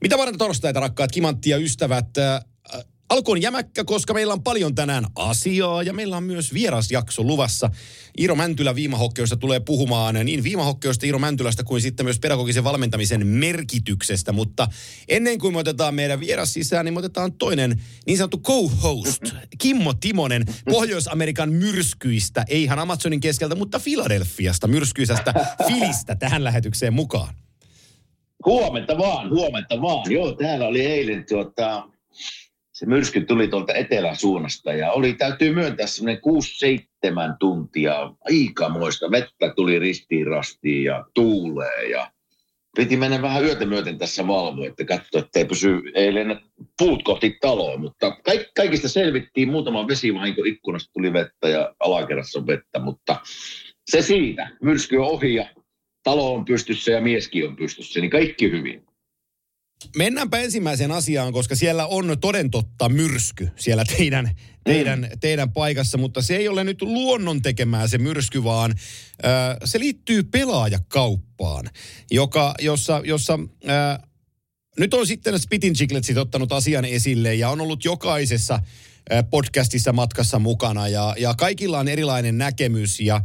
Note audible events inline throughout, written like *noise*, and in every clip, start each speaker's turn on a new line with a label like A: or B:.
A: Mitä varten torstaita, rakkaat kimanttia ystävät? Äh, alku on jämäkkä, koska meillä on paljon tänään asiaa ja meillä on myös vierasjakso luvassa. Iiro Mäntylä viimahokkeudesta tulee puhumaan niin viimahokkeudesta Iiro Mäntylästä kuin sitten myös pedagogisen valmentamisen merkityksestä. Mutta ennen kuin me otetaan meidän vieras sisään, niin me otetaan toinen niin sanottu co-host, Kimmo Timonen Pohjois-Amerikan myrskyistä, ei ihan Amazonin keskeltä, mutta Filadelfiasta, myrskyisestä Filistä tähän lähetykseen mukaan.
B: Huomenta vaan, huomenta vaan. Joo, täällä oli eilen tuota, se myrsky tuli tuolta eteläsuunnasta ja oli, täytyy myöntää, semmoinen 6-7 tuntia aikamoista. Vettä tuli ristiin rastiin ja tuulee ja piti mennä vähän yötä myöten tässä valvoa, että katsoa, että ei pysy, ei puut kohti taloa, mutta kaik, kaikista selvittiin. Muutama vesivahinko ikkunasta tuli vettä ja alakerrassa on vettä, mutta se siitä. Myrsky on ohi ja talo on pystyssä ja mieskin on pystyssä, niin kaikki hyvin.
A: Mennäänpä ensimmäiseen asiaan, koska siellä on toden totta myrsky siellä teidän, teidän, mm. teidän paikassa, mutta se ei ole nyt luonnon tekemää se myrsky, vaan äh, se liittyy pelaajakauppaan, joka, jossa, jossa äh, nyt on sitten Spitin Chicletsit ottanut asian esille ja on ollut jokaisessa äh, podcastissa matkassa mukana ja, ja kaikilla on erilainen näkemys ja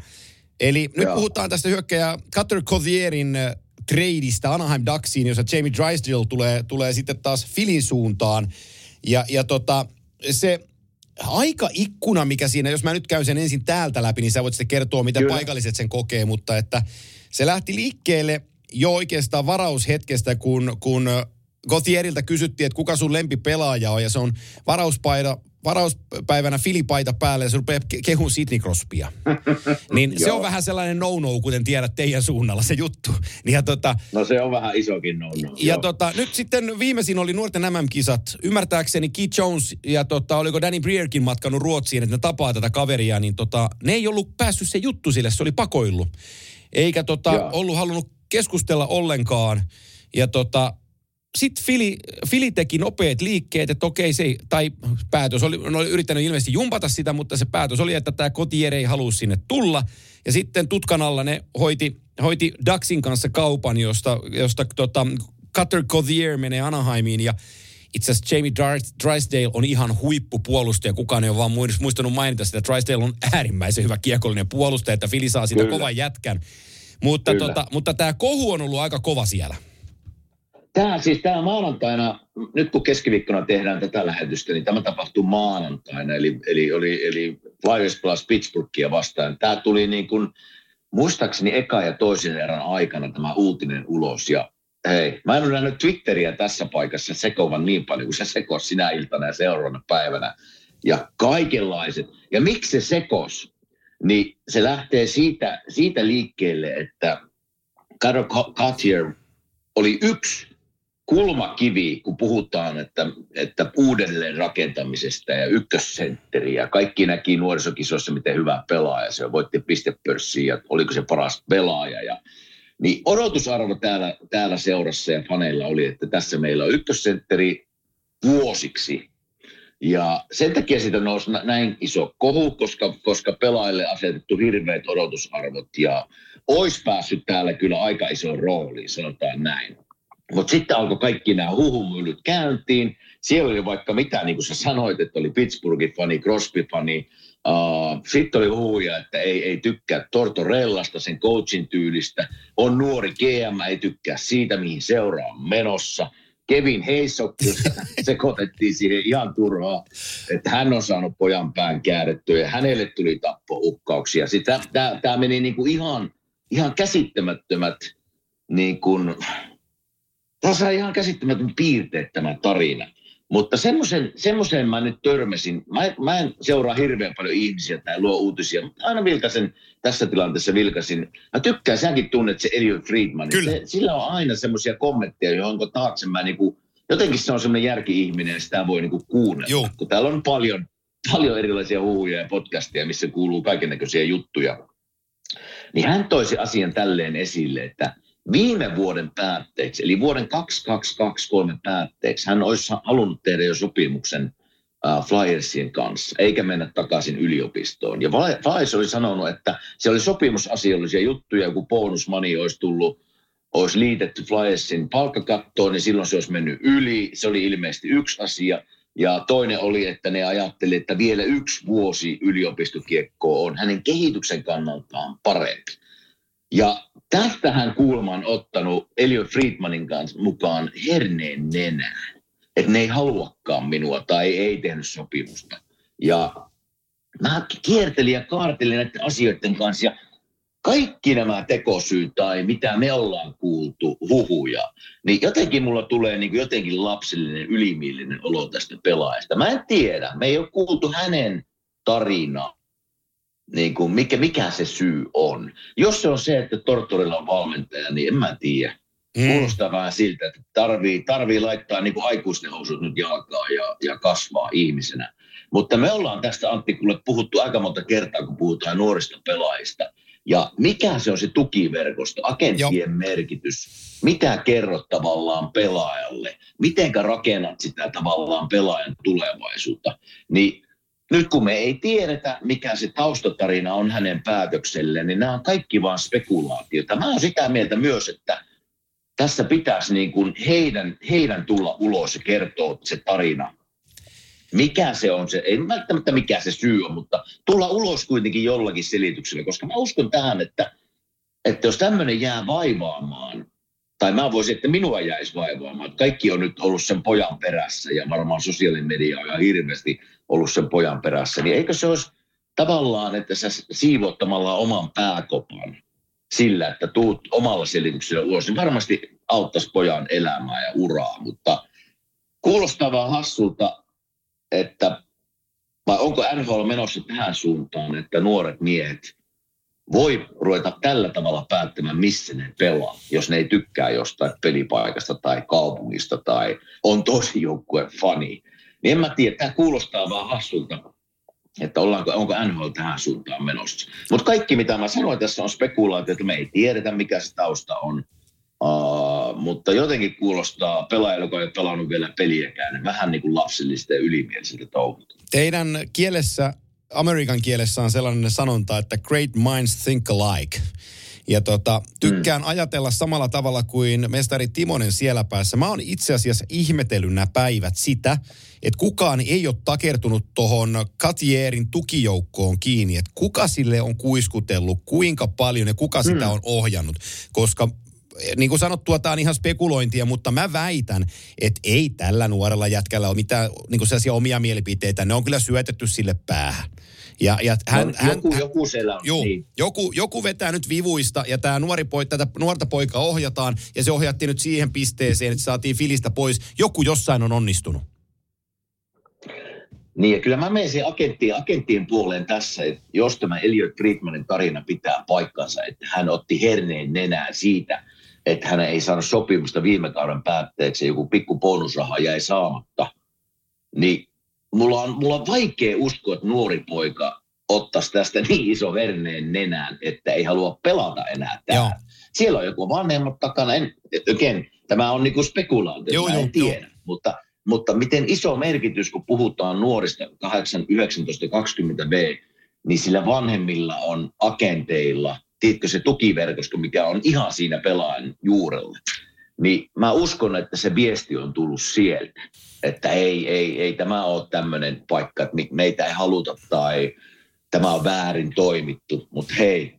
A: Eli nyt Joo. puhutaan tästä hyökkäjä Cutter Cothierin äh, tradeista Anaheim Ducksiin, jossa Jamie Drysdale tulee, tulee sitten taas Filin suuntaan. Ja, ja tota, se aikaikkuna, mikä siinä, jos mä nyt käyn sen ensin täältä läpi, niin sä voit sitten kertoa, mitä Kyllä. paikalliset sen kokee, mutta että se lähti liikkeelle jo oikeastaan varaushetkestä, kun, kun Gothieriltä kysyttiin, että kuka sun lempipelaaja on, ja se on varauspaida, varauspäivänä filipaita päälle ja se rupeaa kehun Sidney Crosbya. *laughs* niin se on vähän sellainen no-no, kuten tiedät teidän suunnalla se juttu. Niin ja tota,
B: no se on vähän isokin no-no.
A: Ja tota, nyt sitten viimeisin oli nuorten MM-kisat. Ymmärtääkseni Keith Jones ja tota, oliko Danny Breerkin matkannut Ruotsiin, että ne tapaa tätä kaveria, niin tota, ne ei ollut päässyt se juttu sille, se oli pakoillut. Eikä tota, ollut halunnut keskustella ollenkaan. Ja tota, sitten Fili, Fili teki nopeat liikkeet, että okei se, tai päätös oli, ne oli yrittänyt ilmeisesti jumpata sitä, mutta se päätös oli, että tämä kotiere ei halua sinne tulla. Ja sitten tutkan alla ne hoiti, hoiti Daxin kanssa kaupan, josta, josta tota, Cutter Cothier menee Anaheimiin ja itse asiassa Jamie Drysdale on ihan huippupuolustaja. Kukaan ei ole vaan muistanut mainita sitä. Drysdale on äärimmäisen hyvä kiekollinen puolustaja, että Fili saa siitä Kyllä. kovan jätkän. Mutta, tota, mutta tämä kohu on ollut aika kova siellä.
B: Tämä siis tämä maanantaina, nyt kun keskiviikkona tehdään tätä lähetystä, niin tämä tapahtuu maanantaina, eli, eli, oli, eli Flyers Plus Pittsburghia vastaan. Tämä tuli niin kuin, muistaakseni eka ja toisen erän aikana tämä uutinen ulos, ja hei, mä en ole nähnyt Twitteriä tässä paikassa sekoavan niin paljon kuin se sekos sinä iltana ja seuraavana päivänä. Ja kaikenlaiset. Ja miksi se sekos? Niin se lähtee siitä, siitä liikkeelle, että Caro Cartier oli yksi kulmakivi, kun puhutaan, että, että uudelleen rakentamisesta ja ykkössentteri ja kaikki näki nuorisokisoissa, miten hyvä pelaaja se on. Voitti pistepörssiin ja oliko se paras pelaaja. Ja, niin odotusarvo täällä, täällä seurassa ja paneilla oli, että tässä meillä on ykkössentteri vuosiksi. Ja sen takia siitä nousi näin iso kohu, koska, koska pelaajille asetettu hirveät odotusarvot ja olisi päässyt täällä kyllä aika iso rooliin, sanotaan näin. Mutta sitten alkoi kaikki nämä huhumyllyt käyntiin. Siellä oli vaikka mitä, niin kuin sä sanoit, että oli Pittsburghin fani, Crosby-fani. Uh, sitten oli huhuja, että ei, ei tykkää Tortorellasta, sen coachin tyylistä. On nuori GM, ei tykkää siitä, mihin seuraa on menossa. Kevin Heisok, *laughs* sekoitettiin siihen ihan turhaa, että hän on saanut pojan pään käännettyä ja hänelle tuli tappouhkauksia. Tämä meni niinku ihan, ihan käsittämättömät niin kuin, tässä on ihan käsittämätön piirteet tämä tarina. Mutta semmoisen, semmoisen mä nyt törmäsin. Mä, mä en seuraa hirveän paljon ihmisiä tai luo uutisia, mutta aina vilkasin tässä tilanteessa vilkasin. Mä tykkään, säkin tunnet se Elliot Friedman.
A: Kyllä.
B: Se, sillä on aina semmoisia kommentteja, johon taakse mä niinku jotenkin se on semmoinen järki-ihminen ja sitä voi niinku kuunnella.
A: Joo.
B: Kun täällä on paljon, paljon erilaisia huhuja ja podcasteja, missä kuuluu kaikennäköisiä juttuja. Niin hän toisi asian tälleen esille, että viime vuoden päätteeksi, eli vuoden 2223 päätteeksi, hän olisi halunnut tehdä jo sopimuksen Flyersien kanssa, eikä mennä takaisin yliopistoon. Ja Fly- Flyers oli sanonut, että se oli sopimusasiallisia juttuja, kun bonusmani olisi tullut, olisi liitetty Flyersin palkkakattoon, niin silloin se olisi mennyt yli. Se oli ilmeisesti yksi asia. Ja toinen oli, että ne ajatteli, että vielä yksi vuosi yliopistokiekkoa on hänen kehityksen kannaltaan parempi. Ja tästä hän kuulemma on ottanut Elliot Friedmanin kanssa mukaan herneen nenään. Että ne ei haluakaan minua tai ei tehnyt sopimusta. Ja mä kiertelin ja kaartelin näiden asioiden kanssa ja kaikki nämä tekosyyt tai mitä me ollaan kuultu, huhuja, niin jotenkin mulla tulee niin jotenkin lapsellinen, ylimielinen olo tästä pelaajasta. Mä en tiedä, me ei ole kuultu hänen tarinaa, niin kuin mikä, mikä se syy on. Jos se on se, että Tortorilla on valmentaja, niin en mä tiedä.
A: Mm.
B: Kuulostaa vähän siltä, että tarvii, tarvii laittaa niin kuin aikuisten housut nyt jalkaa ja, ja kasvaa ihmisenä. Mutta me ollaan tästä Antti kuule puhuttu aika monta kertaa, kun puhutaan nuorista pelaajista. Ja mikä se on se tukiverkosto, agenttien
A: Joo.
B: merkitys, mitä kerrot tavallaan pelaajalle, mitenkä rakennat sitä tavallaan pelaajan tulevaisuutta. Niin nyt kun me ei tiedetä, mikä se taustatarina on hänen päätökselleen, niin nämä on kaikki vain spekulaatiota. Mä oon sitä mieltä myös, että tässä pitäisi niin kuin heidän, heidän tulla ulos ja kertoa se tarina. Mikä se on se, ei välttämättä mikä se syy on, mutta tulla ulos kuitenkin jollakin selityksellä, koska mä uskon tähän, että, että jos tämmöinen jää vaivaamaan, tai mä voisin, että minua jäisi vaivaamaan, kaikki on nyt ollut sen pojan perässä ja varmaan sosiaalinen media on ihan hirveästi ollut sen pojan perässä, niin eikö se olisi tavallaan, että sä siivottamalla oman pääkopan sillä, että tuut omalla selityksellä ulos, niin varmasti auttaisi pojan elämää ja uraa, mutta kuulostaa vaan hassulta, että vai onko NHL menossa tähän suuntaan, että nuoret miehet voi ruveta tällä tavalla päättämään, missä ne pelaa, jos ne ei tykkää jostain pelipaikasta tai kaupungista tai on tosi joukkueen fani. Niin en mä tiedä, tämä kuulostaa vaan hassulta, että ollaanko, onko NHL tähän suuntaan menossa. Mutta kaikki, mitä mä sanoin tässä on spekulaatio, että me ei tiedetä, mikä se tausta on. Uh, mutta jotenkin kuulostaa pelaajalle, joka ei pelannut vielä peliäkään, niin vähän niin kuin lapsellista ja ylimieliseltä touhulta.
A: Teidän kielessä, Amerikan kielessä on sellainen sanonta, että great minds think alike. Ja tota, tykkään mm. ajatella samalla tavalla kuin mestari Timonen siellä päässä. Mä oon itse asiassa ihmetellyt nämä päivät sitä, että kukaan ei ole takertunut tuohon Katierin tukijoukkoon kiinni, että kuka sille on kuiskutellut, kuinka paljon ja kuka mm. sitä on ohjannut. Koska niin kuin sanottua, tämä on ihan spekulointia, mutta mä väitän, että ei tällä nuorella jätkällä ole mitään niin kuin sellaisia omia mielipiteitä. Ne on kyllä syötetty sille päähän. Ja, ja hän,
B: no,
A: hän,
B: joku,
A: hän,
B: joku siellä on.
A: Juu,
B: Niin.
A: joku, joku vetää nyt vivuista ja tämä nuori poi, tätä nuorta poikaa ohjataan ja se ohjattiin nyt siihen pisteeseen, että saatiin filistä pois. Joku jossain on onnistunut.
B: Niin, ja kyllä mä menen siihen agenttien, agenttien puoleen tässä, että jos tämä Elliot Friedmanin tarina pitää paikkansa, että hän otti herneen nenään siitä, että hän ei saanut sopimusta viime kauden päätteeksi joku pikku bonusraha jäi saamatta, niin mulla on, mulla on vaikea uskoa, että nuori poika ottaisi tästä niin iso herneen nenään, että ei halua pelata enää
A: Joo.
B: täällä. Siellä on joku vanhemmat takana. En, again, tämä on niinku spekulaatio,
A: Joo,
B: mä en
A: joo,
B: tiedä. Mutta, mutta miten iso merkitys, kun puhutaan nuorista 8, 19, 20 V, niin sillä vanhemmilla on agenteilla, tiedätkö se tukiverkosto, mikä on ihan siinä pelaajan juurella. Niin mä uskon, että se viesti on tullut sieltä, että ei, ei, ei tämä ole tämmöinen paikka, että me- meitä ei haluta tai tämä on väärin toimittu. Mutta hei,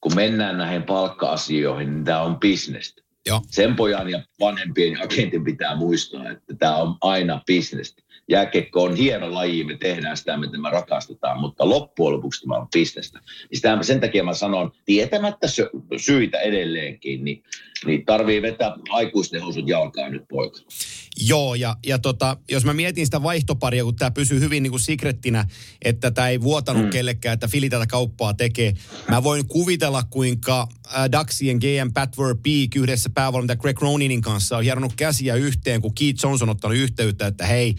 B: kun mennään näihin palkka-asioihin, niin tämä on bisnestä.
A: Joo.
B: Sen pojan ja vanhempien ja agentin pitää muistaa, että tämä on aina bisnestä. Jääkiekko on hieno laji, me tehdään sitä, mitä me rakastetaan, mutta loppujen lopuksi tämä on bisnestä. Niin sitä, sen takia mä sanon, tietämättä sy- syitä edelleenkin, niin niin tarvii vetää aikuisten housut jalkaan nyt poika.
A: Joo, ja, ja tota, jos mä mietin sitä vaihtoparia, kun tämä pysyy hyvin niin kuin secrettinä, että tämä ei vuotanut mm. kellekään, että Fili tätä kauppaa tekee. Mä voin kuvitella, kuinka äh, Daxien GM Pat Peak yhdessä päävalmentaja Greg Roninin kanssa on hieronut käsiä yhteen, kun Keith Jones on ottanut yhteyttä, että hei,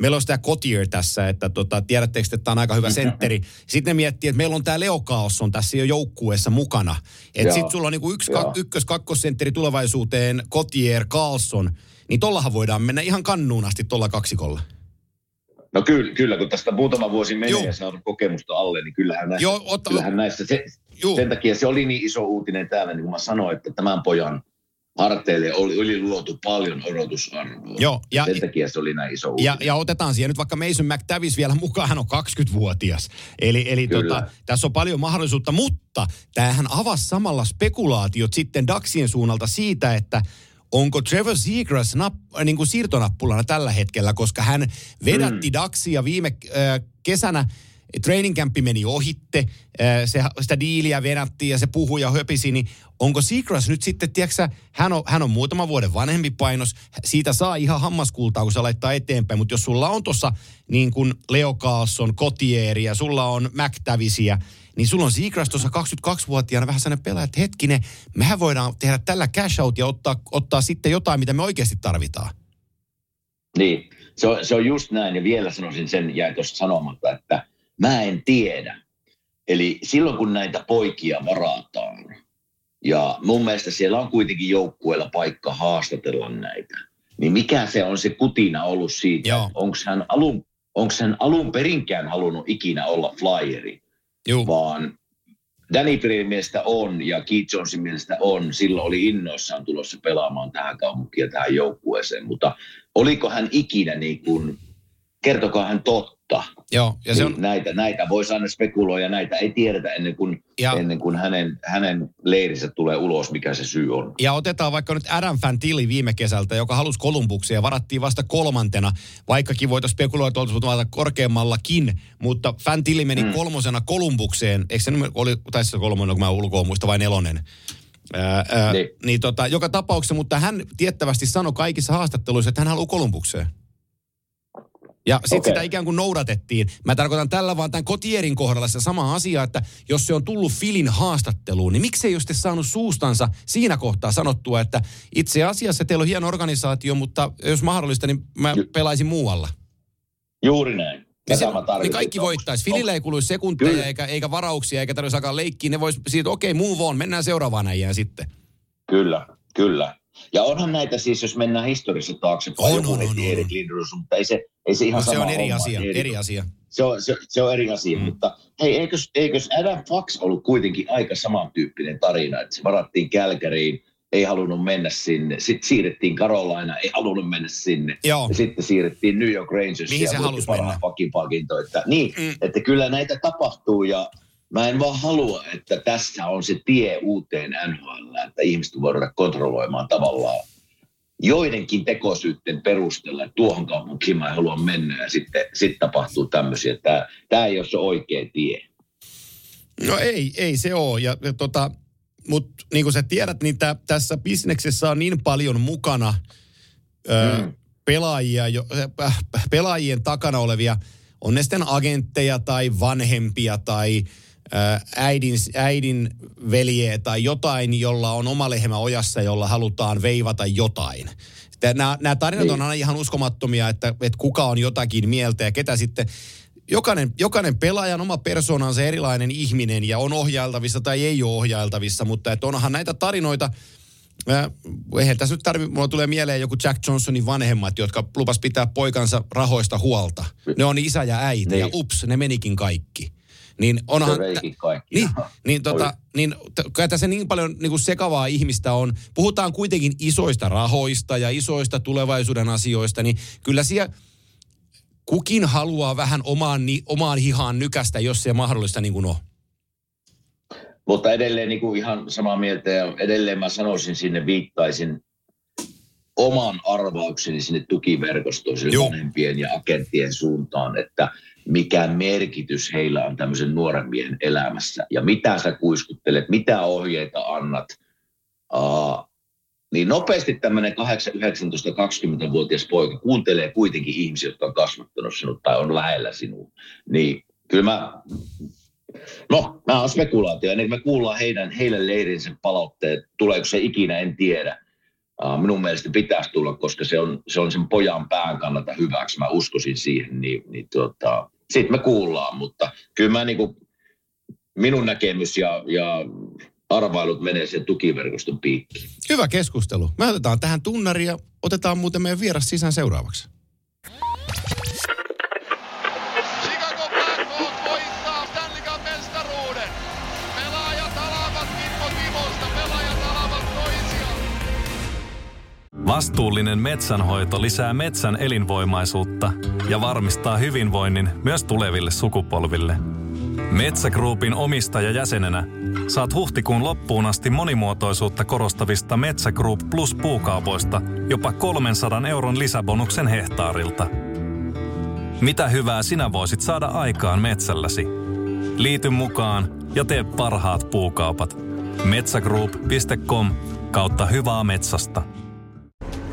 A: meillä on sitä Cotier tässä, että tota, tiedättekö, että tämä on aika hyvä sentteri. Sitten ne miettii, että meillä on tämä Leo Kaos on tässä jo joukkueessa mukana. Että sitten sulla on niinku yksi, ka, ykkös, kakkosentteri tulevaisuuteen, Cotier, Carlson. Niin tollahan voidaan mennä ihan kannuun asti tuolla kaksikolla.
B: No kyllä, kyllä, kun tästä muutama vuosi menee Joo. ja saanut kokemusta alle, niin kyllähän näissä, Joo, otta, kyllähän näissä se, sen takia se oli niin iso uutinen täällä, niin kuin mä sanoin, että tämän pojan – harteille oli, oli luotu paljon odotusarvoa.
A: Joo,
B: ja, Sen takia se oli näin iso
A: ja, ja, otetaan siihen nyt vaikka Mason McTavish vielä mukaan, hän on 20-vuotias. Eli, eli tota, tässä on paljon mahdollisuutta, mutta tämähän avasi samalla spekulaatiot sitten Daxien suunnalta siitä, että onko Trevor Seagrass nap, niin kuin siirtonappulana tällä hetkellä, koska hän vedätti mm. Daxia viime äh, kesänä – training campi meni ohitte, se, sitä diiliä venattiin ja se puhui ja höpisi, niin onko Seacrest nyt sitten, tiedätkö hän on, hän on muutama vuoden vanhempi painos, siitä saa ihan hammaskultaa, kun se laittaa eteenpäin, mutta jos sulla on tuossa niin kuin Leo Carlson, Cotieri ja sulla on McTavisia, niin sulla on Seacrest tuossa 22-vuotiaana vähän sellainen pelaaja, että hetkinen, mehän voidaan tehdä tällä cash out ja ottaa, ottaa sitten jotain, mitä me oikeasti tarvitaan.
B: Niin, se on, se on just näin ja vielä sanoisin sen, jäi tuosta sanomatta, että – Mä en tiedä. Eli silloin kun näitä poikia varataan, ja mun mielestä siellä on kuitenkin joukkueella paikka haastatella näitä, niin mikä se on se kutina ollut siitä, onko hän alun, onko hän alun perinkään halunnut ikinä olla flyeri, Joo. vaan Danny Green mielestä on ja Keith Jonesin mielestä on. Silloin oli innoissaan tulossa pelaamaan tähän kaupunkiin ja tähän joukkueeseen, mutta oliko hän ikinä niin kuin, kertokaa hän totta mutta Joo, ja se niin on... näitä, näitä voisi aina spekuloida, näitä ei tiedetä ennen kuin, ja... ennen kuin hänen, hänen leirinsä tulee ulos, mikä se syy on.
A: Ja otetaan vaikka nyt Adam Fantilli viime kesältä, joka halusi Kolumbuksia ja varattiin vasta kolmantena, vaikkakin voitaisiin spekuloida, että korkeammallakin, mutta Fantilli meni mm. kolmosena Kolumbukseen, eikö se oli, taisi se kolmonen, kun mä ulkoa muista, vai nelonen? Ää, ää, niin. niin tota, joka tapauksessa, mutta hän tiettävästi sanoi kaikissa haastatteluissa, että hän haluaa Kolumbukseen. Ja sitten okay. sitä ikään kuin noudatettiin. Mä tarkoitan tällä vaan tämän Kotierin kohdalla se sama asia, että jos se on tullut Filin haastatteluun, niin miksei jos te saanut suustansa siinä kohtaa sanottua, että itse asiassa teillä on hieno organisaatio, mutta jos mahdollista, niin mä pelaisin muualla.
B: Juuri näin.
A: Niin, se, niin kaikki voittaisi. Filille ei kuluisi sekunteja eikä, eikä varauksia eikä tarvitsisi alkaa leikkiä. Ne voisi siitä, okei, okay, move on, mennään seuraavaan äijään sitten.
B: Kyllä, kyllä. Ja onhan näitä siis, jos mennään historiassa taaksepäin, on, joku on, on, on, Erik Lindros, mutta ei se, ei se ihan no,
A: sama
B: se on
A: eri asia, Erik, eri asia.
B: Se on, se, se on eri asia, mm. mutta hei, eikös, eikös Adam Fox ollut kuitenkin aika samantyyppinen tarina, että se varattiin Kälkäriin, ei halunnut mennä sinne. Sitten siirrettiin Carolina, ei halunnut mennä sinne. Joo. Ja sitten siirrettiin New York Rangers
A: Mihin se halusi mennä?
B: Palkinto. Että, niin, mm. että kyllä näitä tapahtuu ja Mä en vaan halua, että tässä on se tie uuteen NHL, että ihmiset voivat kontrolloimaan tavallaan joidenkin tekosyytten perusteella, että tuohon kaupunkiin mä en halua mennä ja sitten sit tapahtuu tämmöisiä. Tämä, tämä ei ole se oikea tie.
A: No ei, ei se ole. Ja, ja tota, mutta niin kuin sä tiedät, niin tä, tässä bisneksessä on niin paljon mukana ö, mm. pelaajia, jo, äh, pelaajien takana olevia, on ne sitten agentteja tai vanhempia tai – äidin, äidin veljeä tai jotain, jolla on oma lehmä ojassa, jolla halutaan veivata jotain. Nämä, nämä tarinat on niin. aina ihan uskomattomia, että, että kuka on jotakin mieltä ja ketä sitten jokainen, jokainen pelaajan oma persona on se erilainen ihminen ja on ohjailtavissa tai ei ole ohjailtavissa, mutta että onhan näitä tarinoita, Äh, eihän tässä nyt tarvitse, mulla tulee mieleen joku Jack Johnsonin vanhemmat, jotka lupas pitää poikansa rahoista huolta. Ne on isä ja äiti niin. ja ups, ne menikin kaikki. Niin onhan...
B: Se kaikki.
A: Niin, niin, tota, niin kyllä tässä niin paljon niin kuin sekavaa ihmistä on. Puhutaan kuitenkin isoista rahoista ja isoista tulevaisuuden asioista, niin kyllä siellä kukin haluaa vähän omaan, ni, omaan hihaan nykästä, jos se mahdollista niin kuin on.
B: Mutta edelleen niin kuin ihan samaa mieltä ja edelleen mä sanoisin sinne, viittaisin oman arvaukseni sinne tukiverkostoon, sille vanhempien ja agenttien suuntaan, että – mikä merkitys heillä on tämmöisen nuoren miehen elämässä ja mitä sä kuiskuttelet, mitä ohjeita annat. Uh, niin nopeasti tämmöinen 19-20-vuotias poika kuuntelee kuitenkin ihmisiä, jotka on kasvattanut sinut tai on lähellä sinua. Niin kyllä mä, no mä oon spekulaatio, ennen kuin me kuullaan heidän, heidän leirinsä palautteet, tuleeko se ikinä, en tiedä. Uh, minun mielestä pitäisi tulla, koska se on, se on sen pojan pään kannalta hyväksi, mä uskoisin siihen, niin, niin tuota, sitten me kuullaan, mutta kyllä mä niin kuin, minun näkemys ja, ja arvailut menee sen tukiverkoston piikkiin.
A: Hyvä keskustelu. Me otetaan tähän tunnari ja otetaan muuten meidän vieras sisään seuraavaksi.
C: Vastuullinen metsänhoito lisää metsän elinvoimaisuutta ja varmistaa hyvinvoinnin myös tuleville sukupolville. Metsägruupin omistaja-jäsenenä saat huhtikuun loppuun asti monimuotoisuutta korostavista Metsä Group Plus puukaupoista jopa 300 euron lisäbonuksen hehtaarilta. Mitä hyvää sinä voisit saada aikaan metsälläsi? Liity mukaan ja tee parhaat puukaupat. Metsägroup.com kautta hyvää metsästä.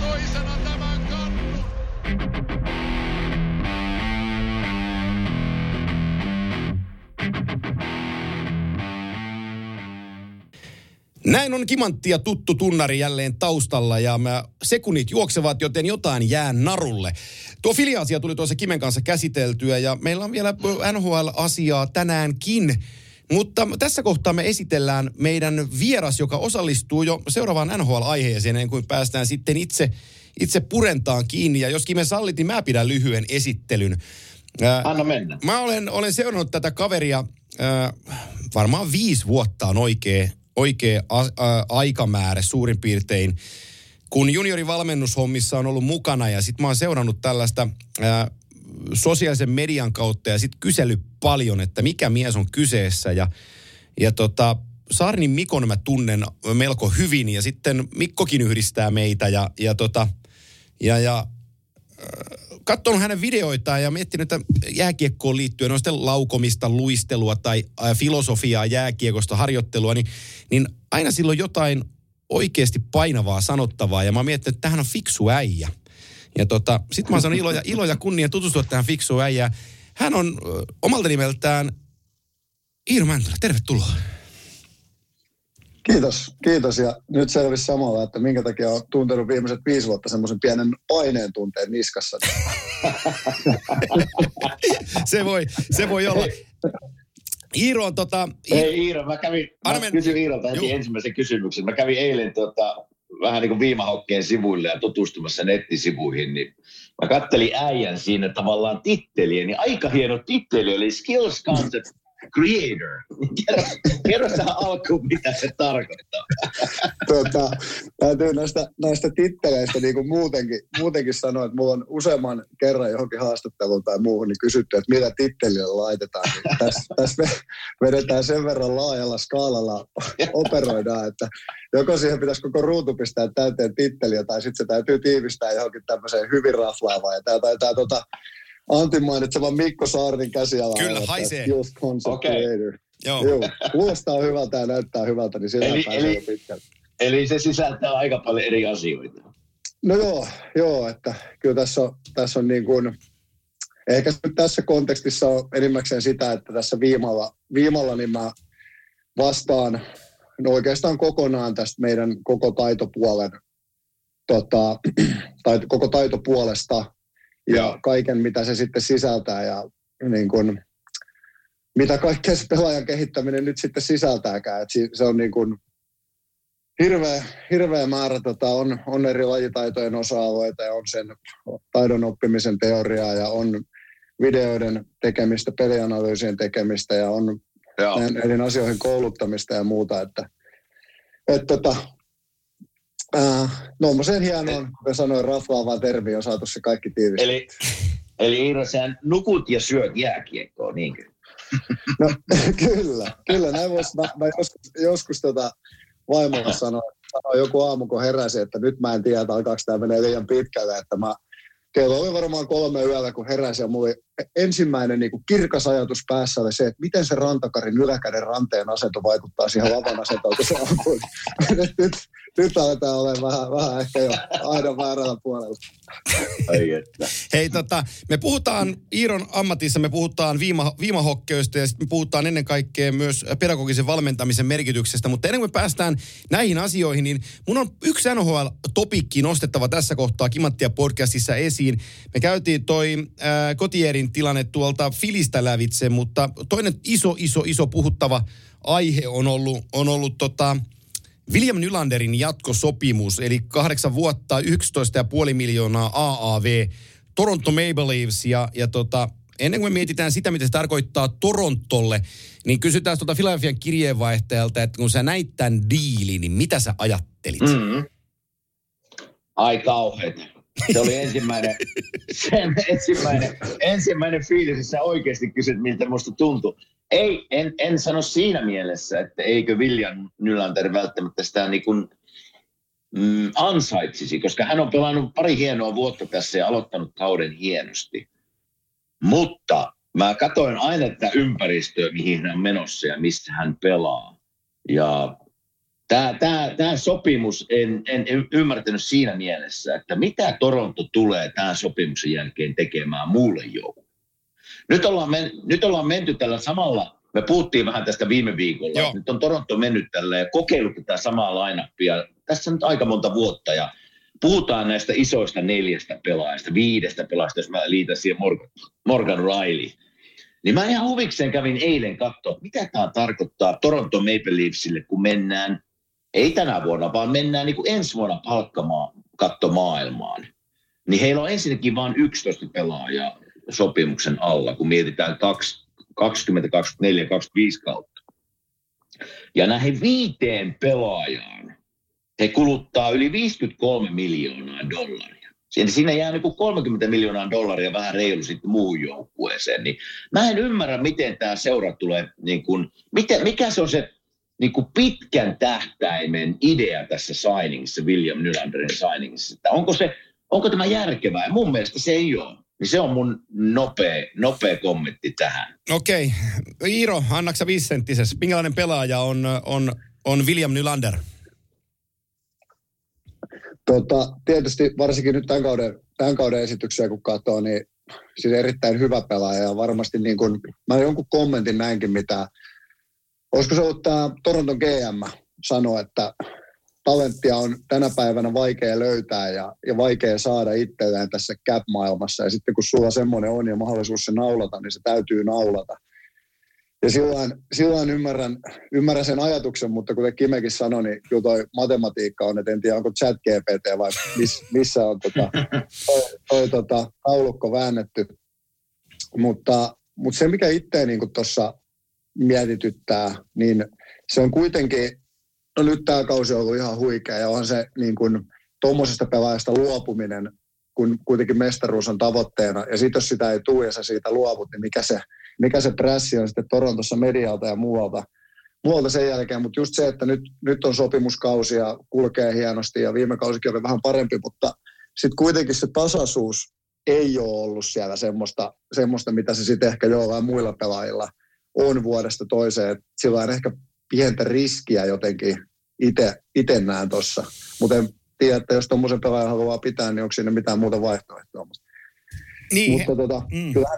D: Toisena tämän kannun.
A: Näin on kimantti ja tuttu tunnari jälleen taustalla ja mä, sekunnit juoksevat, joten jotain jää narulle. Tuo filiaasia tuli tuossa Kimen kanssa käsiteltyä ja meillä on vielä NHL-asiaa tänäänkin. Mutta tässä kohtaa me esitellään meidän vieras, joka osallistuu jo seuraavaan NHL-aiheeseen, ennen kuin päästään sitten itse, itse purentaan kiinni. Ja jos Kime sallit, niin mä pidän lyhyen esittelyn. Ää,
B: Anna mennä.
A: Mä olen, olen seurannut tätä kaveria äh, varmaan viisi vuotta on oikea, oikea a, a, aikamäärä suurin piirtein, kun juniorivalmennushommissa on ollut mukana ja sitten mä oon seurannut tällaista äh, sosiaalisen median kautta ja sitten kysely paljon, että mikä mies on kyseessä ja, ja tota, Saarnin Mikon mä tunnen melko hyvin ja sitten Mikkokin yhdistää meitä ja, ja, tota, ja, ja katsonut hänen videoitaan ja miettinyt, että jääkiekkoon liittyen on sitten laukomista, luistelua tai ää, filosofiaa jääkiekosta, harjoittelua, niin, niin aina silloin jotain oikeasti painavaa sanottavaa. Ja mä mietin, että tähän on fiksu äijä. Ja tota, sit mä oon saanut ilo ja, ilo ja kunnia tutustua tähän fiksu äijään. Hän on ö, omalta nimeltään Iiro Mäntylä. Tervetuloa.
E: Kiitos, kiitos. Ja nyt selvisi samalla, että minkä takia olen tuntenut viimeiset viisi vuotta semmoisen pienen paineen tunteen niskassa. *laughs*
A: Se voi, se voi olla. Iiro on tota...
B: Hei Iiro, mä kävin, mä
A: mennä.
B: kysyn Iirolta heti ensimmäisen kysymyksen. Mä kävin eilen tota, vähän niin kuin viimahokkeen sivuille ja tutustumassa nettisivuihin, niin mä kattelin äijän siinä tavallaan titteliä, niin aika hieno titteli oli Skills Concept Creator. *laughs* Kerro, tähän alkuun, mitä se tarkoittaa.
E: tota, täytyy näistä, näistä titteleistä niin kuin muutenkin, muutenkin sanoa, että mulla on useamman kerran johonkin haastatteluun tai muuhun niin kysytty, että mitä tittelillä laitetaan. Niin tässä, tässä me vedetään sen verran laajalla skaalalla operoidaan, että joko siihen pitäisi koko ruutu pistää täyteen titteliä tai sitten se täytyy tiivistää johonkin tämmöiseen hyvin raflaavaan. Ja tämä taitaa tota, Antin mainitsevan Mikko Saarnin käsialaa.
A: Kyllä,
E: että
A: haisee.
E: Just Concept
B: Okei.
E: Creator.
A: Joo.
E: Joo, kuulostaa hyvältä ja näyttää hyvältä, niin sillä
B: Eli-
E: pääsee
B: eli-
E: jo pitkälle.
B: Eli se sisältää aika paljon eri asioita.
E: No joo, joo, että kyllä tässä on, tässä on niin kuin, Ehkä nyt tässä kontekstissa on enimmäkseen sitä, että tässä viimalla, viimalla niin mä vastaan no oikeastaan kokonaan tästä meidän koko taitopuolen, tota, *clears throat* tai koko taitopuolesta ja kaiken, mitä se sitten sisältää ja niin kuin, mitä kaikkea se pelaajan kehittäminen nyt sitten sisältääkään. Et se on niin kuin hirveä, hirveä määrä tota, on, on eri lajitaitojen osa-alueita ja on sen taidon oppimisen teoriaa ja on videoiden tekemistä, pelianalyysien tekemistä ja on eri asioihin kouluttamista ja muuta. Että, et, tota, äh, no sen hienoon, kun sanoin, raflaavaan termi on saatu se kaikki tiivistä.
B: Eli, eli Iiro, sä nukut ja syöt jääkiekkoa, niinkö? *laughs*
E: No kyllä, kyllä. Näin vois, mä, mä joskus, joskus tota, vaimolle sanoin, sanoi joku aamu, kun heräsi, että nyt mä en tiedä, alkaako tämä menee liian pitkälle, että mä kello oli varmaan kolme yöllä, kun heräsi ja mulla oli ensimmäinen niin kuin kirkas ajatus päässä oli se, että miten se rantakarin yläkäden ranteen asento vaikuttaa siihen lavan asentoon, kun se *laughs* ampui. nyt, nyt, nyt aletaan olemaan vähän, vähän ehkä jo aina väärällä puolella.
B: Ai että.
A: Hei, tota, me puhutaan Iiron ammatissa, me puhutaan viima, viimahokkeista ja sitten me puhutaan ennen kaikkea myös pedagogisen valmentamisen merkityksestä, mutta ennen kuin me päästään näihin asioihin, niin mun on yksi NHL-topikki nostettava tässä kohtaa Kimanttia podcastissa esiin. Me käytiin toi äh, Kotierin tilanne tuolta Filistä lävitse, mutta toinen iso, iso, iso puhuttava aihe on ollut, on ollut tota, William Nylanderin jatkosopimus, eli kahdeksan vuotta, 11,5 miljoonaa AAV, Toronto Maple Leafs ja, ja tota, ennen kuin me mietitään sitä, mitä se tarkoittaa Torontolle, niin kysytään tuota Philadelphian kirjeenvaihtajalta, että kun sä näit tämän diilin, niin mitä sä ajattelit?
B: Mm-hmm. Ai kauheeta. Se oli ensimmäinen, *laughs* sen ensimmäinen, ensimmäinen fiilis, että sä oikeasti kysyt, miltä musta tuntui. Ei, en, en sano siinä mielessä, että eikö William Nylander välttämättä sitä niin kuin, mm, ansaitsisi, koska hän on pelannut pari hienoa vuotta tässä ja aloittanut kauden hienosti. Mutta mä katsoin aina tätä ympäristöä, mihin hän on menossa ja missä hän pelaa. Ja tämä, tämä, tämä sopimus, en, en ymmärtänyt siinä mielessä, että mitä Toronto tulee tämän sopimuksen jälkeen tekemään muulle joukkueelle. Nyt ollaan, men, nyt ollaan menty tällä samalla, me puhuttiin vähän tästä viime viikolla, Joo. nyt on Toronto mennyt tällä ja kokeillut tätä samaa lainappia tässä nyt aika monta vuotta ja puhutaan näistä isoista neljästä pelaajasta, viidestä pelaajasta, jos mä liitän siihen Morgan, Morgan Riley. Niin mä ihan huvikseen kävin eilen katsoa, mitä tämä tarkoittaa Toronto Maple Leafsille, kun mennään, ei tänä vuonna, vaan mennään niin kuin ensi vuonna palkkamaan katto maailmaan. Niin heillä on ensinnäkin vain 11 pelaajaa sopimuksen alla, kun mietitään 20, 24, 25 kautta. Ja näihin viiteen pelaajaan he kuluttaa yli 53 miljoonaa dollaria. Siinä jää niin kuin 30 miljoonaa dollaria vähän reilu sitten muuhun joukkueeseen. Niin mä en ymmärrä, miten tämä seura tulee, niin kuin, miten, mikä se on se niin kuin pitkän tähtäimen idea tässä signingissa, William Nylanderin signingissa. Että onko, se, onko tämä järkevää? Mun mielestä se ei ole. Niin se on mun nopea, nopea kommentti tähän.
A: Okei. Okay. Iiro, annaksa viisenttises. Minkälainen pelaaja on, on, on William Nylander?
E: Tota, tietysti varsinkin nyt tämän kauden, tämän kauden esityksiä kun katsoo, niin siis erittäin hyvä pelaaja ja varmasti niin kuin, mä jonkun kommentin näinkin, mitä, olisiko se ollut tämä Toronton GM sanoa, että talenttia on tänä päivänä vaikea löytää ja, ja vaikea saada itselleen tässä cap-maailmassa. Ja sitten kun sulla semmoinen on ja mahdollisuus se naulata, niin se täytyy naulata. Ja silloin, silloin ymmärrän, ymmärrän sen ajatuksen, mutta kuten Kimekin sanoi, niin kyllä toi matematiikka on, että en tiedä onko chat GPT vai miss, missä on tota, toi, toi tota, väännetty. Mutta, mutta se, mikä itse niin tuossa mietityttää, niin se on kuitenkin no nyt tämä kausi on ollut ihan huikea ja on se niin kuin tuommoisesta pelaajasta luopuminen, kun kuitenkin mestaruus on tavoitteena. Ja sitten jos sitä ei tule ja sä siitä luovut, niin mikä se, mikä se pressi on sitten Torontossa medialta ja muualta, muualta sen jälkeen. Mutta just se, että nyt, nyt on sopimuskausi ja kulkee hienosti ja viime kausikin oli vähän parempi, mutta sitten kuitenkin se tasaisuus ei ole ollut siellä semmoista, semmoista mitä se sitten ehkä jollain muilla pelaajilla on vuodesta toiseen. Sillä on ehkä pientä riskiä jotenkin itse näen tuossa. Mutta en tiedä, että jos tuommoisen pelaajan haluaa pitää, niin onko siinä mitään muuta vaihtoehtoa.
A: Niin,
E: Mutta tota,
A: mm.
E: kyllä,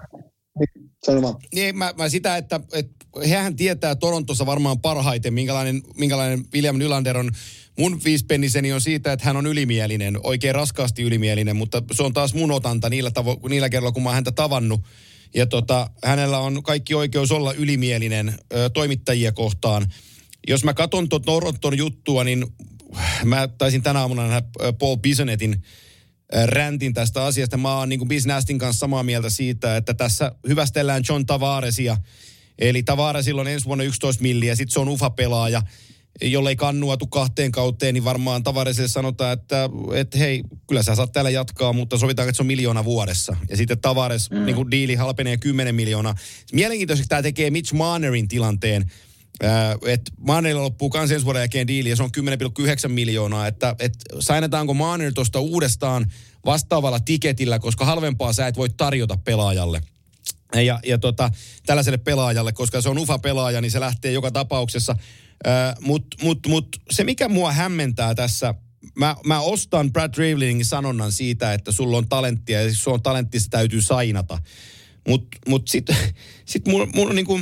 E: niin, sano.
A: Niin, mä, mä sitä, että, että hehän tietää Torontossa varmaan parhaiten, minkälainen, minkälainen William Nylander on. Mun viispenniseni on siitä, että hän on ylimielinen, oikein raskaasti ylimielinen, mutta se on taas mun otanta niillä, tavo- niillä kerralla, kun mä oon häntä tavannut. Ja tota, hänellä on kaikki oikeus olla ylimielinen ö, toimittajia kohtaan. Jos mä katson tuon Toronton juttua, niin mä taisin tänä aamuna nähdä Paul Bisonetin räntin tästä asiasta. Mä oon niin kuin Bisnastin kanssa samaa mieltä siitä, että tässä hyvästellään John Tavaresia. Eli Tavaresilla on ensi vuonna 11 milliä, sitten se on ufa-pelaaja jollei kannua tu kahteen kauteen, niin varmaan Tavaresille sanotaan, että, että hei, kyllä sä saat täällä jatkaa, mutta sovitaan, että se on miljoona vuodessa. Ja sitten Tavares, mm. niin kuin diili halpenee 10 miljoonaa. Mielenkiintoisesti tämä tekee Mitch Marnerin tilanteen, äh, että Marnerilla loppuu kans ensi vuoden jälkeen diili ja se on 10,9 miljoonaa, että, että sainetaanko Marner tuosta uudestaan vastaavalla tiketillä, koska halvempaa sä et voi tarjota pelaajalle. Ja, ja tota, tällaiselle pelaajalle, koska se on ufa-pelaaja, niin se lähtee joka tapauksessa. Mutta mut, mut, se, mikä mua hämmentää tässä, mä, mä ostan Brad Ravelingin sanonnan siitä, että sulla on talenttia ja sulla on talentti, se täytyy sainata. Mutta mut sitten sit mun, mun, on niinku,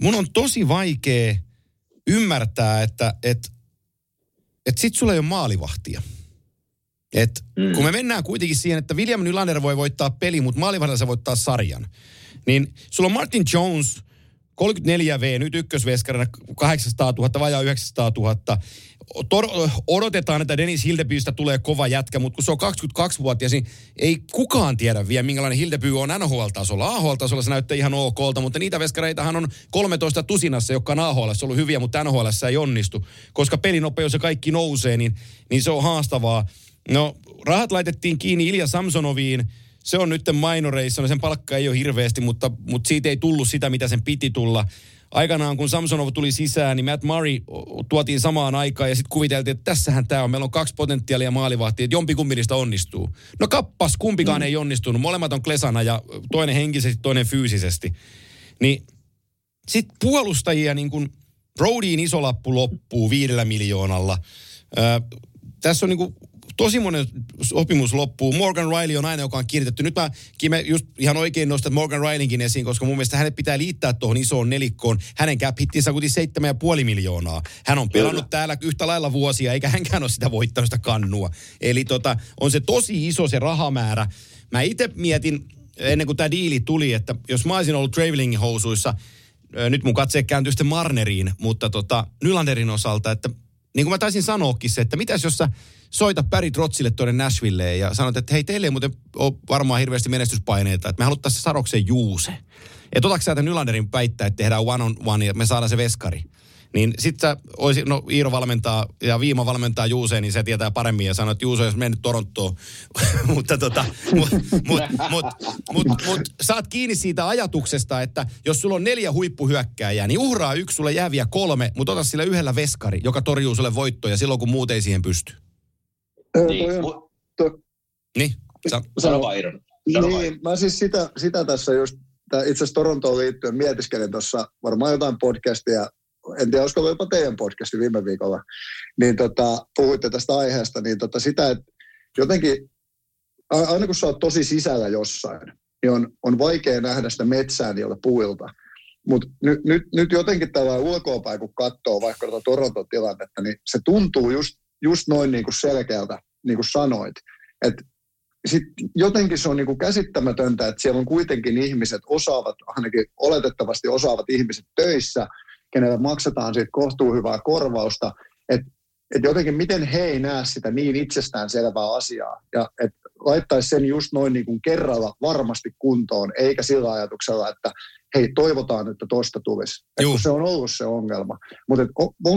A: mun on tosi vaikea ymmärtää, että et, et sit sulla ei ole maalivahtia. Et mm. kun me mennään kuitenkin siihen, että William Nylander voi voittaa peli, mutta maalivahdilla se voittaa sarjan. Niin sulla on Martin Jones, 34V, nyt ykkösveskarina 800 000, vajaa 900 000. Tor- odotetaan, että Dennis Hildebystä tulee kova jätkä, mutta kun se on 22-vuotias, niin ei kukaan tiedä vielä, minkälainen Hildeby on NHL-tasolla. AHL-tasolla se näyttää ihan okolta, mutta niitä veskareitahan on 13 tusinassa, jotka on AHL ollut hyviä, mutta NHL ei onnistu. Koska pelinopeus ja kaikki nousee, niin, niin se on haastavaa. No, rahat laitettiin kiinni Ilja Samsonoviin. Se on nyt mainoreissa, no sen palkka ei ole hirveästi, mutta, mutta siitä ei tullut sitä, mitä sen piti tulla. Aikanaan, kun Samsonov tuli sisään, niin Matt Murray tuotiin samaan aikaan ja sitten kuviteltiin, että tässähän tämä on. Meillä on kaksi potentiaalia maalivahtia, että jompikumpi niistä onnistuu. No kappas, kumpikaan mm. ei onnistunut. Molemmat on klesana ja toinen henkisesti, toinen fyysisesti. Niin sitten puolustajia, niin kuin Roadiin iso lappu loppuu viidellä miljoonalla. Ö, tässä on niin kuin tosi monen sopimus loppuu. Morgan Riley on aina, joka on kiinnitetty. Nyt mä Kime, just ihan oikein nostan Morgan Rileynkin esiin, koska mun mielestä hänet pitää liittää tuohon isoon nelikkoon. Hänen cap hittinsä kuitenkin 7,5 miljoonaa. Hän on pelannut Kyllä. täällä yhtä lailla vuosia, eikä hänkään ole sitä voittanut sitä kannua. Eli tota, on se tosi iso se rahamäärä. Mä itse mietin, ennen kuin tämä diili tuli, että jos mä olisin ollut travelingin housuissa, nyt mun katse kääntyy sitten Marneriin, mutta tota, Nylanderin osalta, että niin kuin mä taisin sanoakin se, että mitäs jos sä soita Barry Trotsille tuonne Nashvilleen ja sanot, että hei, teille ei muuten ole varmaan hirveästi menestyspaineita, että me haluttaisiin Saroksen Juuse. Että otatko sä tämän Nylanderin väittää, että tehdään one on one ja me saadaan se veskari. Niin sit sä olisi, no Iiro valmentaa ja Viima valmentaa Juuseen, niin se tietää paremmin ja sanoo, että Juuse olisi mennyt Torontoon. *laughs* mutta tota, mut, mut, mut, mut, mut, saat kiinni siitä ajatuksesta, että jos sulla on neljä huippuhyökkääjää, niin uhraa yksi sulle jääviä kolme, mutta ota sillä yhdellä veskari, joka torjuu sulle voittoja silloin, kun muut ei siihen pysty.
E: Niin,
A: niin.
B: Sano vaan Iron.
E: Niin, mä siis sitä, sitä tässä just, itse asiassa Torontoon liittyen mietiskelin tuossa varmaan jotain podcastia, en tiedä, olisiko jopa teidän podcasti viime viikolla, niin tota, puhuitte tästä aiheesta, niin tota sitä, että jotenkin, aina kun sä oot tosi sisällä jossain, niin on, on vaikea nähdä sitä metsää niiltä puilta. Mutta nyt, nyt, nyt jotenkin tällä ulkoapäin, kun katsoo vaikka tuota Toronton tilannetta, niin se tuntuu just, just noin niin kuin selkeältä, niin kuin sanoit. Että sit jotenkin se on niin kuin käsittämätöntä, että siellä on kuitenkin ihmiset osaavat, ainakin oletettavasti osaavat ihmiset töissä, kenelle maksetaan siitä kohtuu hyvää korvausta, että et jotenkin miten he ei näe sitä niin itsestään selvää asiaa ja että laittaisi sen just noin niin kuin kerralla varmasti kuntoon, eikä sillä ajatuksella, että hei, toivotaan, että tuosta tulisi. Että se on ollut se ongelma. Mutta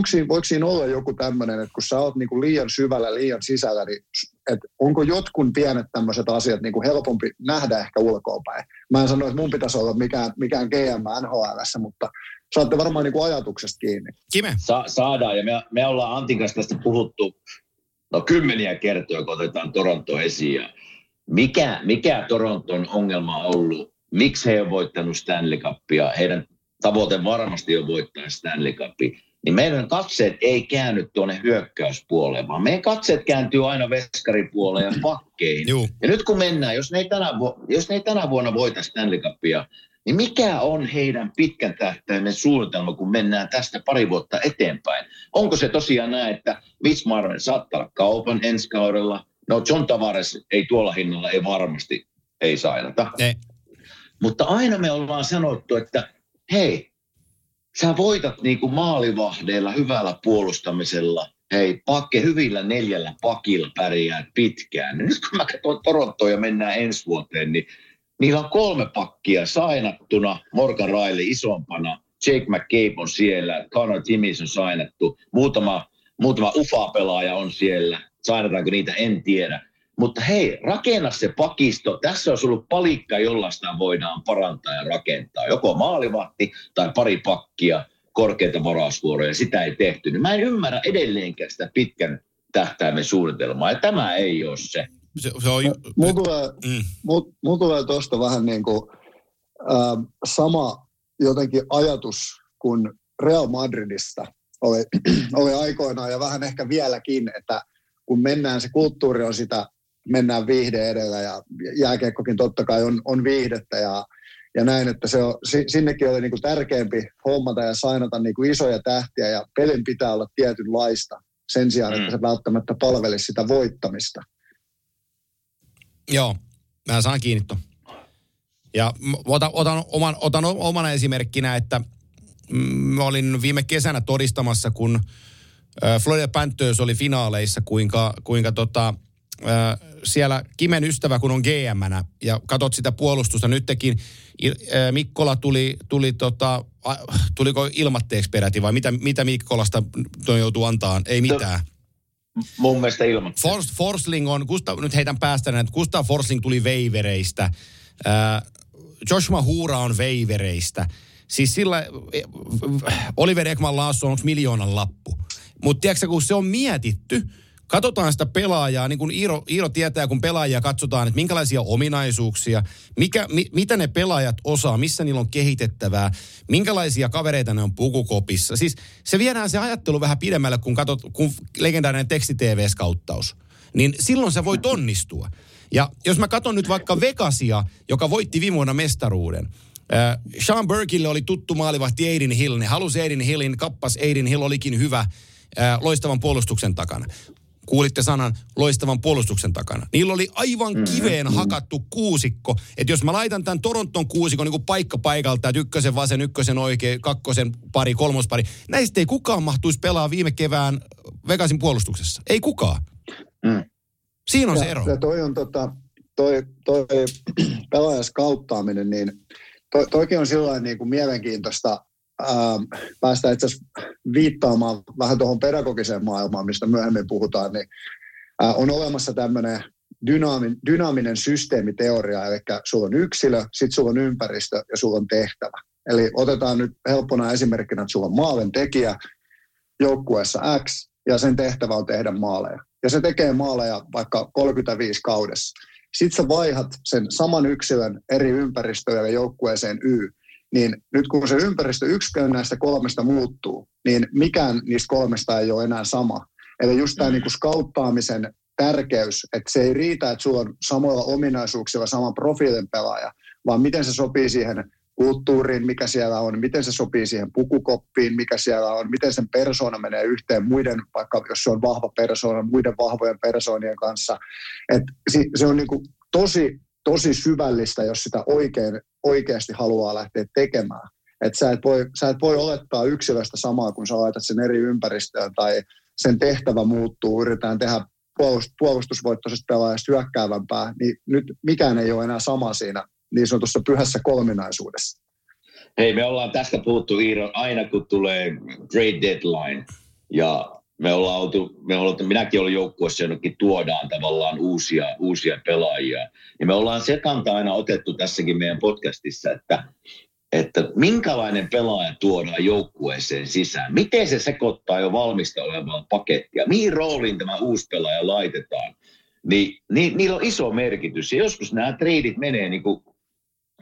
E: siinä, voiko siinä olla joku tämmöinen, että kun sä oot niinku liian syvällä, liian sisällä, niin et onko jotkun pienet tämmöiset asiat niinku helpompi nähdä ehkä ulkoapäin? Mä en sano, että mun pitäisi olla mikään, mikään GM NHL, mutta saatte varmaan niinku ajatuksesta kiinni.
A: Kime.
B: Sa- saadaan, ja me, me ollaan Antin kanssa tästä puhuttu no kymmeniä kertoja, kun otetaan Toronto esiin. Ja mikä, mikä Toronton ongelma on ollut miksi he ovat voittanut Stanley Cupia. Heidän tavoite varmasti on voittaa Stanley Cupia. Niin meidän katseet ei käänny tuonne hyökkäyspuoleen, vaan meidän katseet kääntyy aina veskaripuoleen ja pakkeihin.
A: Juu.
B: Ja nyt kun mennään, jos ne ei tänä, vu- jos ne ei tänä vuonna voita Stanley Cupia, niin mikä on heidän pitkän tähtäimen suunnitelma, kun mennään tästä pari vuotta eteenpäin? Onko se tosiaan näin, että Marner saattaa olla kaupan ensi kaudella? No John Tavares ei tuolla hinnalla, ei varmasti, ei sainata.
A: Ne,
B: Mutta aina me ollaan sanottu, että hei, sä voitat niinku maalivahdeilla, hyvällä puolustamisella, hei, pakke hyvillä neljällä pakilla pärjää pitkään. Nyt kun mä katson Torontoa ja mennään ensi vuoteen, niin niillä on kolme pakkia sainattuna, Morgan Riley isompana, Jake McCabe on siellä, Connor Timmis on sainattu, muutama, muutama UFA-pelaaja on siellä, sainataanko niitä, en tiedä. Mutta hei, rakenna se pakisto. Tässä on ollut palikka, jolla sitä voidaan parantaa ja rakentaa. Joko maalivahti tai pari pakkia, korkeita varausvuoroja. Sitä ei tehty. Niin mä en ymmärrä edelleenkään sitä pitkän tähtäimen suunnitelmaa. Ja tämä ei ole se.
A: se, se on,
E: Mulla tulee,
A: mm,
E: tulee tuosta vähän niin kuin, äh, sama jotenkin ajatus kuin Real Madridista oli, *clears throat* oli aikoinaan ja vähän ehkä vieläkin, että kun mennään, se kulttuuri on sitä, mennään viihde edellä ja jääkiekkokin totta kai on, on viihdettä ja, ja näin, että se on, si- sinnekin oli niin kuin tärkeämpi hommata ja sainata niin kuin isoja tähtiä ja pelin pitää olla tietynlaista sen sijaan, että se välttämättä palvelisi sitä voittamista.
A: Joo, mä saan kiinni ton. Ja otan, otan, oman, otan omana esimerkkinä, että mm, mä olin viime kesänä todistamassa, kun Florida Panthers oli finaaleissa, kuinka, kuinka tota, siellä Kimen ystävä, kun on GM-nä, ja katot sitä puolustusta, äh, Mikkola tuli, tuli tota, tuliko ilmatteeksi peräti, vai mitä, mitä Mikkolasta joutuu antaa? Ei mitään.
B: Mun mielestä ilman.
A: Forst, Forsling on, Gustav, nyt heitän päästä että Gustav Forsling tuli veivereistä. Äh, Joshua Huura on veivereistä. Siis sillä, Oliver Ekman Laassu on miljoonan lappu. Mutta tiedätkö, kun se on mietitty, katsotaan sitä pelaajaa, niin kuin Iiro, Iiro tietää, kun pelaajia katsotaan, että minkälaisia ominaisuuksia, mikä, mi, mitä ne pelaajat osaa, missä niillä on kehitettävää, minkälaisia kavereita ne on pukukopissa. Siis se viedään se ajattelu vähän pidemmälle, kun katsot, kun legendaarinen teksti-TV-skauttaus. Niin silloin se voi onnistua. Ja jos mä katson nyt vaikka Vegasia, joka voitti viime vuonna mestaruuden, Äh, Sean Burkille oli tuttu maalivahti Aiden Hill. Ne halusi Aiden Hillin, kappas Aiden Hill olikin hyvä äh, loistavan puolustuksen takana. Kuulitte sanan loistavan puolustuksen takana. Niillä oli aivan kiveen hakattu kuusikko. Että jos mä laitan tämän Toronton kuusikon niin kuin paikka paikalta, että ykkösen vasen, ykkösen oikein, kakkosen pari, kolmospari. Näistä ei kukaan mahtuisi pelaa viime kevään Vegasin puolustuksessa. Ei kukaan.
B: Mm.
A: Siinä on
E: ja,
A: se ero.
E: Ja toi on tota, toi, toi *clears throat* pelaajaskauttaaminen, niin toi, toikin on sillä niin kuin mielenkiintoista ähm, päästä itse viittaamaan vähän tuohon pedagogiseen maailmaan, mistä myöhemmin puhutaan, niin äh, on olemassa tämmöinen dynaamin, dynaaminen systeemiteoria, eli sulla on yksilö, sitten sulla on ympäristö ja sulla on tehtävä. Eli otetaan nyt helppona esimerkkinä, että sulla on maalen tekijä joukkueessa X, ja sen tehtävä on tehdä maaleja. Ja se tekee maaleja vaikka 35 kaudessa. Sitten sä vaihat sen saman yksilön eri ympäristöön ja joukkueeseen Y, niin nyt kun se ympäristö yksikön näistä kolmesta muuttuu, niin mikään niistä kolmesta ei ole enää sama. Eli just tämä niin skauttaamisen tärkeys, että se ei riitä, että sulla on samoilla ominaisuuksilla sama profiilin pelaaja, vaan miten se sopii siihen kulttuuriin, mikä siellä on, miten se sopii siihen pukukoppiin, mikä siellä on, miten sen persoona menee yhteen muiden, vaikka jos se on vahva persoona, muiden vahvojen persoonien kanssa. Et se on niin kuin tosi, tosi syvällistä, jos sitä oikein, oikeasti haluaa lähteä tekemään. Et sä, et voi, sä et voi olettaa yksilöstä samaa, kun sä laitat sen eri ympäristöön tai sen tehtävä muuttuu, yritetään tehdä puolustusvoittoisesta pelaajasta hyökkäävämpää, niin nyt mikään ei ole enää sama siinä niin sanotussa pyhässä kolminaisuudessa.
B: Hei, me ollaan tästä puhuttu Iiro aina kun tulee trade deadline ja me ollaan oltu, me ollaan, minäkin olen joukkueessa, jonnekin tuodaan tavallaan uusia, uusia pelaajia. Ja me ollaan se kanta aina otettu tässäkin meidän podcastissa, että, että minkälainen pelaaja tuodaan joukkueeseen sisään. Miten se sekoittaa jo valmista olevaa pakettia. Mihin rooliin tämä uusi pelaaja laitetaan. Niin, niin niillä on iso merkitys. Ja joskus nämä treidit menee niin kuin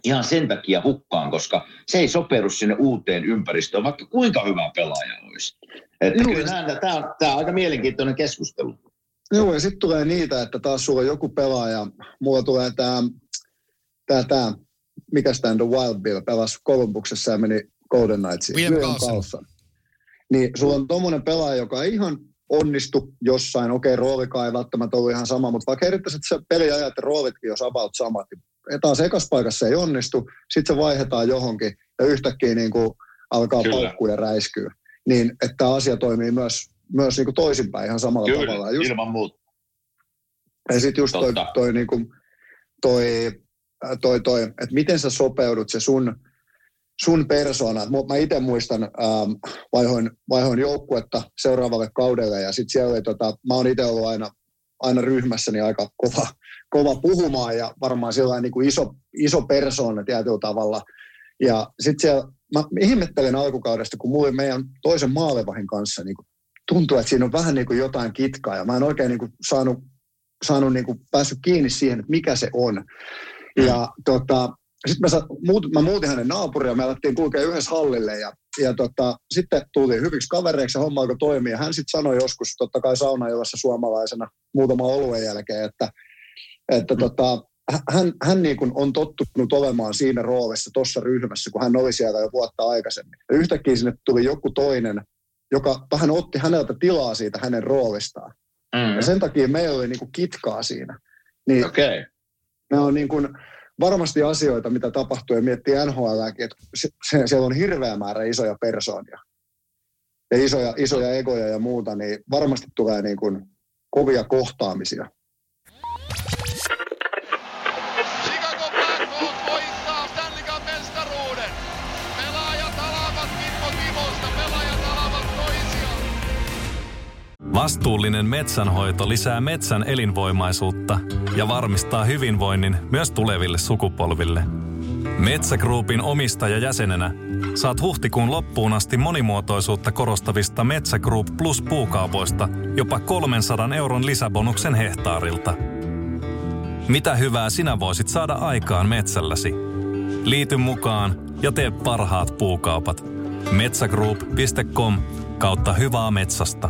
B: ihan sen takia hukkaan, koska se ei sopeudu sinne uuteen ympäristöön, vaikka kuinka hyvä pelaaja olisi. Että
E: Joo,
B: kyllä nämä- tämä, on- tämä on aika mielenkiintoinen keskustelu.
E: Joo, ja sitten tulee niitä, että taas sulla on joku pelaaja, mulla tulee tämä, tää, tää, mikä tämä The Wild Bill, pelasi Columbuksessa ja meni Golden Knightsiin.
A: William Carlson.
E: Niin sulla on tuommoinen pelaaja, joka ei ihan onnistu jossain, okei roolikaan ei välttämättä ollut ihan sama, mutta vaikka erittäin se peliajat ja roolitkin jos about samat, niin taas ekas paikassa ei onnistu, sitten se vaihdetaan johonkin ja yhtäkkiä niin kuin alkaa
B: Kyllä.
E: paukkua ja räiskyä. Niin, että tämä asia toimii myös, myös niin kuin toisinpäin ihan samalla tavalla.
B: Kyllä,
E: Just
B: ilman muuta.
E: ja sitten just toi,
B: Totta.
E: toi, niinku, toi, äh, toi, toi että miten sä sopeudut se sun, sun persona. Mu- Mä itse muistan, ähm, vaihoin, vaihoin joukkuetta seuraavalle kaudelle ja sitten siellä oli, tota, mä oon itse ollut aina, aina ryhmässäni aika kova, kova puhumaan ja varmaan sellainen niin kuin iso, iso persoona tietyllä tavalla. Ja sitten siellä, mä ihmettelen alkukaudesta, kun mulla meidän toisen maalevahin kanssa niin kuin, tuntuu, että siinä on vähän niin kuin jotain kitkaa ja mä en oikein niin kuin saanut saanut niin kuin, päässyt kiinni siihen, että mikä se on. Ja tota, sitten mä, sa- muut, mä muutin hänen naapuria, me alettiin kulkea yhdessä hallille ja, ja tota, sitten tultiin hyviksi kavereiksi ja homma alkoi toimia. Hän sitten sanoi joskus, totta kai saunajossa suomalaisena muutama oluen jälkeen, että, että tota, hä- hän, hän niin kuin on tottunut olemaan siinä roolissa tuossa ryhmässä, kun hän oli siellä jo vuotta aikaisemmin. Ja yhtäkkiä sinne tuli joku toinen, joka vähän otti häneltä tilaa siitä hänen roolistaan.
B: Mm.
E: Ja sen takia meillä oli niinku kitkaa siinä. Niin
B: Okei.
E: nämä on niin kuin varmasti asioita, mitä tapahtuu ja miettii NHLäkin, että se, se, siellä on hirveä määrä isoja persoonia ja isoja, isoja egoja ja muuta, niin varmasti tulee niin kuin kovia kohtaamisia.
C: Vastuullinen metsänhoito lisää metsän elinvoimaisuutta ja varmistaa hyvinvoinnin myös tuleville sukupolville. Metsä Groupin omistajajäsenenä saat huhtikuun loppuun asti monimuotoisuutta korostavista Metsä Group Plus puukaupoista jopa 300 euron lisäbonuksen hehtaarilta. Mitä hyvää sinä voisit saada aikaan metsälläsi? Liity mukaan ja tee parhaat puukaupat. Metsägroup.com kautta hyvää metsästä.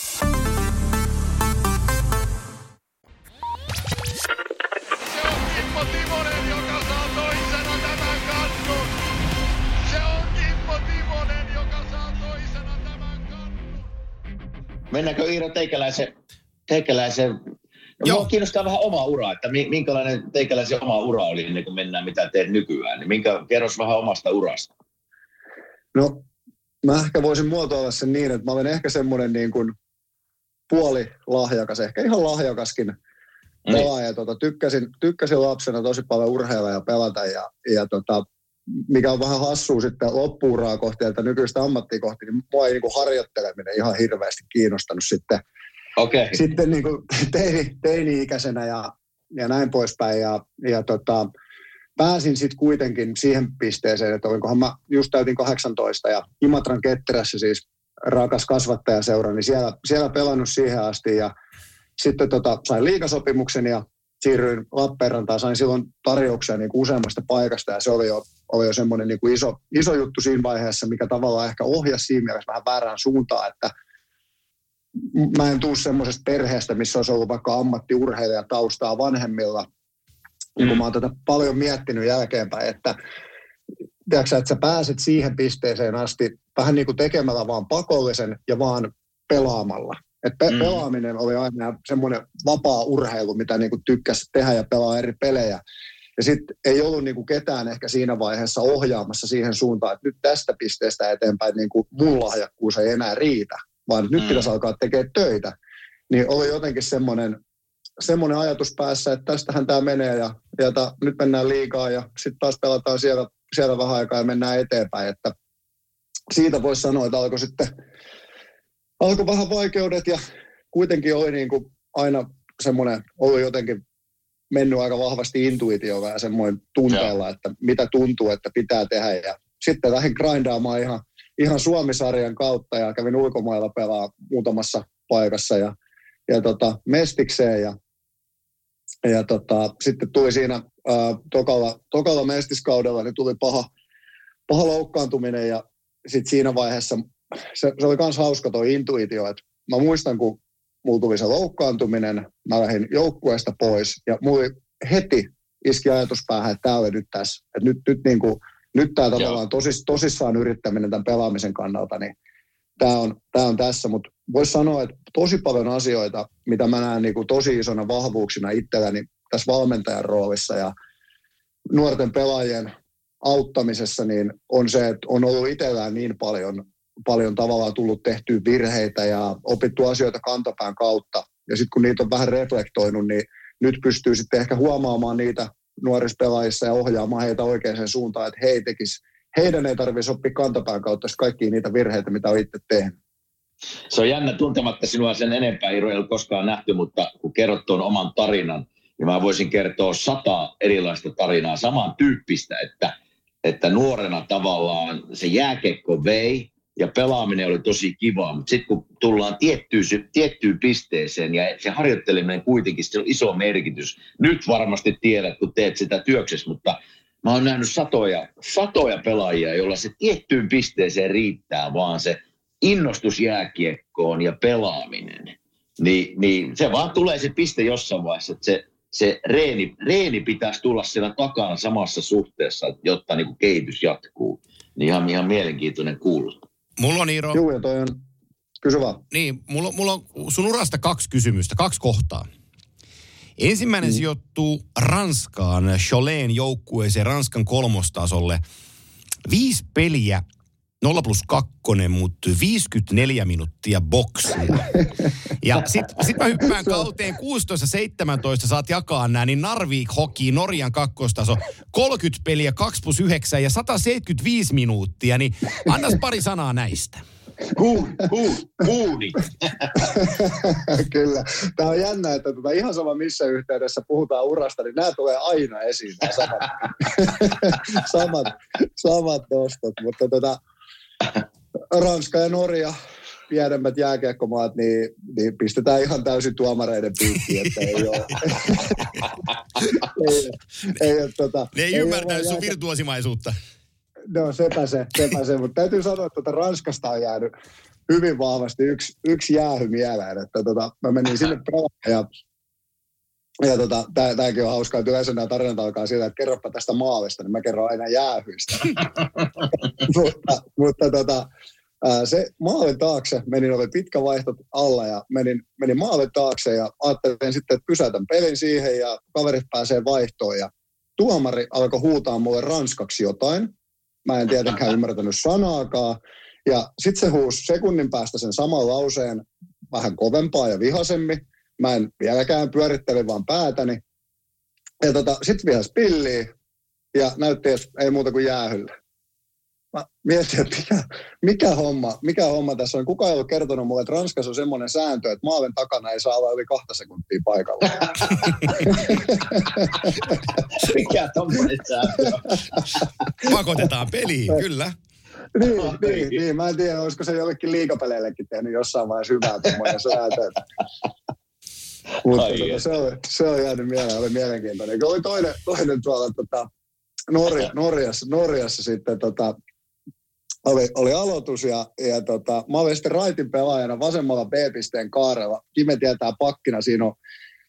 B: Mennäänkö Iiro teikäläisen, teikäläisen
A: Joo.
B: Joo. kiinnostaa vähän oma ura, että mi- minkälainen teikäläisen oma ura oli ennen kuin mennään mitä teet nykyään. Niin minkä, kerros vähän omasta urasta.
E: No, mä ehkä voisin muotoilla sen niin, että mä olen ehkä semmoinen niin kuin puoli lahjakas, ehkä ihan lahjakaskin
B: Niin.
E: pelaaja. Tota, tykkäsin, tykkäsin lapsena tosi paljon urheilla ja pelata ja, ja tota, mikä on vähän hassua sitten loppuuraa kohti, että nykyistä ammattia kohti, niin mua ei niin kuin harjoitteleminen ihan hirveästi kiinnostanut sitten.
B: Okay.
E: sitten niin kuin *laughs* teini, teini-ikäisenä ja, ja näin poispäin. Ja, ja tota, pääsin sitten kuitenkin siihen pisteeseen, että olinkohan mä just täytin 18 ja Imatran ketterässä siis rakas kasvattajaseura, niin siellä, siellä pelannut siihen asti ja sitten tota, sain liikasopimuksen ja siirryin Lappeenrantaan, sain silloin tarjouksia niin useammasta paikasta ja se oli jo, oli jo semmoinen niin kuin iso, iso juttu siinä vaiheessa, mikä tavallaan ehkä ohjasi siinä mielessä vähän väärään suuntaan, että mä en tuu semmoisesta perheestä, missä olisi ollut vaikka ammattiurheilija taustaa vanhemmilla. Niin kun mä oon tätä paljon miettinyt jälkeenpäin, että tiedätkö, että sä pääset siihen pisteeseen asti vähän niin kuin tekemällä vaan pakollisen ja vaan pelaamalla. Et pe- mm. pelaaminen oli aina semmoinen vapaa urheilu, mitä niin kuin tykkäsi tehdä ja pelaa eri pelejä. Ja sitten ei ollut niin kuin ketään ehkä siinä vaiheessa ohjaamassa siihen suuntaan, että nyt tästä pisteestä eteenpäin niin kuin mun lahjakkuus ei enää riitä, vaan nyt mm. pitäisi alkaa tekemään töitä. Niin oli jotenkin semmoinen, semmoinen ajatus päässä, että tästähän tämä menee ja, ja ta, nyt mennään liikaa ja sitten taas pelataan siellä, siellä vähän aikaa ja mennään eteenpäin. Että siitä voisi sanoa, että alkoi sitten alkoi vähän vaikeudet ja kuitenkin oli niin kuin aina semmoinen, oli jotenkin mennyt aika vahvasti intuitiolla ja semmoinen tunteella, että mitä tuntuu, että pitää tehdä. Ja sitten lähdin grindaamaan ihan, ihan Suomisarjan kautta ja kävin ulkomailla pelaa muutamassa paikassa ja, ja tota, mestikseen ja, ja tota, sitten tuli siinä ää, tokalla, tokalla mestiskaudella, niin tuli paha, paha loukkaantuminen ja sitten siinä vaiheessa se, se oli myös hauska tuo intuitio, että mä muistan, kun mulla tuli se loukkaantuminen, mä lähdin joukkueesta pois ja mulla heti iski ajatus päähän, että tämä oli nyt tässä. Että nyt, nyt, niin kuin, nyt tämä tavallaan tosis, tosissaan yrittäminen tämän pelaamisen kannalta, niin tämä on, tämä on tässä. Mutta voisi sanoa, että tosi paljon asioita, mitä mä näen niin kuin tosi isona vahvuuksina itselläni tässä valmentajan roolissa ja nuorten pelaajien auttamisessa, niin on se, että on ollut itsellään niin paljon paljon tavallaan tullut tehtyä virheitä ja opittu asioita kantapään kautta. Ja sitten kun niitä on vähän reflektoinut, niin nyt pystyy sitten ehkä huomaamaan niitä nuorissa pelaajissa ja ohjaamaan heitä oikeaan suuntaan, että he tekis, heidän ei tarvitsisi oppia kantapään kautta kaikkia niitä virheitä, mitä on itse tehnyt.
B: Se on jännä tuntematta sinua sen enempää, Iiro ei ole koskaan nähty, mutta kun kerrot tuon oman tarinan, niin mä voisin kertoa sata erilaista tarinaa, samantyyppistä, että, että nuorena tavallaan se jääkekko vei, ja pelaaminen oli tosi kivaa, mutta sitten kun tullaan tiettyyn, tiettyyn pisteeseen ja se harjoitteleminen kuitenkin, se on iso merkitys. Nyt varmasti tiedät, kun teet sitä työksessä, mutta mä oon nähnyt satoja, satoja pelaajia, joilla se tiettyyn pisteeseen riittää vaan se innostus jääkiekkoon ja pelaaminen. Ni, niin se vaan tulee se piste jossain vaiheessa, että se, se reeni, reeni pitäisi tulla siellä takana samassa suhteessa, jotta niin kuin kehitys jatkuu. Niin ihan, ihan mielenkiintoinen kuulla.
A: Mulla on Iiro...
E: Joo, ja toi on... Kysy vaan.
A: Niin, mulla, mulla on sun urasta kaksi kysymystä, kaksi kohtaa. Ensimmäinen mm. sijoittuu Ranskaan, Choleen joukkueeseen Ranskan kolmostasolle. Viisi peliä, 0 plus 2, mutta 54 minuuttia boksia. Ja *laughs* sitten sit mä hyppään kauteen 16-17, saat jakaa nämä, niin Narvik Hockey, Norjan kakkostaso, 30 peliä, 2 plus 9 ja 175 minuuttia, niin annas pari sanaa näistä.
B: Kuuni, kuuni. *laughs*
E: Kyllä. Tämä on jännä, että tuota, ihan sama missä yhteydessä puhutaan urasta, niin nämä tulee aina esiin, nämä samat, *laughs* samat, samat nostot. Mutta tuota, Ranska ja Norja, pienemmät jääkiekkomaat, niin, niin pistetään ihan täysin tuomareiden piikkiin, että ei ole. *laughs* ei, ei, ei, tota,
A: ne ei, ei ymmärtänyt sun virtuosimaisuutta.
E: No sepä se, sepä se. mutta täytyy sanoa, että tuota Ranskasta on jäänyt hyvin vahvasti yksi, yksi jäähy mieleen, että tota, mä menin sinne ja ja tota, tämäkin on hauskaa, että yleensä nämä tarinat alkaa siitä, että kerropa tästä maalista, niin mä kerron aina jäähyistä. *laughs* mutta mutta tota, se maalin taakse, menin, oli pitkä vaihto alla ja menin, menin maalin taakse ja ajattelin sitten, että pysäytän pelin siihen ja kaverit pääsee vaihtoon ja tuomari alkoi huutaa mulle ranskaksi jotain. Mä en tietenkään ymmärtänyt sanaakaan. Ja sitten se huusi sekunnin päästä sen saman lauseen vähän kovempaa ja vihasemmin. Mä en vieläkään pyörittele vaan päätäni. Ja tota, sitten vihas pilliin ja näytti, että ei muuta kuin jäähyllä. Mä mietin, että mikä, mikä, homma, mikä homma tässä on. Kuka ei ollut kertonut mulle, että Ranskassa on semmoinen sääntö, että maalin takana ei saa olla yli kahta sekuntia paikalla. *laughs*
B: mikä tommoinen sääntö
A: Pakotetaan peliin, kyllä.
E: niin, niin, niin, mä en tiedä, olisiko se jollekin liikapeleillekin tehnyt jossain vaiheessa hyvää tuommoinen sääntö. Mutta tota, se, on, se on jäänyt mieleen, oli mielenkiintoinen. Oli toinen, toinen tuolla tota, Norja, Norjassa, Norjassa sitten tota, oli, oli aloitus ja, ja tota, mä olin sitten raitin pelaajana vasemmalla B-pisteen kaarella. Kime tietää pakkina, siinä on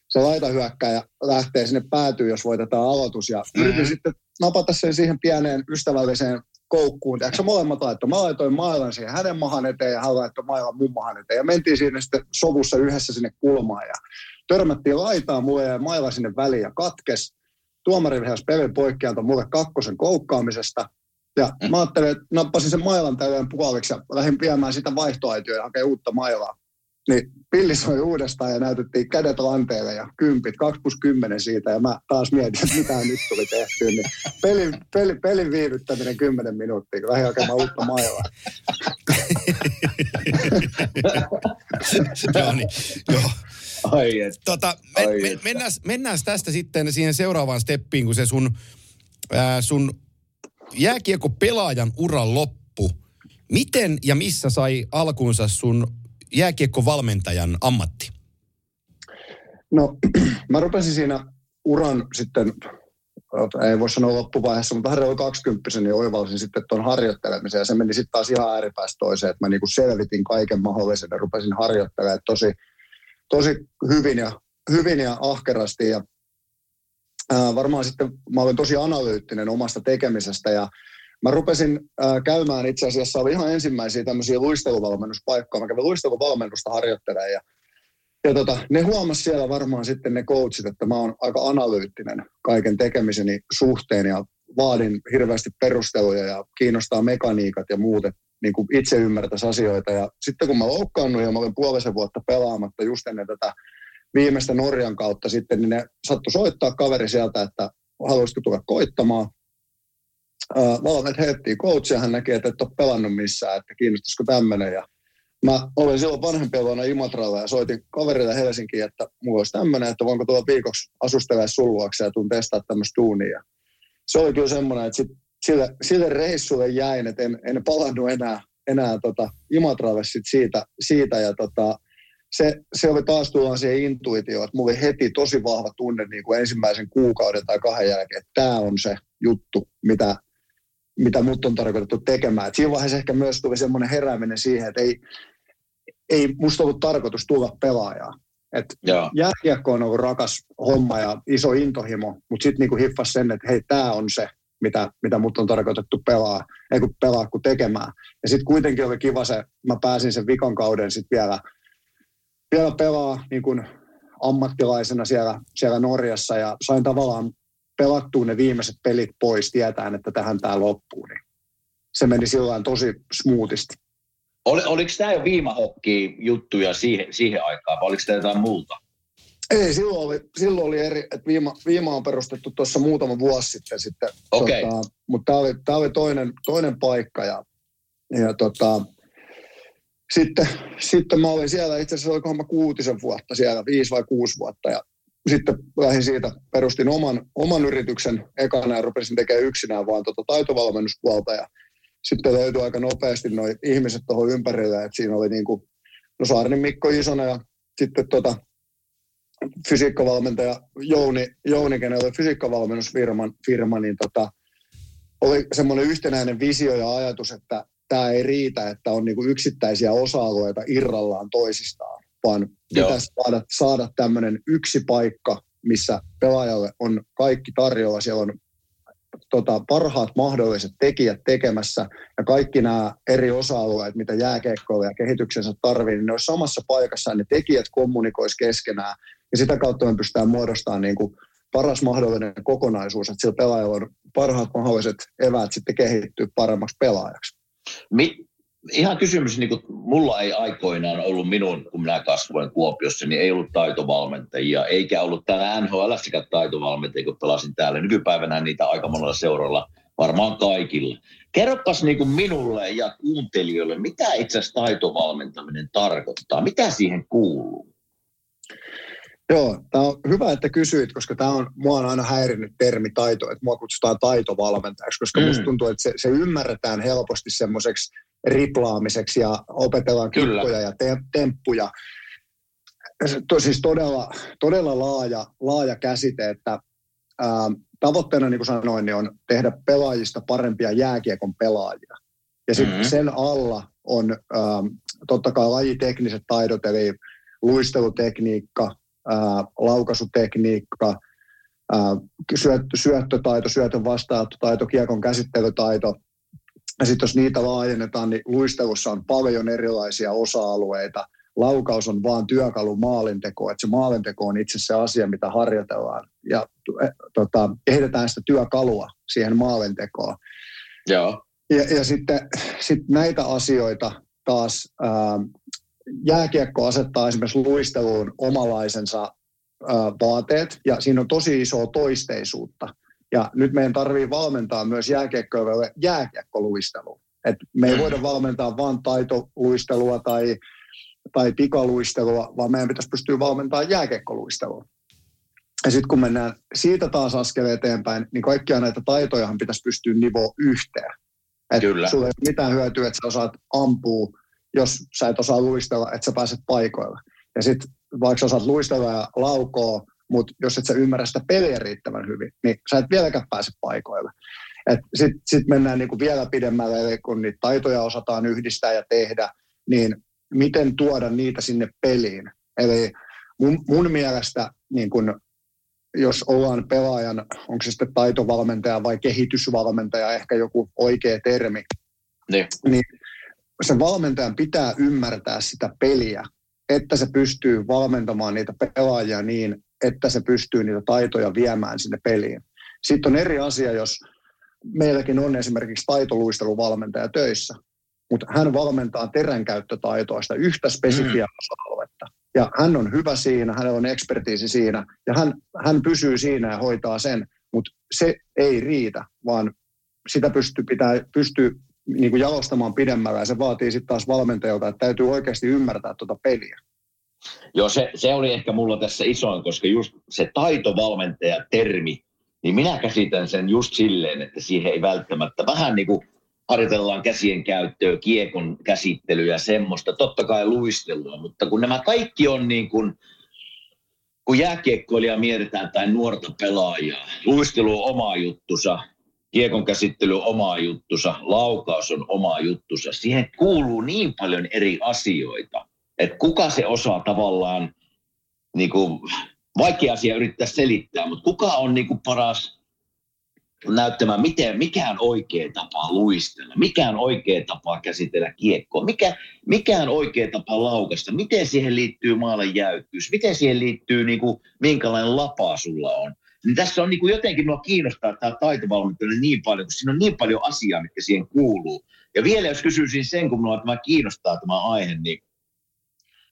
E: se laitahyökkäjä lähtee sinne päätyy, jos voitetaan aloitus. Ja mm-hmm. yritin sitten napata sen siihen pieneen ystävälliseen koukkuun. Tiedätkö, molemmat laittoi. Mä laitoin mailan siihen hänen mahan eteen ja hän laittoi mailan mun mahan eteen. Ja mentiin siinä sitten sovussa yhdessä sinne kulmaan ja törmättiin laitaan mulle ja maila sinne väliin ja katkes. Tuomari vihasi pelin poikkealta mulle kakkosen koukkaamisesta. Ja mä ajattelin, että nappasin sen mailan täyden puoliksi ja lähdin viemään sitä vaihtoaitioa ja hakemaan uutta mailaa. Niin pilli soi uudestaan ja näytettiin kädet lanteelle ja kympit, 2 plus 10 siitä. Ja mä taas mietin, että mitä nyt tuli tehty. Niin pelin, pelin, pelin viivyttäminen 10 minuuttia, kun lähdin hakemaan uutta mailaa. *laughs*
A: joo, niin, joo.
B: Ai et.
A: Tota, me,
B: Ai
A: me,
B: että.
A: mennään, mennään tästä sitten siihen seuraavaan steppiin, kun se sun, ää, sun jääkiekko pelaajan uran loppu. Miten ja missä sai alkunsa sun jääkiekkovalmentajan ammatti?
E: No, *clears throat* mä rupesin siinä uran sitten, ei voi sanoa loppuvaiheessa, mutta reilu 20 niin oivalsin sitten tuon harjoittelemisen. Ja se meni sitten taas ihan ääripäästä toiseen, että mä niinku selvitin kaiken mahdollisen ja rupesin harjoittelemaan tosi, tosi hyvin ja, hyvin ja ahkerasti. Ja ää, varmaan sitten mä olin tosi analyyttinen omasta tekemisestä ja Mä rupesin ää, käymään itse asiassa, oli ihan ensimmäisiä tämmöisiä luisteluvalmennuspaikkoja. Mä kävin luisteluvalmennusta harjoittelemaan ja ja tota, ne huomas siellä varmaan sitten ne coachit, että mä oon aika analyyttinen kaiken tekemiseni suhteen ja vaadin hirveästi perusteluja ja kiinnostaa mekaniikat ja muut, että niin kuin itse ymmärtäisi asioita. Ja sitten kun mä loukkaannut ja mä olin puolisen vuotta pelaamatta just ennen tätä viimeistä Norjan kautta sitten, niin ne sattui soittaa kaveri sieltä, että haluaisitko tulla koittamaan. Äh, valmet heittiin coachia, hän näki, että et ole pelannut missään, että kiinnostaisiko tämmöinen. Ja mä olin silloin vanhempien vuonna Imatralla ja soitin kaverille Helsinkiin, että mulla olisi tämmöinen, että voinko tulla viikoksi asustella sun luokse ja tuun testaa tämmöistä duunia. Se oli kyllä semmoinen, että sit sille, sille reissulle jäin, että en, en palannut enää, enää tota Imatralle sit siitä, siitä ja tota, se, se oli taas tullaan siihen intuitioon, että mulla oli heti tosi vahva tunne niin kuin ensimmäisen kuukauden tai kahden jälkeen, että tämä on se juttu, mitä, mitä mut on tarkoitettu tekemään. Et siinä vaiheessa ehkä myös tuli semmoinen herääminen siihen, että ei, ei musta ollut tarkoitus tulla pelaajaa. Et jääkiekko on ollut rakas homma ja iso intohimo, mutta sitten niinku hiffas sen, että hei, tämä on se, mitä, mitä mut on tarkoitettu pelaa, ei kun pelaa kuin tekemään. Ja sitten kuitenkin oli kiva se, mä pääsin sen vikan kauden sitten vielä, vielä pelaa niin kuin ammattilaisena siellä, siellä Norjassa ja sain tavallaan pelattua ne viimeiset pelit pois tietäen, että tähän tämä loppuu. Niin se meni sillä tosi smoothisti.
B: Oli, oliko tämä jo viimahokki juttuja siihen, siihen aikaan vai oliko tämä jotain muuta?
E: Ei, silloin oli, silloin oli eri, että viima, viima on perustettu tuossa muutama vuosi sitten. sitten
B: Okei.
E: tota, mutta tämä oli, tää oli toinen, toinen paikka ja, ja tota, sitten, sitten mä olin siellä, itse asiassa olikohan mä kuutisen vuotta siellä, viisi vai kuusi vuotta ja sitten lähdin siitä, perustin oman, oman yrityksen. Ekana ja rupesin tekemään yksinään vaan tota taitovalmennuspuolta ja sitten löytyi aika nopeasti nuo ihmiset tuohon ympärille, että siinä oli niin kuin, no Saarinen Mikko isona ja sitten tota, fysiikkavalmentaja Jouni, Jouni kenellä oli fysiikkavalmennusfirma, firma, niin tota, oli semmoinen yhtenäinen visio ja ajatus, että tämä ei riitä, että on niinku yksittäisiä osa-alueita irrallaan toisistaan, vaan
B: Joo.
E: pitäisi saada, saada tämmöinen yksi paikka, missä pelaajalle on kaikki tarjolla. Siellä on tota, parhaat mahdolliset tekijät tekemässä ja kaikki nämä eri osa-alueet, mitä jääkeikkoilla ja kehityksensä tarvii, niin ne olisi samassa paikassa ja ne tekijät kommunikoisi keskenään ja sitä kautta me pystytään muodostamaan niin kuin paras mahdollinen kokonaisuus, että sillä pelaajalla on parhaat mahdolliset eväät sitten kehittyä paremmaksi pelaajaksi.
B: Mi, ihan kysymys, niin kuin mulla ei aikoinaan ollut minun, kun minä kasvoin Kuopiossa, niin ei ollut taitovalmentajia, eikä ollut täällä NHLssäkään taitovalmentajia, kun pelasin täällä. Nykypäivänä niitä aika monella seuralla, varmaan kaikilla. Kerropas niin kuin minulle ja kuuntelijoille, mitä itse asiassa taitovalmentaminen tarkoittaa? Mitä siihen kuuluu?
E: Joo, tämä on hyvä, että kysyit, koska tämä on, mua on aina häirinnyt termi taito, että mua kutsutaan taitovalmentajaksi, koska mm. musta tuntuu, että se, se ymmärretään helposti semmoiseksi riplaamiseksi ja opetellaan
B: Kyllä.
E: kikkoja ja te, temppuja. Se, to, siis todella, todella laaja, laaja käsite, että ää, tavoitteena, niin kuin sanoin, niin on tehdä pelaajista parempia jääkiekon pelaajia. Ja sitten
B: Mhm.
E: sen alla on ää, totta kai lajitekniset taidot, eli luistelutekniikka, ää, laukaisutekniikka, ää, syöttö, syöttötaito, syötön vastaanottotaito, kiekon käsittelytaito, Ja sitten jos niitä laajennetaan, niin luistelussa on paljon erilaisia osa-alueita. Laukaus on vaan työkalu maalinteko, että se maalinteko on itse se asia, mitä harjoitellaan. Ja eh, tota, kehitetään sitä työkalua siihen maalintekoon.
B: Joo.
E: Ja, ja sitten sit näitä asioita taas ää, jääkiekko asettaa esimerkiksi luisteluun omalaisensa ää, vaateet, ja siinä on tosi isoa toisteisuutta. Ja nyt meidän tarvii valmentaa myös jääkiekkoille jääkiekkoluistelua. Et me ei voida valmentaa vain taitoluistelua tai, tai pikaluistelua, vaan meidän pitäisi pystyä valmentamaan jääkiekkoluistelua. Ja sitten kun mennään siitä taas askel eteenpäin, niin kaikkia näitä taitojahan pitäisi pystyä nivoa yhteen. Et
B: Kyllä.
E: Sulla ei ole mitään hyötyä, että sä osaat ampua, jos sä et osaa luistella, että sä pääset paikoille. Ja sitten vaikka sä osaat luistella ja laukoa, mutta jos et sä ymmärrä sitä peliä riittävän hyvin, niin sä et vieläkään pääse paikoille. Sitten sit mennään niinku vielä pidemmälle, eli kun niitä taitoja osataan yhdistää ja tehdä, niin miten tuoda niitä sinne peliin. Eli mun, mun mielestä niin kun, jos ollaan pelaajan, onko se sitten taitovalmentaja vai kehitysvalmentaja, ehkä joku oikea termi,
B: Niin.
E: niin sen valmentajan pitää ymmärtää sitä peliä, että se pystyy valmentamaan niitä pelaajia niin, että se pystyy niitä taitoja viemään sinne peliin. Sitten on eri asia, jos meilläkin on esimerkiksi taitoluisteluvalmentaja töissä, mutta hän valmentaa teränkäyttötaitoa, sitä yhtä spesifiä mm. osa-aluetta. Ja hän on hyvä siinä, hänellä on ekspertiisi siinä, ja hän, hän pysyy siinä ja hoitaa sen, mutta se ei riitä, vaan sitä pystyy, pitää, pystyy niin kuin jalostamaan pidemmällä, ja se vaatii sitten taas valmentajalta, että täytyy oikeasti ymmärtää tuota peliä.
B: Joo, se, se oli ehkä mulla tässä isoin, koska just se taitovalmentaja-termi, niin minä käsitän sen just silleen, että siihen ei välttämättä vähän niin kuin harjoitellaan käsien käyttöä, kiekon käsittelyä ja semmoista, totta kai luistelua, mutta kun nämä kaikki on niin kuin, kun jääkiekkoilija mietitään tai nuorta pelaajaa, luistelu on oma juttusa, kiekon käsittely on oma juttusa, laukaus on oma juttusa, siihen kuuluu niin paljon eri asioita, että kuka se osaa tavallaan, niin kuin, vaikea asia yrittää selittää, mutta kuka on niin kuin paras näyttämään, miten, mikä on oikea tapa luistella, mikä on oikea tapa käsitellä kiekkoa, mikä, mikä on oikea tapa laukasta, miten siihen liittyy maalan jäykkyys, miten siihen liittyy, niin kuin, minkälainen lapa sulla on. Niin tässä on niin kuin jotenkin minua kiinnostaa tämä taitovalmentaja niin paljon, kun siinä on niin paljon asiaa, mitkä siihen kuuluu. Ja vielä jos kysyisin sen, kun minua tämä kiinnostaa tämä aihe, niin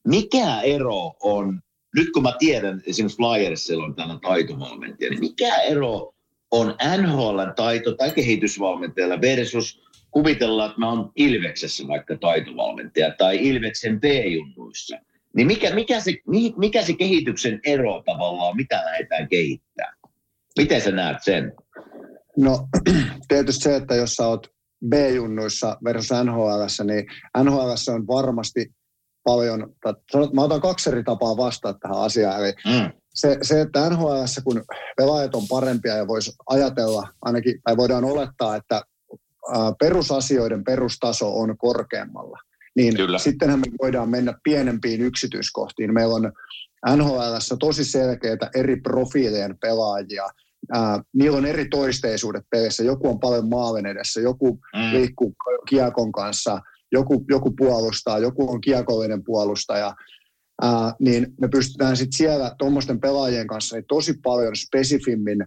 B: mikä ero on, nyt kun mä tiedän, esimerkiksi Flyersilla on tällainen taitovalmentaja, niin mikä ero on NHL taito- tai kehitysvalmentajalla versus kuvitellaan, että mä oon Ilveksessä vaikka taitovalmentaja tai Ilveksen B-junnuissa. Niin mikä, mikä, se, mikä se kehityksen ero tavallaan, mitä lähdetään kehittää? Miten sä näet sen?
E: No *clears throat* tietysti se, että jos sä oot B-junnuissa versus NHL, niin NHL on varmasti paljon, mä otan kaksi eri tapaa vastata tähän asiaan. Eli mm. se, se, että NHL, kun pelaajat on parempia ja voisi ajatella, ainakin, tai voidaan olettaa, että perusasioiden perustaso on korkeammalla, niin Kyllä. sittenhän me voidaan mennä pienempiin yksityiskohtiin. Meillä on NHL tosi selkeitä eri profiilien pelaajia. Ää, niillä on eri toisteisuudet pelissä. Joku on paljon maalin edessä, joku mm. liikkuu kiekon kanssa – joku, joku puolustaa, joku on kiekollinen puolustaja, ää, niin me pystytään sitten siellä tuommoisten pelaajien kanssa niin tosi paljon spesifimmin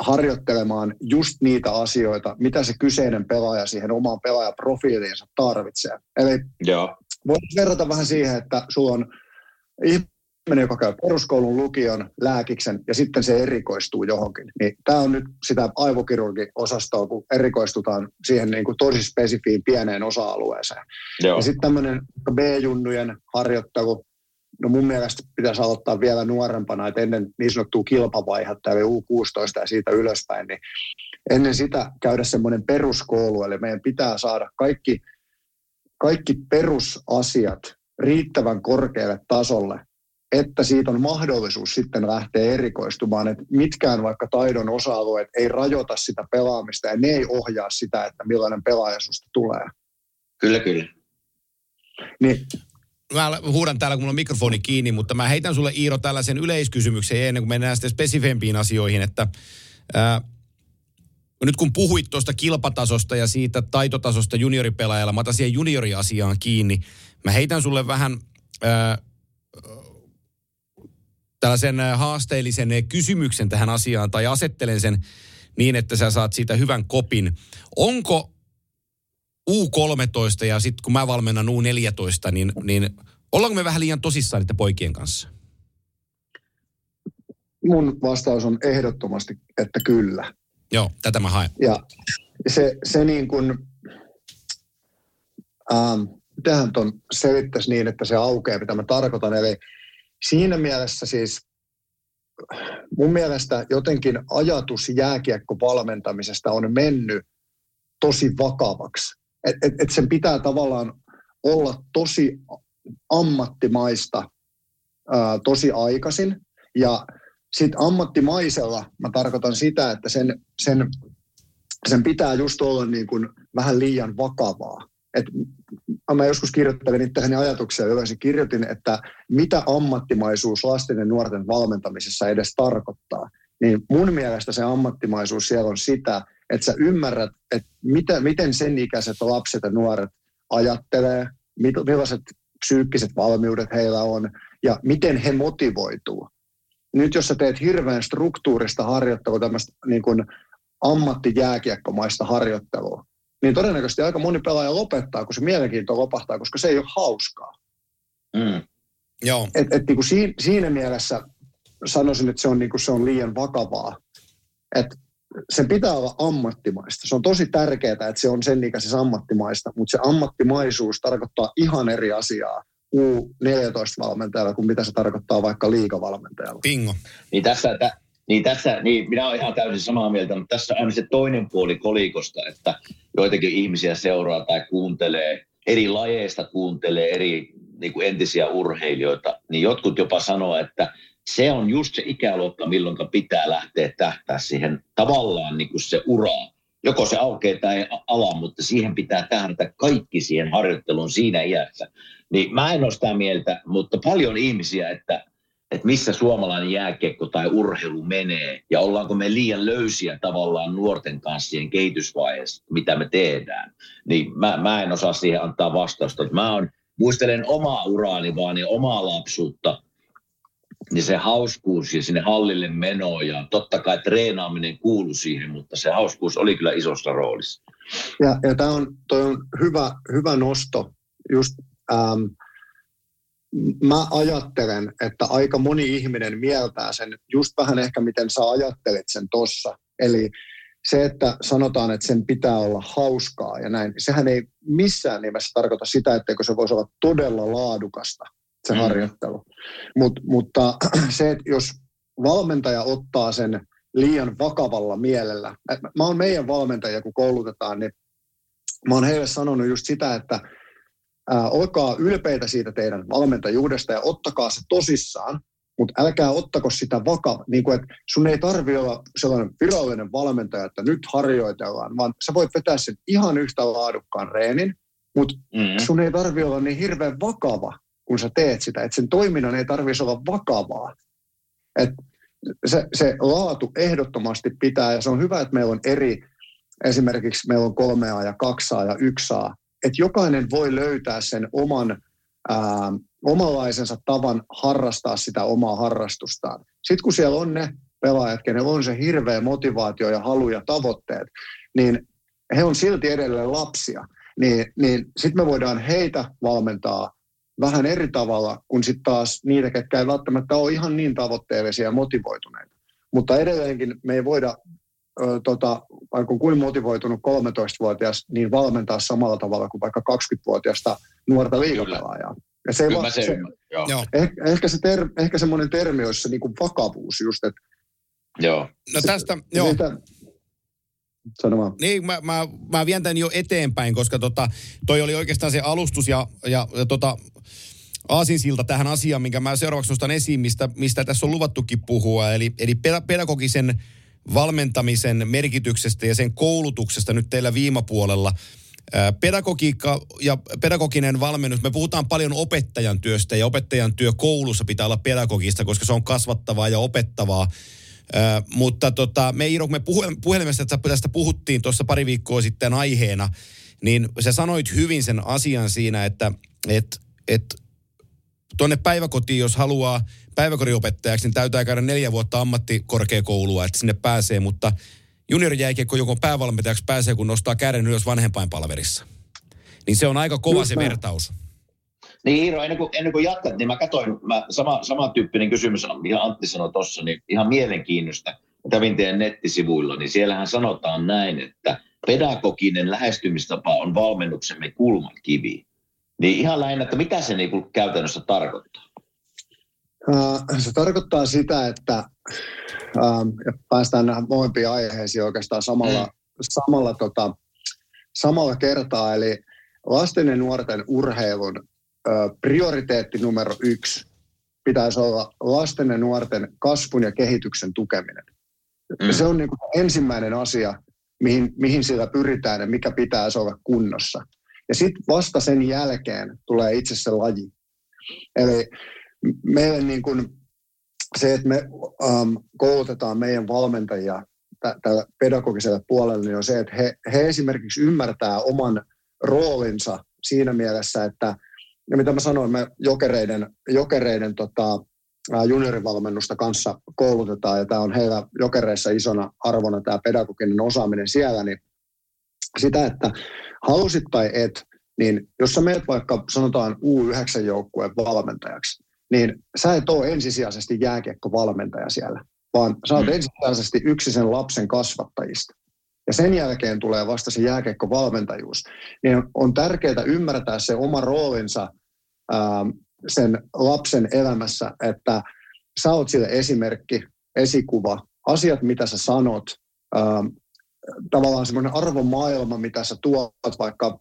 E: harjoittelemaan just niitä asioita, mitä se kyseinen pelaaja siihen omaan pelaajaprofiiliinsa tarvitsee. Eli
B: Joo.
E: voisi verrata vähän siihen, että sulla on ihminen, joka käy peruskoulun, lukion, lääkiksen ja sitten se erikoistuu johonkin. Niin tämä on nyt sitä aivokirurgiosastoa, kun erikoistutaan siihen niin kuin tosi spesifiin pieneen osa-alueeseen. Joo. Ja sitten tämmöinen B-junnujen harjoittelu, no mun mielestä pitäisi aloittaa vielä nuorempana, että ennen niin sanottua kilpavaihetta, eli U16 ja siitä ylöspäin, niin ennen sitä käydä semmoinen peruskoulu, eli meidän pitää saada kaikki, kaikki perusasiat riittävän korkealle tasolle, että siitä on mahdollisuus sitten lähteä erikoistumaan, että mitkään vaikka taidon osa-alueet ei rajoita sitä pelaamista ja ne ei ohjaa sitä, että millainen pelaaja susta tulee.
B: Kyllä, kyllä.
A: Niin. Mä huudan täällä, kun mulla on mikrofoni kiinni, mutta mä heitän sulle Iiro tällaisen yleiskysymyksen ennen kuin mennään sitten spesifempiin asioihin, että ää, nyt kun puhuit tuosta kilpatasosta ja siitä taitotasosta junioripelaajalla, mä otan siihen junioriasiaan kiinni. Mä heitän sulle vähän ää, tällaisen ää, haasteellisen kysymyksen tähän asiaan tai asettelen sen niin, että sä saat siitä hyvän kopin. Onko U13 ja sitten kun mä valmennan U14, niin, niin ollaanko me vähän liian tosissaan niiden poikien kanssa?
E: Mun vastaus on ehdottomasti, että kyllä.
A: Joo, tätä mä haen.
E: Ja se, se niin kuin, ähm, mitähän ton selittäisi niin, että se aukeaa, mitä mä tarkoitan. Eli siinä mielessä siis mun mielestä jotenkin ajatus jääkiekkovalmentamisesta on mennyt tosi vakavaksi. Et, et, et sen pitää tavallaan olla tosi ammattimaista ää, tosi aikaisin. Ja sitten ammattimaisella mä tarkoitan sitä, että sen, sen, sen pitää just olla niin kuin vähän liian vakavaa. Et mä joskus kirjoittelin itseäni ajatuksia ylös kirjoitin, että mitä ammattimaisuus lasten ja nuorten valmentamisessa edes tarkoittaa. Niin mun mielestä se ammattimaisuus siellä on sitä, että sä ymmärrät, että mitä, miten sen ikäiset lapset ja nuoret ajattelee, millaiset psyykkiset valmiudet heillä on ja miten he motivoituu. Nyt jos sä teet hirveän struktuurista harjoittelua, tämmöistä niin kuin ammattijääkiekkomaista harjoittelua, niin todennäköisesti aika moni pelaaja lopettaa, kun se mielenkiinto lopahtaa, koska se ei ole hauskaa.
A: Mm. Joo.
E: Et, et niin kuin siinä, siinä mielessä sanoisin, että se on, niin kuin se on liian vakavaa. Että sen pitää olla ammattimaista. Se on tosi tärkeää, että se on sen ikäisessä ammattimaista, mutta se ammattimaisuus tarkoittaa ihan eri asiaa U14-valmentajalla kuin mitä se tarkoittaa vaikka liikavalmentajalla.
A: Pingo.
B: Niin tässä, tä, niin tässä, niin minä olen ihan täysin samaa mieltä, mutta tässä on se toinen puoli kolikosta, että joitakin ihmisiä seuraa tai kuuntelee, eri lajeista kuuntelee eri niin kuin entisiä urheilijoita, niin jotkut jopa sanoo, että se on just se ikäluokka, milloin pitää lähteä tähtää siihen tavallaan niin kuin se ura. Joko se aukeaa tai ala, mutta siihen pitää tähdätä kaikki siihen harjoitteluun siinä iässä. Niin mä en ole sitä mieltä, mutta paljon ihmisiä, että, että missä suomalainen jääkiekko tai urheilu menee ja ollaanko me liian löysiä tavallaan nuorten kanssa siihen kehitysvaiheessa, mitä me tehdään. Niin mä, mä en osaa siihen antaa vastausta. Mä on, muistelen omaa uraani vaan ja omaa lapsuutta – niin se hauskuus ja sinne hallille meno ja totta kai treenaaminen kuuluu siihen, mutta se hauskuus oli kyllä isossa roolissa.
E: Ja, ja tämä on, on hyvä, hyvä nosto. Just, ähm, mä ajattelen, että aika moni ihminen mieltää sen just vähän ehkä miten sä ajattelet sen tossa. Eli se, että sanotaan, että sen pitää olla hauskaa ja näin, sehän ei missään nimessä tarkoita sitä, etteikö se voisi olla todella laadukasta – se mm. harjoittelu. Mut, mutta *clears throat* se, että jos valmentaja ottaa sen liian vakavalla mielellä. Mä oon meidän valmentajia, kun koulutetaan, niin mä oon heille sanonut just sitä, että ää, olkaa ylpeitä siitä teidän valmentajuudesta ja ottakaa se tosissaan, mutta älkää ottako sitä vakava. Niin kuin, että sun ei tarvi olla sellainen virallinen valmentaja, että nyt harjoitellaan, vaan sä voit vetää sen ihan yhtä laadukkaan reenin, mutta mm. sun ei tarvi olla niin hirveän vakava, kun sä teet sitä. Että sen toiminnan ei tarvitsisi olla vakavaa. Et se, se laatu ehdottomasti pitää, ja se on hyvä, että meillä on eri, esimerkiksi meillä on kolmea ja kaksaa ja yksaa, että jokainen voi löytää sen oman ää, omanlaisensa tavan harrastaa sitä omaa harrastustaan. Sitten kun siellä on ne pelaajat, kenellä on se hirveä motivaatio ja halu ja tavoitteet, niin he on silti edelleen lapsia. Niin, niin sitten me voidaan heitä valmentaa vähän eri tavalla kuin sitten taas niitä, ketkä ei välttämättä ole ihan niin tavoitteellisia ja motivoituneita. Mutta edelleenkin me ei voida, ö, tota, vaikka kuin motivoitunut 13-vuotias, niin valmentaa samalla tavalla kuin vaikka 20-vuotiaasta nuorta liikapelaajaa. Ja se, va, se, se joo. Ehkä, ehkä, se ter, ehkä semmoinen termi olisi se niin kuin vakavuus just, että
B: Joo.
A: No tästä, se, joo.
E: Vaan.
A: Niin, mä, mä, mä vien tämän jo eteenpäin, koska tota, toi oli oikeastaan se alustus ja, ja, ja tota, aasinsilta tähän asiaan, minkä mä seuraavaksi nostan esiin, mistä, mistä tässä on luvattukin puhua. Eli, eli pedagogisen valmentamisen merkityksestä ja sen koulutuksesta nyt teillä viimapuolella. Pedagogiikka ja pedagoginen valmennus, me puhutaan paljon opettajan työstä ja opettajan työ koulussa pitää olla pedagogista, koska se on kasvattavaa ja opettavaa. Mutta tota, me Iiro, kun me puhe- puhelimesta tästä puhuttiin tuossa pari viikkoa sitten aiheena, niin sä sanoit hyvin sen asian siinä, että et, et, tuonne päiväkotiin, jos haluaa päiväkodinopettajaksi, niin täytyy käydä neljä vuotta ammattikorkeakoulua, että sinne pääsee, mutta juniorijääkiekko joko päävalmentajaksi pääsee, kun nostaa käden ylös vanhempainpalverissa. Niin se on aika kova
E: Just
A: se
E: näin.
A: vertaus.
B: Niin Iiro, ennen kuin, ennen kuin jatkat, niin mä katsoin, mä, sama, samantyyppinen kysymys, mitä Antti sanoi tuossa, niin ihan mielenkiinnosta. Kävin teidän nettisivuilla, niin siellähän sanotaan näin, että pedagoginen lähestymistapa on valmennuksemme kulmakivi. Niin ihan lähinnä, että mitä se niinku käytännössä tarkoittaa?
E: Äh, Se tarkoittaa sitä, että ähm, ja päästään näihin molempiin aiheisiin oikeastaan samalla, samalla, tota, samalla kertaa. Eli lasten ja nuorten urheilun prioriteetti numero yksi pitäisi olla lasten ja nuorten kasvun ja kehityksen tukeminen. Mm. Se on niin kuin ensimmäinen asia, mihin, mihin sillä pyritään ja mikä pitäisi olla kunnossa. Ja sitten vasta sen jälkeen tulee itse se laji. Eli meille niin kuin se, että me ähm, koulutetaan meidän valmentajia tä- tällä pedagogisella puolella, niin on se, että he, he esimerkiksi ymmärtää oman roolinsa siinä mielessä, että ja mitä mä sanoin, me jokereiden, jokereiden tota, ää, juniorivalmennusta kanssa koulutetaan, ja tämä on heillä jokereissa isona arvona tämä pedagoginen osaaminen siellä, niin sitä, että halusit tai et, niin jos sä meet vaikka sanotaan U9-joukkueen valmentajaksi, niin sä et ole ensisijaisesti jääkiekkovalmentaja siellä, vaan sä oot
B: Mm.
E: ensisijaisesti yksi sen lapsen kasvattajista. Ja sen jälkeen tulee vasta se jääkiekkovalmentajuus. Niin on tärkeää ymmärtää se oma roolinsa ää, sen lapsen elämässä, että sä oot sille esimerkki, esikuva, asiat mitä sä sanot, ää, tavallaan semmoinen arvomaailma, mitä sä tuot, vaikka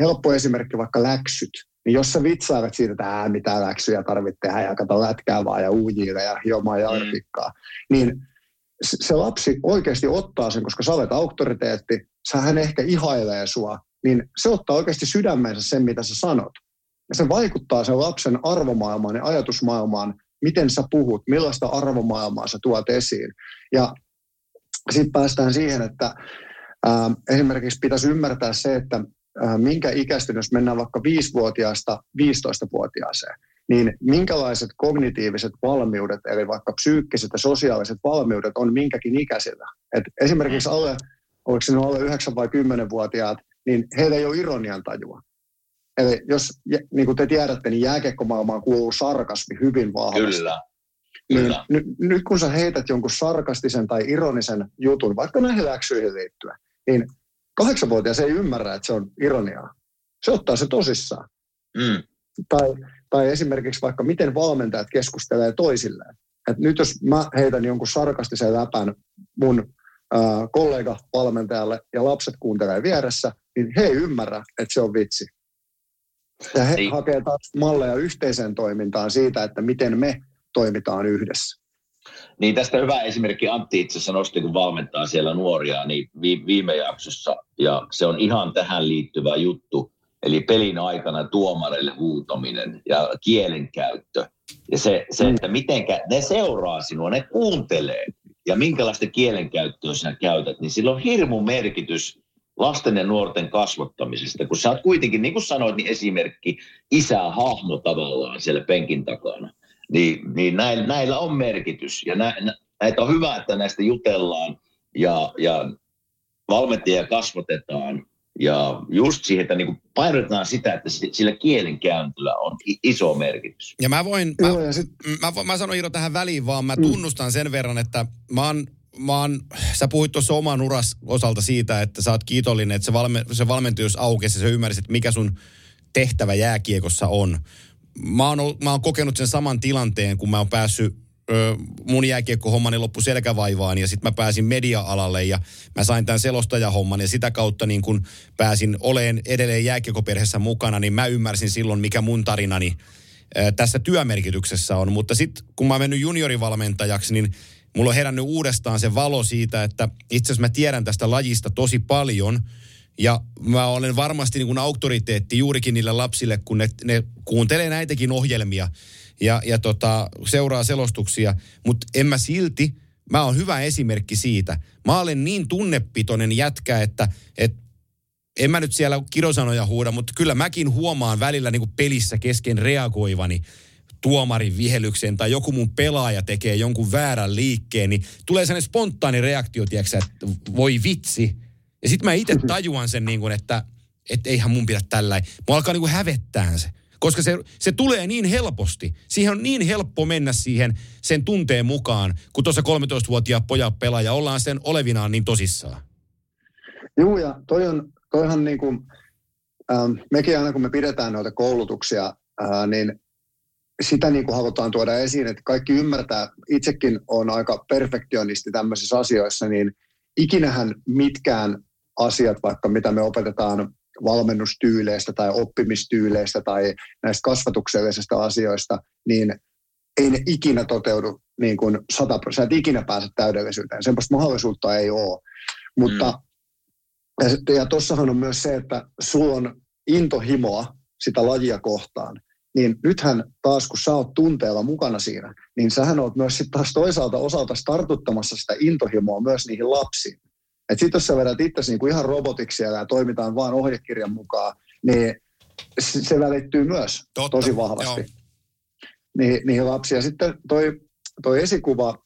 E: helppo esimerkki, vaikka läksyt, niin jos sä vitsailet siitä, että ää, mitä läksyjä tarvitsee tehdä ja kato lätkää vaan ja uujille ja hiomaan ja artikkaa, niin se lapsi oikeasti ottaa sen, koska sä olet auktoriteetti, sä hän ehkä ihailee sua, niin se ottaa oikeasti sydämeensä sen, mitä sä sanot. Ja se vaikuttaa sen lapsen arvomaailmaan ja ajatusmaailmaan, miten sä puhut, millaista arvomaailmaa sä tuot esiin. Ja sitten päästään siihen, että ää, esimerkiksi pitäisi ymmärtää se, että minkä ikäisten, jos mennään vaikka 5-vuotiaasta 15-vuotiaaseen, niin minkälaiset kognitiiviset valmiudet, eli vaikka psyykkiset ja sosiaaliset valmiudet on minkäkin ikäisillä. Et esimerkiksi alle, oliko se nyt alle 9 vai 10-vuotiaat, niin heillä ei ole ironian tajua. Eli jos, niin kuin te tiedätte, niin jääkiekkomaailmaan kuuluu sarkasmi hyvin vahvasti.
B: Kyllä.
E: Niin nyt, nyt kun sä heität jonkun sarkastisen tai ironisen jutun, vaikka näihin läksyihin liittyen, niin kahdeksanvuotias ei ymmärrä, että se on ironiaa. Se ottaa se tosissaan.
B: Mm.
E: Tai, tai esimerkiksi vaikka miten valmentajat keskustelee toisilleen. Et nyt jos mä heitän jonkun sarkastisen läpän mun äh, kollega valmentajalle ja lapset kuuntelee vieressä, niin he ei ymmärrä, että se on vitsi. Ja he
B: Niin.
E: hakee taas malleja yhteiseen toimintaan siitä, että miten me toimitaan yhdessä.
B: Niin tästä hyvä esimerkki. Antti itse asiassa nosti, kun valmentaa siellä nuoria, niin vi- viime jaksossa, ja se on ihan tähän liittyvä juttu, eli pelin aikana tuomareille huutaminen ja kielenkäyttö. Ja se, se että mitenkä ne seuraa sinua, ne kuuntelee, ja minkälaista kielenkäyttöä sinä käytät, niin sillä on hirmu merkitys lasten ja nuorten kasvattamisesta, kun sä oot kuitenkin, niin kuin sanoit, niin esimerkki isähahmo tavallaan siellä penkin takana niin, niin näillä, näillä on merkitys. Ja nä, nä, näitä on hyvä, että näistä jutellaan ja, ja valmentajia kasvatetaan. Ja just siihen, että niin painotetaan sitä, että si- sillä kielenkäyntöllä on iso merkitys.
A: Ja mä voin, mä,
E: Joo, ja sit,
A: mä, mä sanon Iiro tähän väliin vaan, mä
E: Mm.
A: tunnustan sen verran, että mä oon, mä oon, sä puhuit tuossa oman uras osalta siitä, että sä oot kiitollinen, että se, valme, se valmentajuus aukesi ja sä ymmärsit, mikä sun tehtävä jääkiekossa on. Mä oon, mä oon kokenut sen saman tilanteen, kun mä oon päässyt mun jääkiekkohommani loppu selkävaivaan ja sitten mä pääsin media-alalle ja mä sain tämän selostajahomman ja sitä kautta niin kun pääsin oleen edelleen jääkiekkoperheessä mukana, niin mä ymmärsin silloin, mikä mun tarinani tässä työmerkityksessä on. Mutta sitten kun mä oon mennyt juniorivalmentajaksi, niin mulla on herännyt uudestaan se valo siitä, että itse asiassa mä tiedän tästä lajista tosi paljon – ja mä olen varmasti niin kuin auktoriteetti juurikin niille lapsille, kun ne, ne kuuntelee näitäkin ohjelmia ja, ja tota, seuraa selostuksia. Mutta en mä silti, mä oon hyvä esimerkki siitä. Mä olen niin tunnepitoinen jätkä, että, että en mä nyt siellä kirosanoja huuda, mutta kyllä mäkin huomaan välillä niin kuin pelissä kesken reagoivani tuomarin vihelykseen tai joku mun pelaaja tekee jonkun väärän liikkeen, niin tulee sellainen spontaani reaktio, tiiäksä, että voi vitsi. Ja sitten mä itse *laughs* tajuan sen, niin kuin, että, että eihän mun pidä tällä. Mua alkaa niin kuin hävettää se. Koska se, se tulee niin helposti. Siihen on niin helppo mennä siihen sen tunteen mukaan, kun tuossa 13-vuotiaan pojan pelaaja ollaan sen olevinaan niin tosissaan.
E: Joo, ja toi on, toihan niin kuin, ähm, mekin aina kun me pidetään noita koulutuksia, äh, niin sitä niin kuin halutaan tuoda esiin, että kaikki ymmärtää, itsekin on aika perfektionisti tämmöisissä asioissa, niin ikinähän mitkään asiat, vaikka mitä me opetetaan valmennustyyleistä tai oppimistyyleistä tai näistä kasvatuksellisista asioista, niin ei ne ikinä toteudu niin kuin 100 prosenttia, ikinä pääse täydellisyyteen. Semmoista mahdollisuutta ei ole. Mutta, mm. ja tuossahan on myös se, että sulla on intohimoa sitä lajia kohtaan – niin nythän taas kun sä oot tunteella mukana siinä, niin sähän oot myös sitten taas toisaalta osalta startuttamassa sitä intohimoa myös niihin lapsiin. Et sit jos sä vedät itse niinku ihan robotiksi ja toimitaan vaan ohjekirjan mukaan, niin se välittyy myös Totta, tosi vahvasti Ni, niihin lapsiin. Ja sitten toi, toi esikuva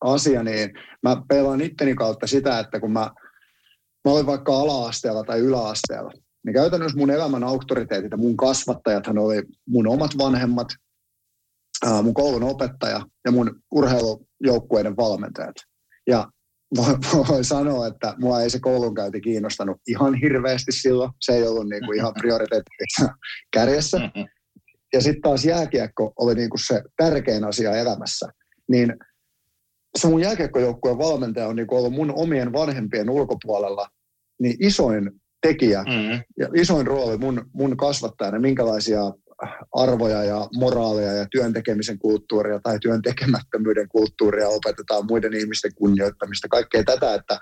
E: asia, niin mä pelaan itteni kautta sitä, että kun mä, mä olin vaikka ala-asteella tai yläasteella, niin käytännössä mun elämän auktoriteetit ja mun kasvattajathan oli mun omat vanhemmat, mun koulun opettaja ja mun urheilujoukkueiden valmentajat. Ja *laughs* voi sanoa, että mua ei se koulunkäynti kiinnostanut ihan hirveästi silloin. Se ei ollut niin kuin ihan *laughs* prioriteetti kärjessä. Ja sitten taas jääkiekko oli niin kuin se tärkein asia elämässä. Niin se mun jääkiekkojoukkueen valmentaja on niin kuin ollut mun omien vanhempien ulkopuolella niin isoin tekijä mm. ja isoin rooli mun, mun kasvattajana, minkälaisia arvoja ja moraalia ja työn tekemisen kulttuuria tai työn tekemättömyyden kulttuuria opetetaan muiden ihmisten kunnioittamista, kaikkea tätä, että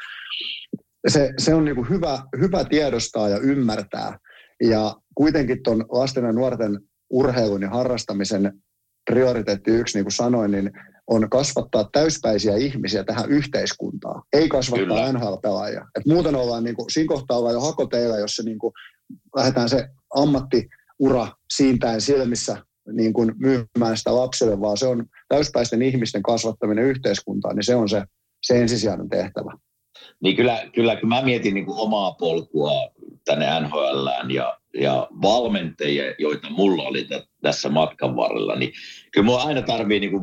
E: se, se on niin kuin hyvä, hyvä tiedostaa ja ymmärtää. Ja kuitenkin tuon lasten ja nuorten urheilun ja harrastamisen prioriteetti yksi, niin kuin sanoin, niin on kasvattaa täyspäisiä ihmisiä tähän yhteiskuntaan, ei kasvattaa NHL-pelaajia. Et muuten ollaan, niin kuin, siinä kohtaa ollaan jo hakoteilla, jos se niin kuin, lähdetään se ammattiura siintäen silmissä niin kuin myymään sitä lapselle, vaan se on täyspäisten ihmisten kasvattaminen yhteiskuntaan, niin se on se, se ensisijainen tehtävä.
B: Niin kyllä, kyllä kun mä mietin niin kuin omaa polkua tänne NHLään ja, ja valmentajia, joita mulla oli t- tässä matkan varrella, niin kyllä mulla aina tarvii, niin kun